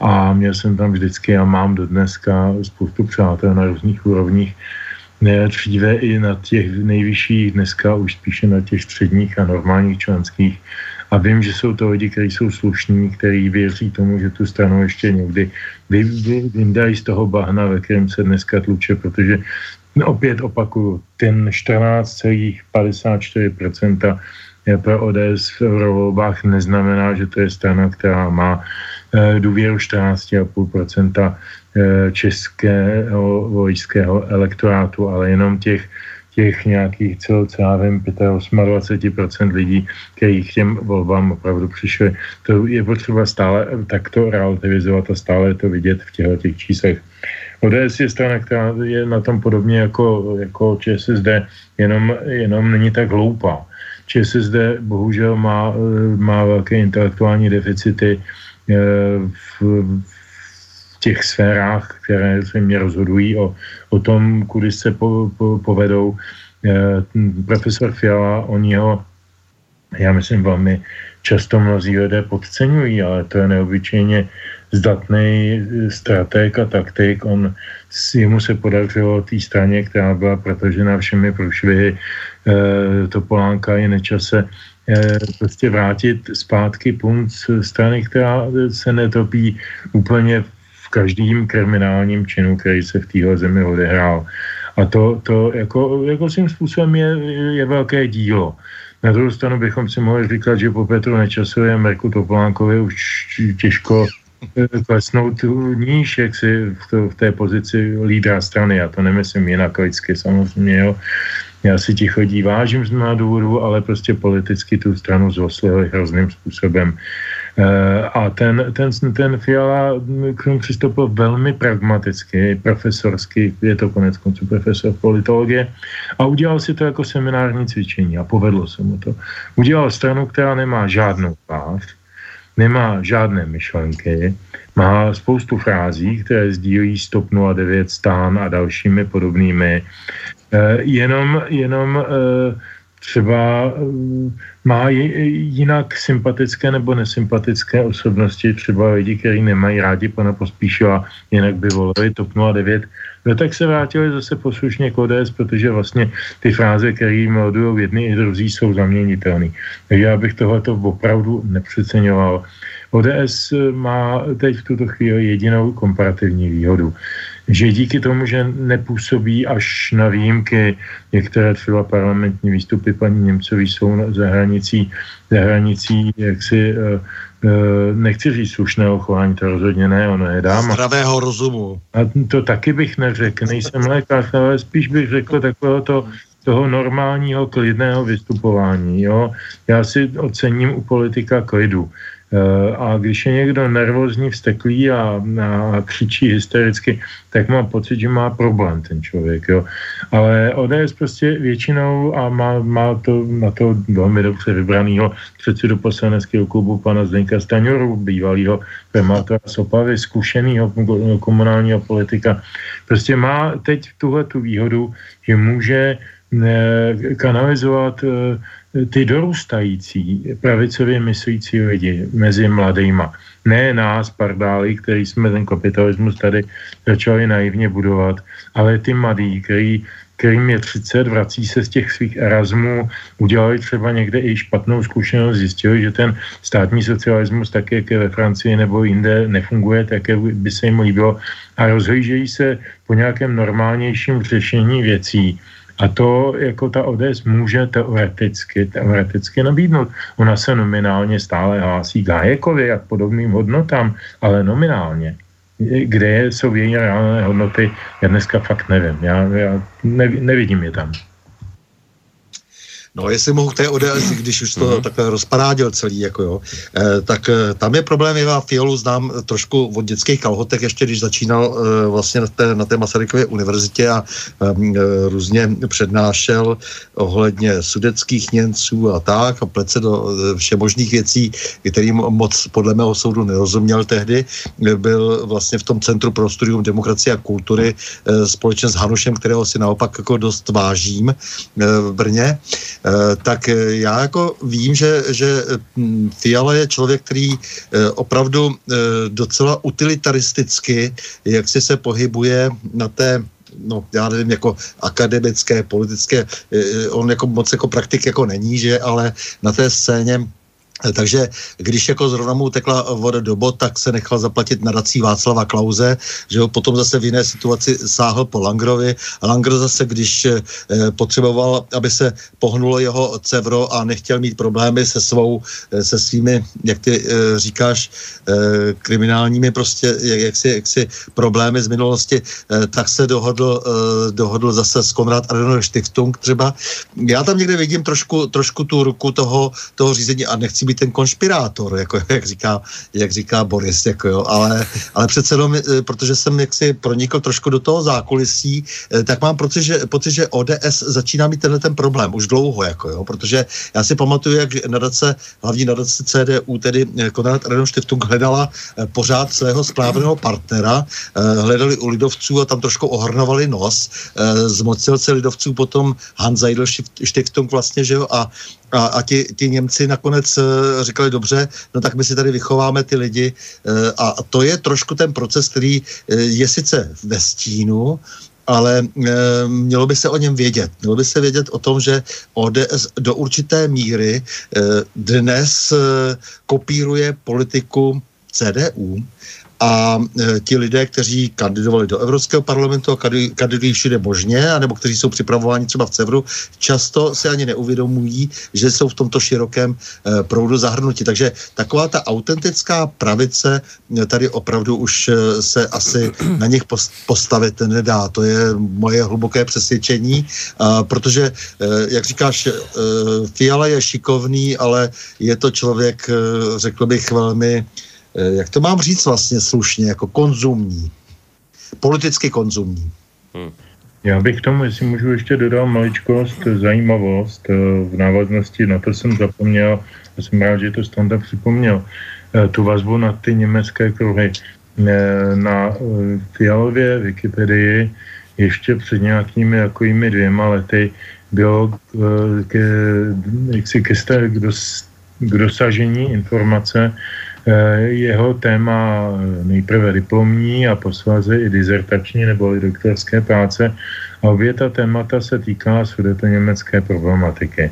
Speaker 4: a měl jsem tam vždycky a mám do dneska spoustu přátel na různých úrovních. Dříve i na těch nejvyšších, dneska už spíše na těch středních a normálních členských. A vím, že jsou to lidi, kteří jsou slušní, kteří věří tomu, že tu stranu ještě někdy vyndají z toho bahna, ve kterém se dneska tluče, protože opět opakuju, ten 14,54% pro ODS v eurovolbách neznamená, že to je strana, která má Eh, důvěru 14,5% eh, českého vojského elektorátu, ale jenom těch těch nějakých cel, co já vím, 28% lidí, kteří k těm volbám opravdu přišli. To je potřeba stále takto relativizovat a stále to vidět v těchto těch číslech. ODS je strana, která je na tom podobně jako, jako ČSSD, jenom, jenom není tak hloupá. ČSSD bohužel má, má velké intelektuální deficity, Eh, v, v těch sférách, které se mě rozhodují o, o tom, kudy se po, po, povedou. Eh, profesor Fiala, on jeho, já myslím, velmi často mnozí lidé podceňují, ale to je neobyčejně zdatný strateg a taktik. On, jemu se podařilo té straně, která byla protažena všemi průšvihy, e, Topolánka i Nečase, Eh, prostě vrátit zpátky punc strany, která se netopí úplně v každém kriminálním činu, který se v téhle zemi odehrál. A to, to jako, jako svým způsobem je, je velké dílo. Na druhou stranu bychom si mohli říkat, že po Petru Nečasově a Merku Topolánkovi už těžko eh, klesnout níž, jak si v, to, v té pozici lídra strany. Já to nemyslím jinak lidsky samozřejmě, jo. Já si těch vážím z mnoha důvodů, ale prostě politicky tu stranu zloslili hrozným způsobem. E, a ten, ten, ten Fiala k tomu přistoupil velmi pragmaticky, profesorsky, je to konec konců profesor politologie, a udělal si to jako seminární cvičení a povedlo se mu to. Udělal stranu, která nemá žádnou tvář, nemá žádné myšlenky, má spoustu frází, které sdílí Stop 09, Stán a dalšími podobnými Eh, jenom, jenom eh, třeba eh, má jinak sympatické nebo nesympatické osobnosti, třeba lidi, kteří nemají rádi pana Pospíšila, jinak by volili TOP 09, no tak se vrátili zase poslušně k ODS, protože vlastně ty fráze, které modují jedny i druzí, jsou zaměnitelné. Takže já bych tohleto opravdu nepřeceňoval. ODS má teď v tuto chvíli jedinou komparativní výhodu že díky tomu, že nepůsobí až na výjimky, některé třeba parlamentní výstupy paní Němcový jsou za hranicí, za hranicí jaksi uh, nechci říct slušného chování, to rozhodně ne, ono je dáma.
Speaker 3: Zdravého rozumu.
Speaker 4: A to taky bych neřekl, nejsem lékař, ale spíš bych řekl takového to, toho normálního klidného vystupování. Jo? Já si ocením u politika klidu. Eh, a když je někdo nervózní, vsteklý a, a křičí hystericky, tak mám pocit, že má problém ten člověk. Jo. Ale ODS prostě většinou a má, má to na to velmi dobře vybranýho předsedu poslaneckého klubu pana Zdenka Staňoru, bývalého primátora Sopavy, zkušeného komunálního politika. Prostě má teď tuhle tu výhodu, že může eh, kanalizovat eh, ty dorůstající pravicově myslící lidi mezi mladýma. Ne nás, pardály, který jsme ten kapitalismus tady začali naivně budovat, ale ty mladí, který, kterým je 30, vrací se z těch svých Erasmů, udělali třeba někde i špatnou zkušenost, zjistili, že ten státní socialismus, tak jak je ve Francii nebo jinde, nefunguje tak, jak by se jim líbilo a rozhlížejí se po nějakém normálnějším řešení věcí a to jako ta ODS může teoreticky, teoreticky nabídnout. Ona se nominálně stále hlásí Gájekovi a podobným hodnotám, ale nominálně. kde jsou její reálné hodnoty, já dneska fakt nevím. Já, já nevidím je tam.
Speaker 3: No, jestli mohu té ODS, když už to mm-hmm. takhle rozparádil celý, jako jo, eh, tak eh, tam je problém, já Fiolu znám trošku od dětských kalhotek, ještě když začínal eh, vlastně na té, na té Masarykově univerzitě a eh, různě přednášel ohledně sudeckých Němců a tak a plece do eh, všemožných věcí, kterým moc podle mého soudu nerozuměl tehdy, byl vlastně v tom Centru pro studium demokracie a kultury eh, společně s Hanušem, kterého si naopak jako dost vážím eh, v Brně. Eh, tak eh, já jako vím, že, že hm, Fiala je člověk, který eh, opravdu docela utilitaristicky, jak si se pohybuje na té no, já nevím, jako akademické, politické, on jako moc jako praktik jako není, že, ale na té scéně takže když jako zrovna mu tekla voda do bod, tak se nechal zaplatit nadací Václava Klauze, že ho potom zase v jiné situaci sáhl po Langrovi. Langr zase, když eh, potřeboval, aby se pohnulo jeho cevro a nechtěl mít problémy se svou, eh, se svými, jak ty eh, říkáš, eh, kriminálními prostě, jak, jak, si, jak si problémy z minulosti, eh, tak se dohodl, eh, dohodl zase s Konrad Adenauer Stiftung třeba. Já tam někde vidím trošku, trošku tu ruku toho, toho řízení a nechci být ten konšpirátor, jako, jak, říká, jak říká Boris, jako jo, ale, ale přece jenom, eh, protože jsem jaksi pronikl trošku do toho zákulisí, eh, tak mám pocit, že, pocit, že ODS začíná mít tenhle ten problém už dlouho, jako jo, protože já si pamatuju, jak nadace, hlavní nadace CDU, tedy eh, Konrad Adenauer Stiftung hledala pořád svého správného partnera, hledali u lidovců a tam trošku ohrnovali nos, zmocnil se lidovců potom Hans Seidel Stiftung vlastně, že jo, a a, a ti, ti Němci nakonec uh, říkali, dobře, no tak my si tady vychováme ty lidi uh, a, to je trošku ten proces, který uh, je sice ve stínu, ale e, mělo by se o něm vědět. Mělo by se vědět o tom, že ODS do určité míry e, dnes e, kopíruje politiku CDU a e, ti lidé, kteří kandidovali do Evropského parlamentu a kandidují všude možně, anebo kteří jsou připravováni třeba v Cevru, často se ani neuvědomují, že jsou v tomto širokém e, proudu zahrnuti. Takže taková ta autentická pravice e, tady opravdu už e, se asi na nich postavit nedá. To je moje hluboké přesvědčení, a, protože, e, jak říkáš, e, Fiala je šikovný, ale je to člověk, e, řekl bych, velmi jak to mám říct vlastně slušně, jako konzumní. Politicky konzumní. Hmm.
Speaker 4: Já bych k tomu, jestli můžu ještě dodat maličkost, zajímavost eh, v návaznosti, na to jsem zapomněl, a jsem rád, že to Standa připomněl, eh, tu vazbu na ty německé kruhy. Na Fialově Wikipedii ještě před nějakými takovými dvěma lety bylo k, k, k, dos, k dosažení informace Eh, jeho téma nejprve diplomní a posléze i dizertační nebo i doktorské práce. A obě ta témata se týká německé problematiky.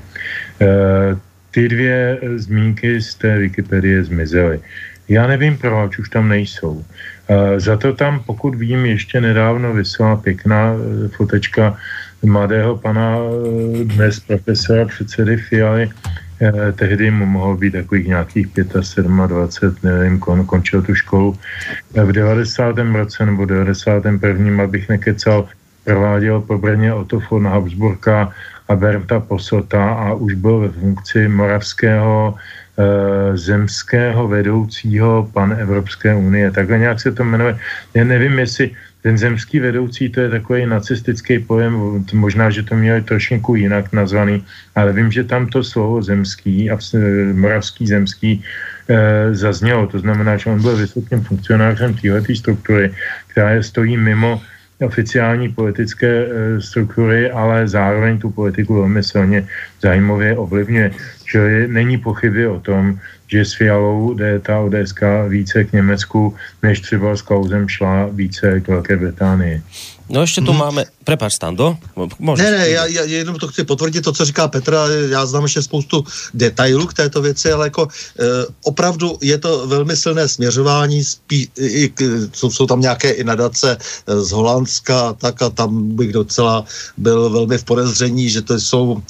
Speaker 4: Eh, ty dvě zmínky z té Wikipedie zmizely. Já nevím proč, už tam nejsou. Eh, za to tam, pokud vím, ještě nedávno vysela pěkná fotečka mladého pana, dnes profesora předsedy Fialy, eh, tehdy mu mohlo být takových nějakých 25, nevím, kon, končil tu školu. Eh, v 90. roce nebo 91. abych nekecal, prováděl po Brně Otto von Habsburka a Berta Posota a už byl ve funkci moravského e, zemského vedoucího pan Evropské unie. Takhle nějak se to jmenuje. Já nevím, jestli ten zemský vedoucí, to je takový nacistický pojem, možná, že to měli trošku jinak nazvaný, ale vím, že tam to slovo zemský a moravský zemský e, zaznělo. To znamená, že on byl vysokým funkcionářem této struktury, která je stojí mimo oficiální politické e, struktury, ale zároveň tu politiku velmi silně zájmově ovlivňuje. Čili není pochyby o tom, že s Fialou jde ta ODS více k Německu, než třeba s Klausem šla více k Velké Británii.
Speaker 2: No ještě tu hmm. máme, prepáč Stando,
Speaker 3: Můžeš, ne, ne, já, já jenom to chci potvrdit to, co říká Petra, já znám ještě spoustu detailů k této věci, ale jako e, opravdu je to velmi silné směřování, spí, i, jsou, jsou tam nějaké i nadace e, z Holandska, tak a tam bych docela byl velmi v podezření, že to jsou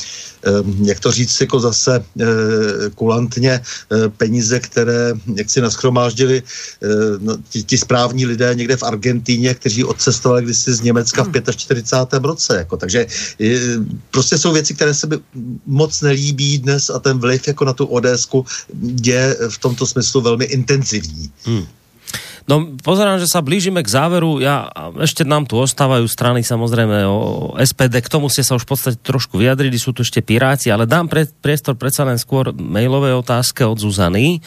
Speaker 3: e, jak to říct jako zase e, kulantně, e, peníze, které jak si naschromáždili no, ti, ti správní lidé někde v Argentíně, kteří odcestovali kdysi z Německa v 45. Hmm. roce. Jako, takže prostě jsou věci, které se mi moc nelíbí dnes a ten vliv jako na tu ODSku je v tomto smyslu velmi intenzivní. Hmm.
Speaker 2: No pozerám, že sa blížime k záveru. Ja, ešte nám tu ostávajú strany samozrejme o SPD. K tomu ste sa už v podstate trošku vyjadrili. Sú tu ešte Piráti, ale dám pre, priestor predsa len skôr mailové otázke od Zuzany.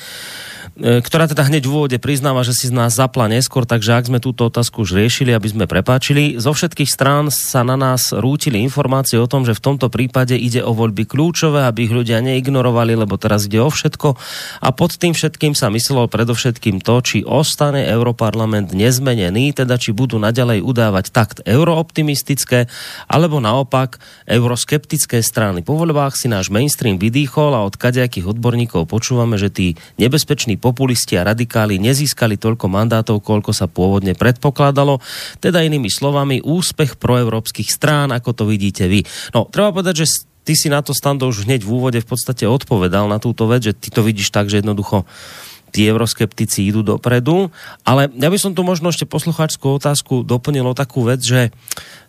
Speaker 2: E, ktorá teda hneď v úvode priznáva, že si z nás zapla neskôr, takže ak sme túto otázku už riešili, aby sme prepáčili, zo všetkých strán sa na nás rútili informácie o tom, že v tomto prípade ide o voľby kľúčové, aby ich ľudia neignorovali, lebo teraz ide o všetko a pod tým všetkým sa myslelo predovšetkým to, či ostane Europarlament nezmenený, teda či budú naďalej udávať takt eurooptimistické, alebo naopak euroskeptické strany. Po voľbách si náš mainstream vydýchol a od kadejakých odborníkov počúvame, že tí nebezpeční populisti a radikáli nezískali toľko mandátov, koľko sa pôvodne predpokladalo. Teda inými slovami, úspech proevropských strán, ako to vidíte vy. No, treba povedať, že ty si na to stando už hneď v úvode v podstate odpovedal na túto vec, že ty to vidíš tak, že jednoducho tí euroskeptici idú dopredu. Ale ja by som tu možno ešte poslucháčskú otázku doplnil o takú vec, že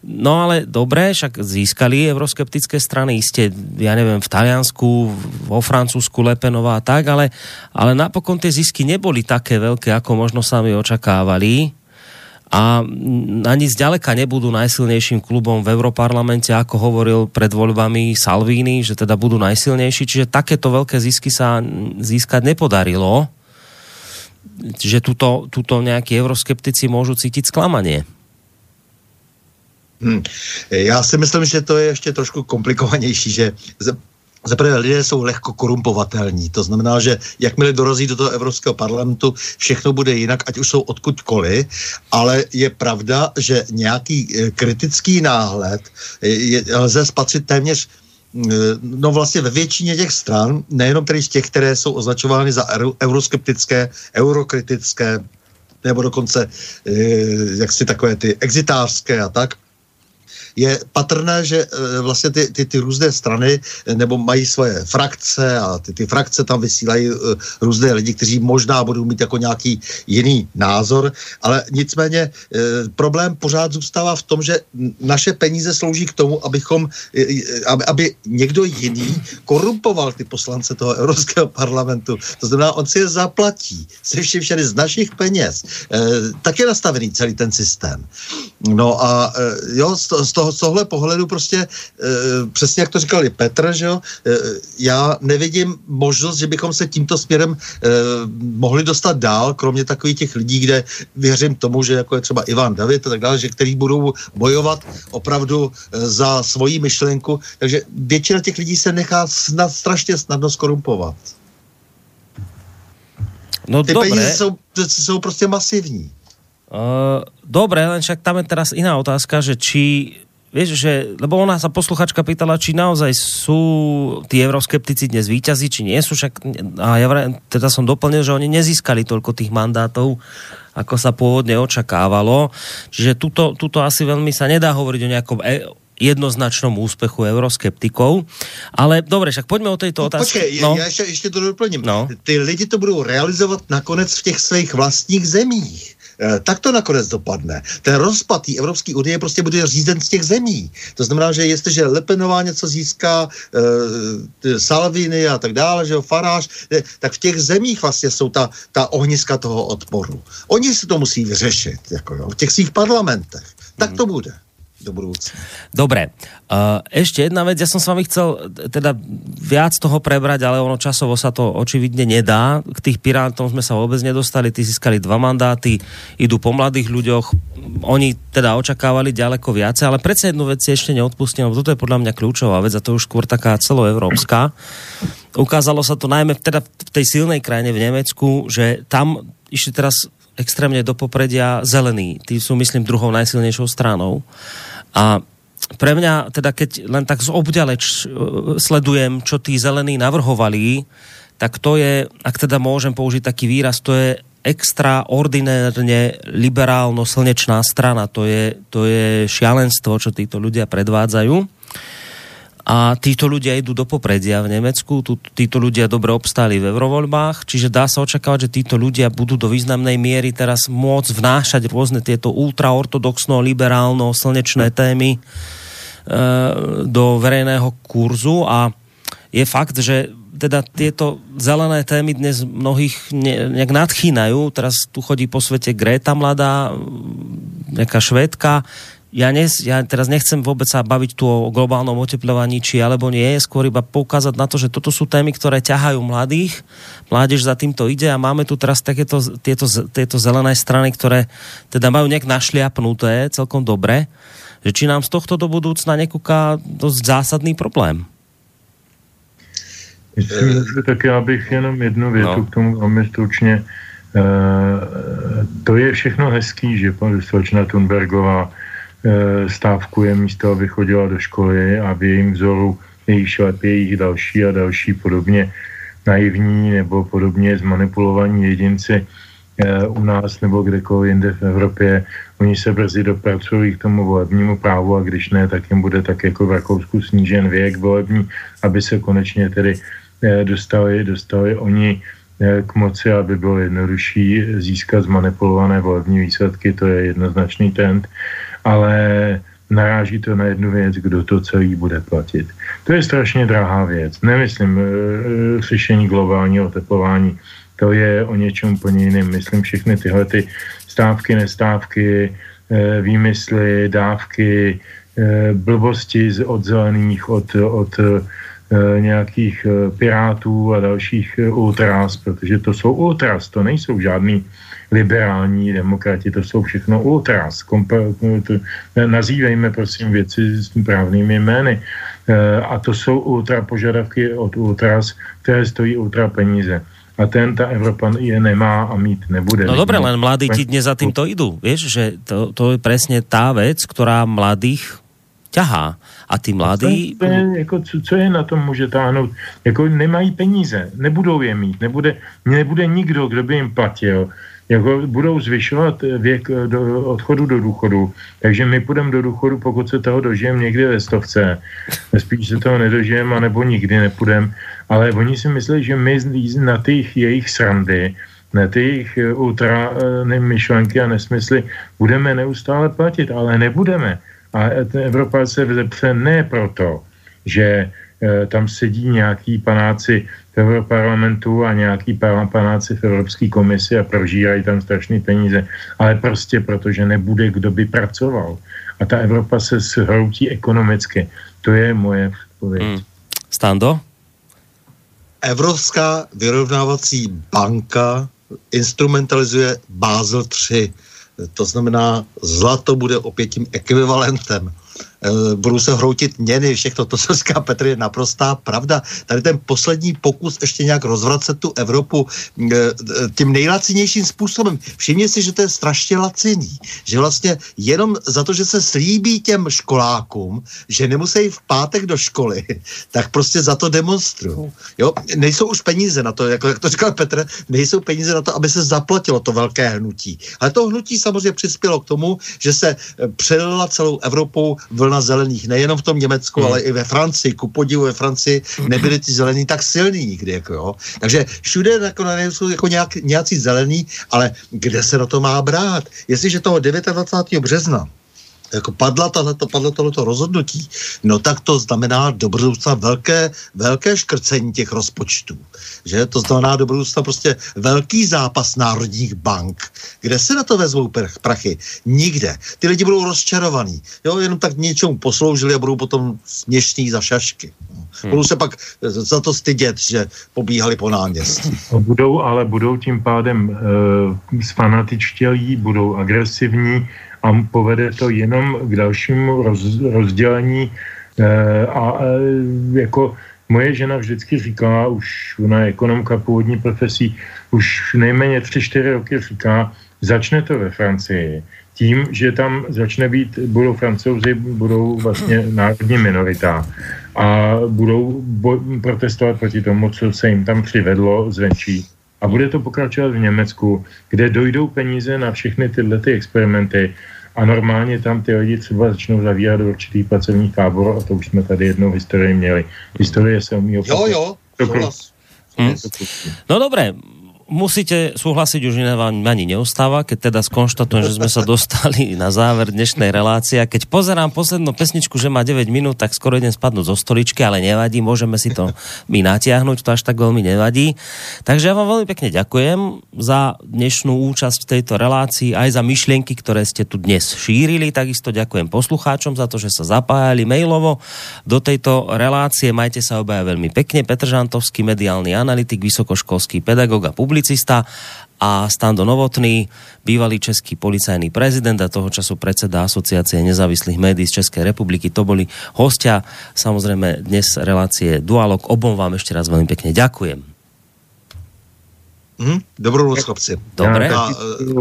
Speaker 2: no ale dobre, však získali euroskeptické strany, iste, ja neviem, v Taliansku, vo Francúzsku, Lepenová a tak, ale, ale napokon tie zisky neboli také veľké, ako možno sami očakávali. A ani zďaleka nebudú najsilnejším klubom v Europarlamente, ako hovoril pred voľbami Salvini, že teda budú najsilnejší, čiže takéto veľké zisky sa získať nepodarilo že tuto, tuto nejakí euroskeptici môžu cítiť sklamanie.
Speaker 3: Hmm. Já si myslím, že to je ještě trošku komplikovanější, že Zaprvé lidé jsou lehko korumpovatelní. To znamená, že jakmile dorazí do toho Evropského parlamentu, všechno bude jinak, ať už jsou odkudkoliv, ale je pravda, že nějaký eh, kritický náhled je, lze spatřit téměř Eh, no vlastně ve většině těch stran, nejenom tedy z těch, které jsou označovány za euroskeptické, eurokritické, nebo dokonce eh, jak si takové ty exitářské a tak, je patrné, že e, vlastně ty, ty, ty různé strany e, nebo mají svoje frakce a ty, ty frakce tam vysílají e, různé lidi, kteří možná budou mít jako nějaký jiný názor, ale nicméně problém pořád zůstává v tom, že naše peníze slouží k tomu, abychom, aby, aby někdo jiný korumpoval ty poslance toho Evropského parlamentu. To znamená, on si je zaplatí se všem všady z našich peněz. Tak je nastavený celý ten systém. No a jo, z toho toho, z tohle pohledu prostě e, přesně jak to říkal i Petr, že jo, e, já nevidím možnost, že bychom se tímto směrem e, mohli dostat dál, kromě takových těch lidí, kde věřím tomu, že jako je třeba Ivan David a tak dále, že který budou bojovat opravdu e, za svoji myšlenku, takže většina těch lidí se nechá snad, strašně snadno skorumpovat. No Ty dobré. peníze jsou, jsou prostě masivní.
Speaker 2: Uh, dobre, len však tam je teraz iná otázka, že či vieš, že, lebo ona sa posluchačka pýtala, či naozaj sú tí euroskeptici dnes výťazí, či nie sú, však, a ja teda som doplnil, že oni nezískali toľko tých mandátov, ako sa pôvodne očakávalo. Čiže tuto, tuto asi veľmi sa nedá hovoriť o nejakom e- jednoznačnom úspechu euroskeptikov. Ale dobre, však poďme o tejto otázke.
Speaker 3: Počkej, no. já ještě, ještě to doplním. No. Ty lidi to budou realizovat nakonec v těch svých vlastních zemích. Eh, tak to nakonec dopadne. Ten rozpad té Evropské unie prostě bude řízen z těch zemí. To znamená, že jestliže Lepenová něco získá, e, Salvini a tak dále, že jo, Faráž, e, tak v těch zemích vlastně jsou ta, ta ohniska toho odporu. Oni si to musí vyřešit, jako jo, v těch svých parlamentech. Tak to bude do budúcna.
Speaker 2: Dobre, uh, ešte jedna vec, ja som s vami chcel teda viac toho prebrať, ale ono časovo sa to očividne nedá. K tých Pirátom sme sa vôbec nedostali, tí získali dva mandáty, idú po mladých ľuďoch, oni teda očakávali ďaleko viacej, ale predsa jednu vec si ešte neodpustím, lebo toto je podľa mňa kľúčová vec a to už skôr taká celoevropská. Ukázalo sa to najmä teda v tej silnej krajine v Nemecku, že tam išli teraz extrémne do popredia zelení. Tí sú, myslím, druhou najsilnejšou stranou. A pre mňa, teda keď len tak z obďaleč e, sledujem, čo tí zelení navrhovali, tak to je, ak teda môžem použiť taký výraz, to je extraordinárne liberálno-slnečná strana. To je, to je šialenstvo, čo títo ľudia predvádzajú. A títo ľudia idú do popredia v Nemecku, títo ľudia dobre obstáli v eurovoľbách, čiže dá sa očakávať, že títo ľudia budú do významnej miery teraz môcť vnášať rôzne tieto ultraortodoxno, liberálno, slnečné témy e, do verejného kurzu a je fakt, že teda tieto zelené témy dnes mnohých ne, nejak nadchýnajú. Teraz tu chodí po svete Greta mladá, nejaká švédka, ja, nes, ja teraz nechcem vôbec sa baviť tu o globálnom oteplovaní, či alebo nie, je skôr iba poukázať na to, že toto sú témy, ktoré ťahajú mladých, mládež za týmto ide a máme tu teraz takéto, tieto, tieto zelené strany, ktoré teda majú nejak našliapnuté celkom dobre, že či nám z tohto do budúcna nekúka dosť zásadný problém.
Speaker 4: Myslím, tak já bych jenom jednu větu no. k tomu velmi stručně. E, to je všechno hezký, že slečna Thunbergová Eh, stávkuje místo, aby chodila do školy a v jejím vzoru jejich šlepě, jejich další a další podobně naivní nebo podobně zmanipulovaní jedinci eh, u nás nebo kdekoliv jinde v Evropě. Oni se brzy dopracují k tomu volebnímu právu a když ne, tak jim bude tak jako v Rakousku snížen věk volební, aby se konečně tedy eh, dostali, dostali oni k moci, aby bylo jednodušší získat zmanipulované volební výsledky, to je jednoznačný trend ale naráží to na jednu věc, kdo to celý bude platit. To je strašně drahá věc. Nemyslím e, řešení globálního oteplování, to je o něčem úplně jiném. Myslím všechny tyhle ty stávky, nestávky, e, výmysly, dávky, blbosti od zelených, od, od e, nějakých pirátů a dalších ultras, protože to jsou ultras, to nejsou žádný liberální demokrati, to jsou všechno ultras. Kompa- nazývejme prosím věci s právnými jmény. E, a to jsou ultra požadavky od ultras, které stojí ultra peníze. A ten ta Evropa je nemá a mít nebude.
Speaker 2: No dobré, len mladí ti dnes za týmto idú. Vieš, že to, to je presne tá vec, ktorá mladých ťahá. A ty mladí...
Speaker 4: Je, jako, co, co je na tom může táhnout? Jako nemají peníze, nebudou je mít, nebude, nebude nikdo, kdo by jim platil jako budou zvyšovat věk eh, do odchodu do důchodu, takže my půjdeme do důchodu, pokud se toho dožijeme někdy ve stovce. Spíš se toho nedožijeme, anebo nikdy nepůjdeme. Ale oni si myslí, že my na těch jejich srandy, na jejich eh, ultra ne, myšlenky a nesmysly budeme neustále platit, ale nebudeme. A Evropa se vzepře ne proto, že tam sedí nějaký panáci v Europarlamentu a nějaký panáci v Evropské komisi a prožírají tam strašné peníze, ale prostě protože nebude, kdo by pracoval. A ta Evropa se shroutí ekonomicky. To je moje odpověď. Hmm.
Speaker 2: Stando?
Speaker 3: Evropská vyrovnávací banka instrumentalizuje Basel 3. To znamená, zlato bude opět tím ekvivalentem budou se hroutit měny, všechno to, co říká Petr, je naprostá pravda. Tady ten poslední pokus ještě nějak rozvracet tu Evropu eh, tím nejlacinějším způsobem. Všimně si, že to je strašně laciný. Že vlastně jenom za to, že se slíbí těm školákům, že nemusí v pátek do školy, tak prostě za to demonstrují. Jo, nejsou už peníze na to, jako, jak to říkal Petr, nejsou peníze na to, aby se zaplatilo to velké hnutí. Ale to hnutí samozřejmě přispělo k tomu, že se eh, přelila celou Evropou vlna vlna zelených, nejenom v tom Německu, hmm. ale i ve Francii. Ku podivu ve Francii nebyli ty zelení tak silní nikdy. Jako jo. Takže všude jako, jsou jako nějak, nějací zelení, ale kde se na to má brát? Jestliže toho 29. března jako padla tohleto, padlo tohleto rozhodnutí, no tak to znamená do budoucna velké, velké škrcení těch rozpočtů. Že? To znamená do budoucna prostě velký zápas národních bank. Kde se na to vezmou prachy? Nikde. Ty lidi budou rozčarovaní. Jo, jenom tak něčemu posloužili a budou potom směšní za šašky. Hmm. Budou se pak za to stydět, že pobíhali po náměstí.
Speaker 4: Budou, ale budou tím pádem e, sfanatičtělí, budou agresivní, a povede to jenom k dalšímu roz, rozdělení e, a e, jako moje žena vždycky říkala, už ona je ekonomka původní profesí, už nejméně 3-4 roky říká, začne to ve Francii tím, že tam začne být, budou francouzi, budou vlastně národní minorita a budou bo- protestovat proti tomu, co se jim tam přivedlo zvenčí. A bude to pokračovat v Německu, kde dojdou peníze na všechny tyhle ty experimenty a normálně tam ty lidi třeba začnou zavírat do určitých pracovních táborů a to už jsme tady jednou v historii měli. Historie se umí
Speaker 3: opakovat. Jo, jo, souhlas.
Speaker 2: Hmm. No dobré, musíte súhlasiť, už iné vám ani neostáva, keď teda skonštatujem, že sme sa dostali na záver dnešnej relácie. A keď pozerám poslednú pesničku, že má 9 minút, tak skoro idem spadnúť zo stoličky, ale nevadí, môžeme si to my natiahnuť, to až tak veľmi nevadí. Takže ja vám veľmi pekne ďakujem za dnešnú účasť v tejto relácii, aj za myšlienky, ktoré ste tu dnes šírili. Takisto ďakujem poslucháčom za to, že sa zapájali mailovo do tejto relácie. Majte sa obaja veľmi pekne. Petr Žantovský, mediálny analytik, vysokoškolský pedagog a publik publicista a Stando Novotný, bývalý český policajný prezident a toho času predseda Asociácie nezávislých médií z Českej republiky. To boli hostia. Samozrejme dnes relácie Dualog. Obom vám ešte raz veľmi pekne ďakujem.
Speaker 3: Mm, dobrou noc, chlapci.
Speaker 2: Dobre.
Speaker 3: A,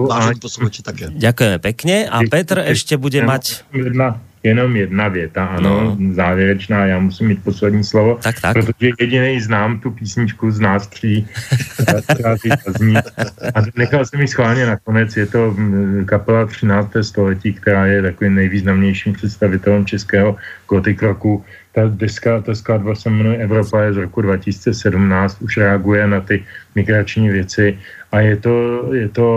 Speaker 3: vážení posluchači také.
Speaker 2: Ďakujeme pekne. A Petr ešte bude mať...
Speaker 4: Jedna, jenom jedna věta, ano, no. závěrečná, já musím mít poslední slovo,
Speaker 2: tak, tak.
Speaker 4: protože jediný znám tu písničku z nás tří, která zní. A nechal jsem ji schválně nakonec, je to mm, kapela 13. století, která je takovým nejvýznamnějším představitelem českého gotik roku. Ta deska, ta skladba se jmenuje Evropa je z roku 2017, už reaguje na ty migrační věci a je to, je to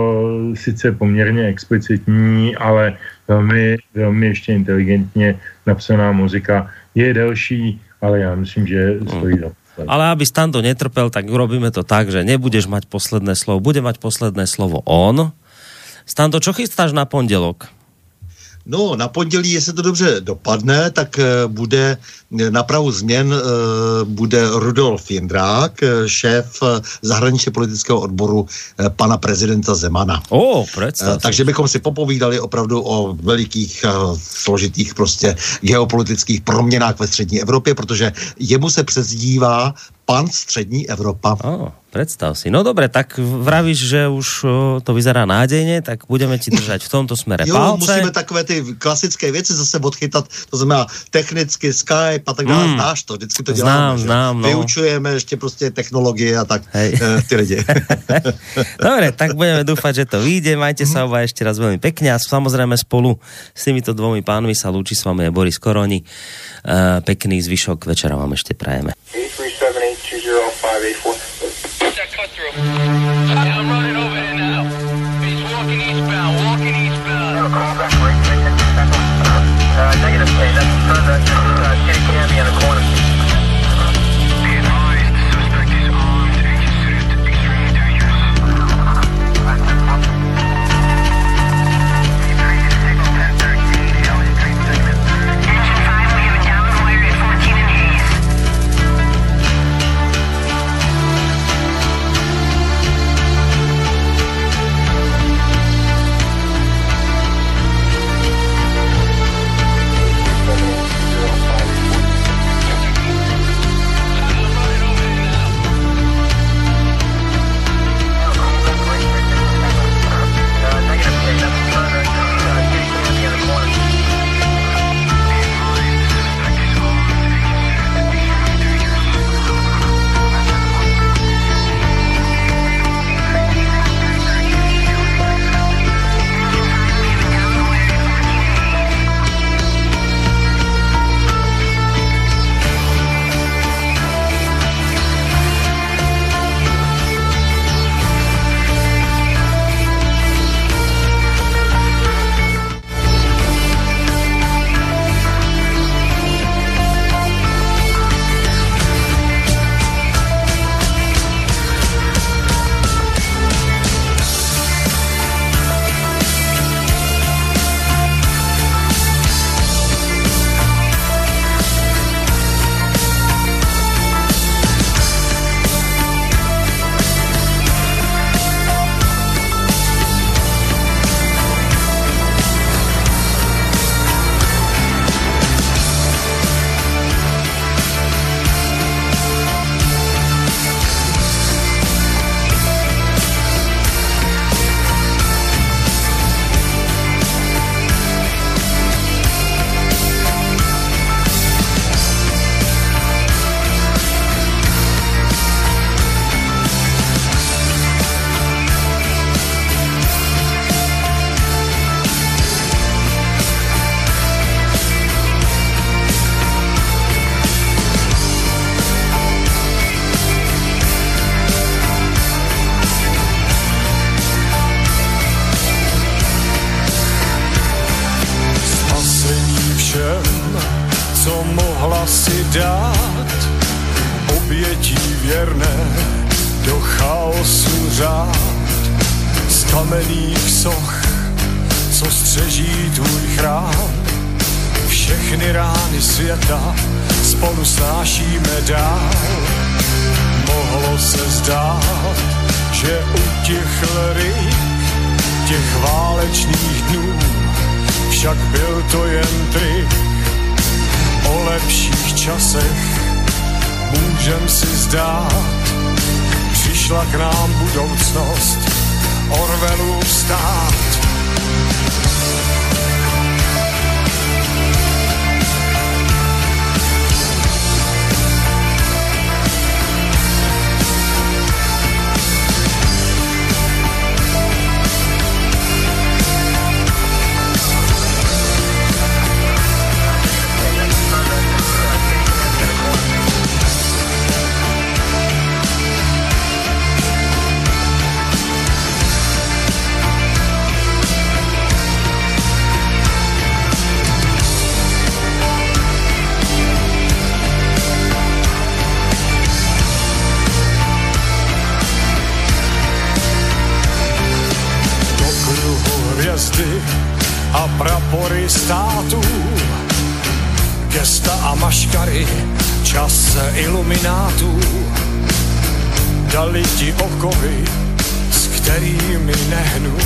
Speaker 4: sice poměrně explicitní, ale velmi, velmi ještě inteligentně napsaná muzika. Je delší, ale já myslím, že stojí za
Speaker 2: ale aby Stando netrpel, tak urobíme to tak, že nebudeš mať posledné slovo, bude mať posledné slovo on. Stando, čo chystáš na pondelok?
Speaker 3: No, na pondělí, jestli to dobře dopadne, tak eh, bude eh, na pravu změn eh, bude Rudolf Jindrák, šéf zahraničně politického odboru pana prezidenta Zemana.
Speaker 2: O, představ.
Speaker 3: Takže bychom si popovídali opravdu o velikých, složitých prostě geopolitických proměnách ve střední Evropě, protože jemu se přezdívá pan střední Evropa.
Speaker 2: Oh, predstav si. No dobre, tak vravíš, že už to vyzerá nádejně, tak budeme ti držet v tomto smere jo, palce.
Speaker 3: musíme takové ty klasické věci zase odchytat, to znamená technicky Skype a tak dále, mm. znáš to, vždycky to děláme.
Speaker 2: Znám, znám, no.
Speaker 3: Vyučujeme ještě prostě technologie a tak Hej. Eh, ty lidi.
Speaker 2: dobre, tak budeme doufat, že to vyjde. Majte sa oba ešte raz veľmi pekne a samozrejme spolu s týmito dvomi pánmi sa lúči s vami Boris Koroni. Uh, pekný zvyšok večera vám ešte prajeme. 20584. Hey!
Speaker 5: nehnu.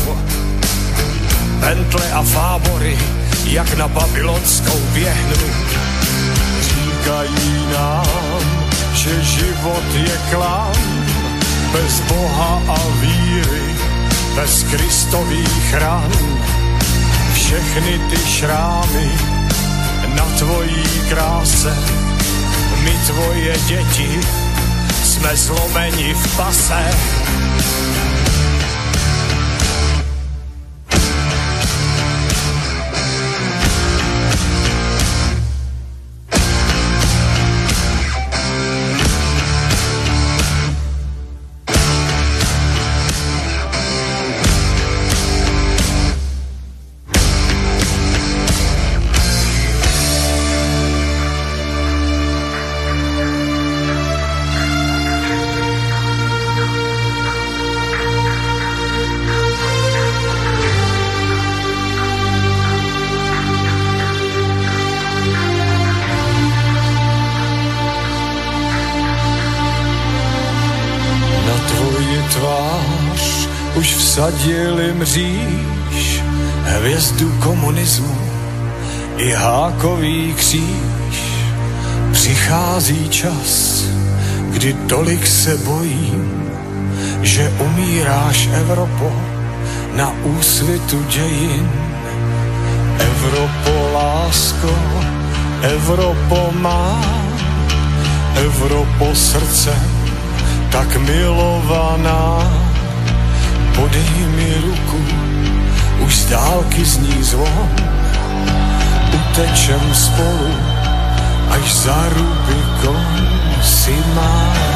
Speaker 5: Bentle a fábory, jak na babylonskou běhnu. Říkají nám, že život je klam, bez Boha a víry, bez Kristových ran všechny ty šrámy na tvojí kráse. My tvoje děti jsme zlomeni v pase. Vsadili mříž, hvězdu komunismu i hákový kříž. Přichází čas, kdy tolik se bojím, že umíráš Evropo na úsvitu dějin. Evropo, lásko, Evropo má, Evropo srdce, tak milovaná podej mi ruku, už z dálky zní zvon, utečem spolu, až za Rubikon si máš.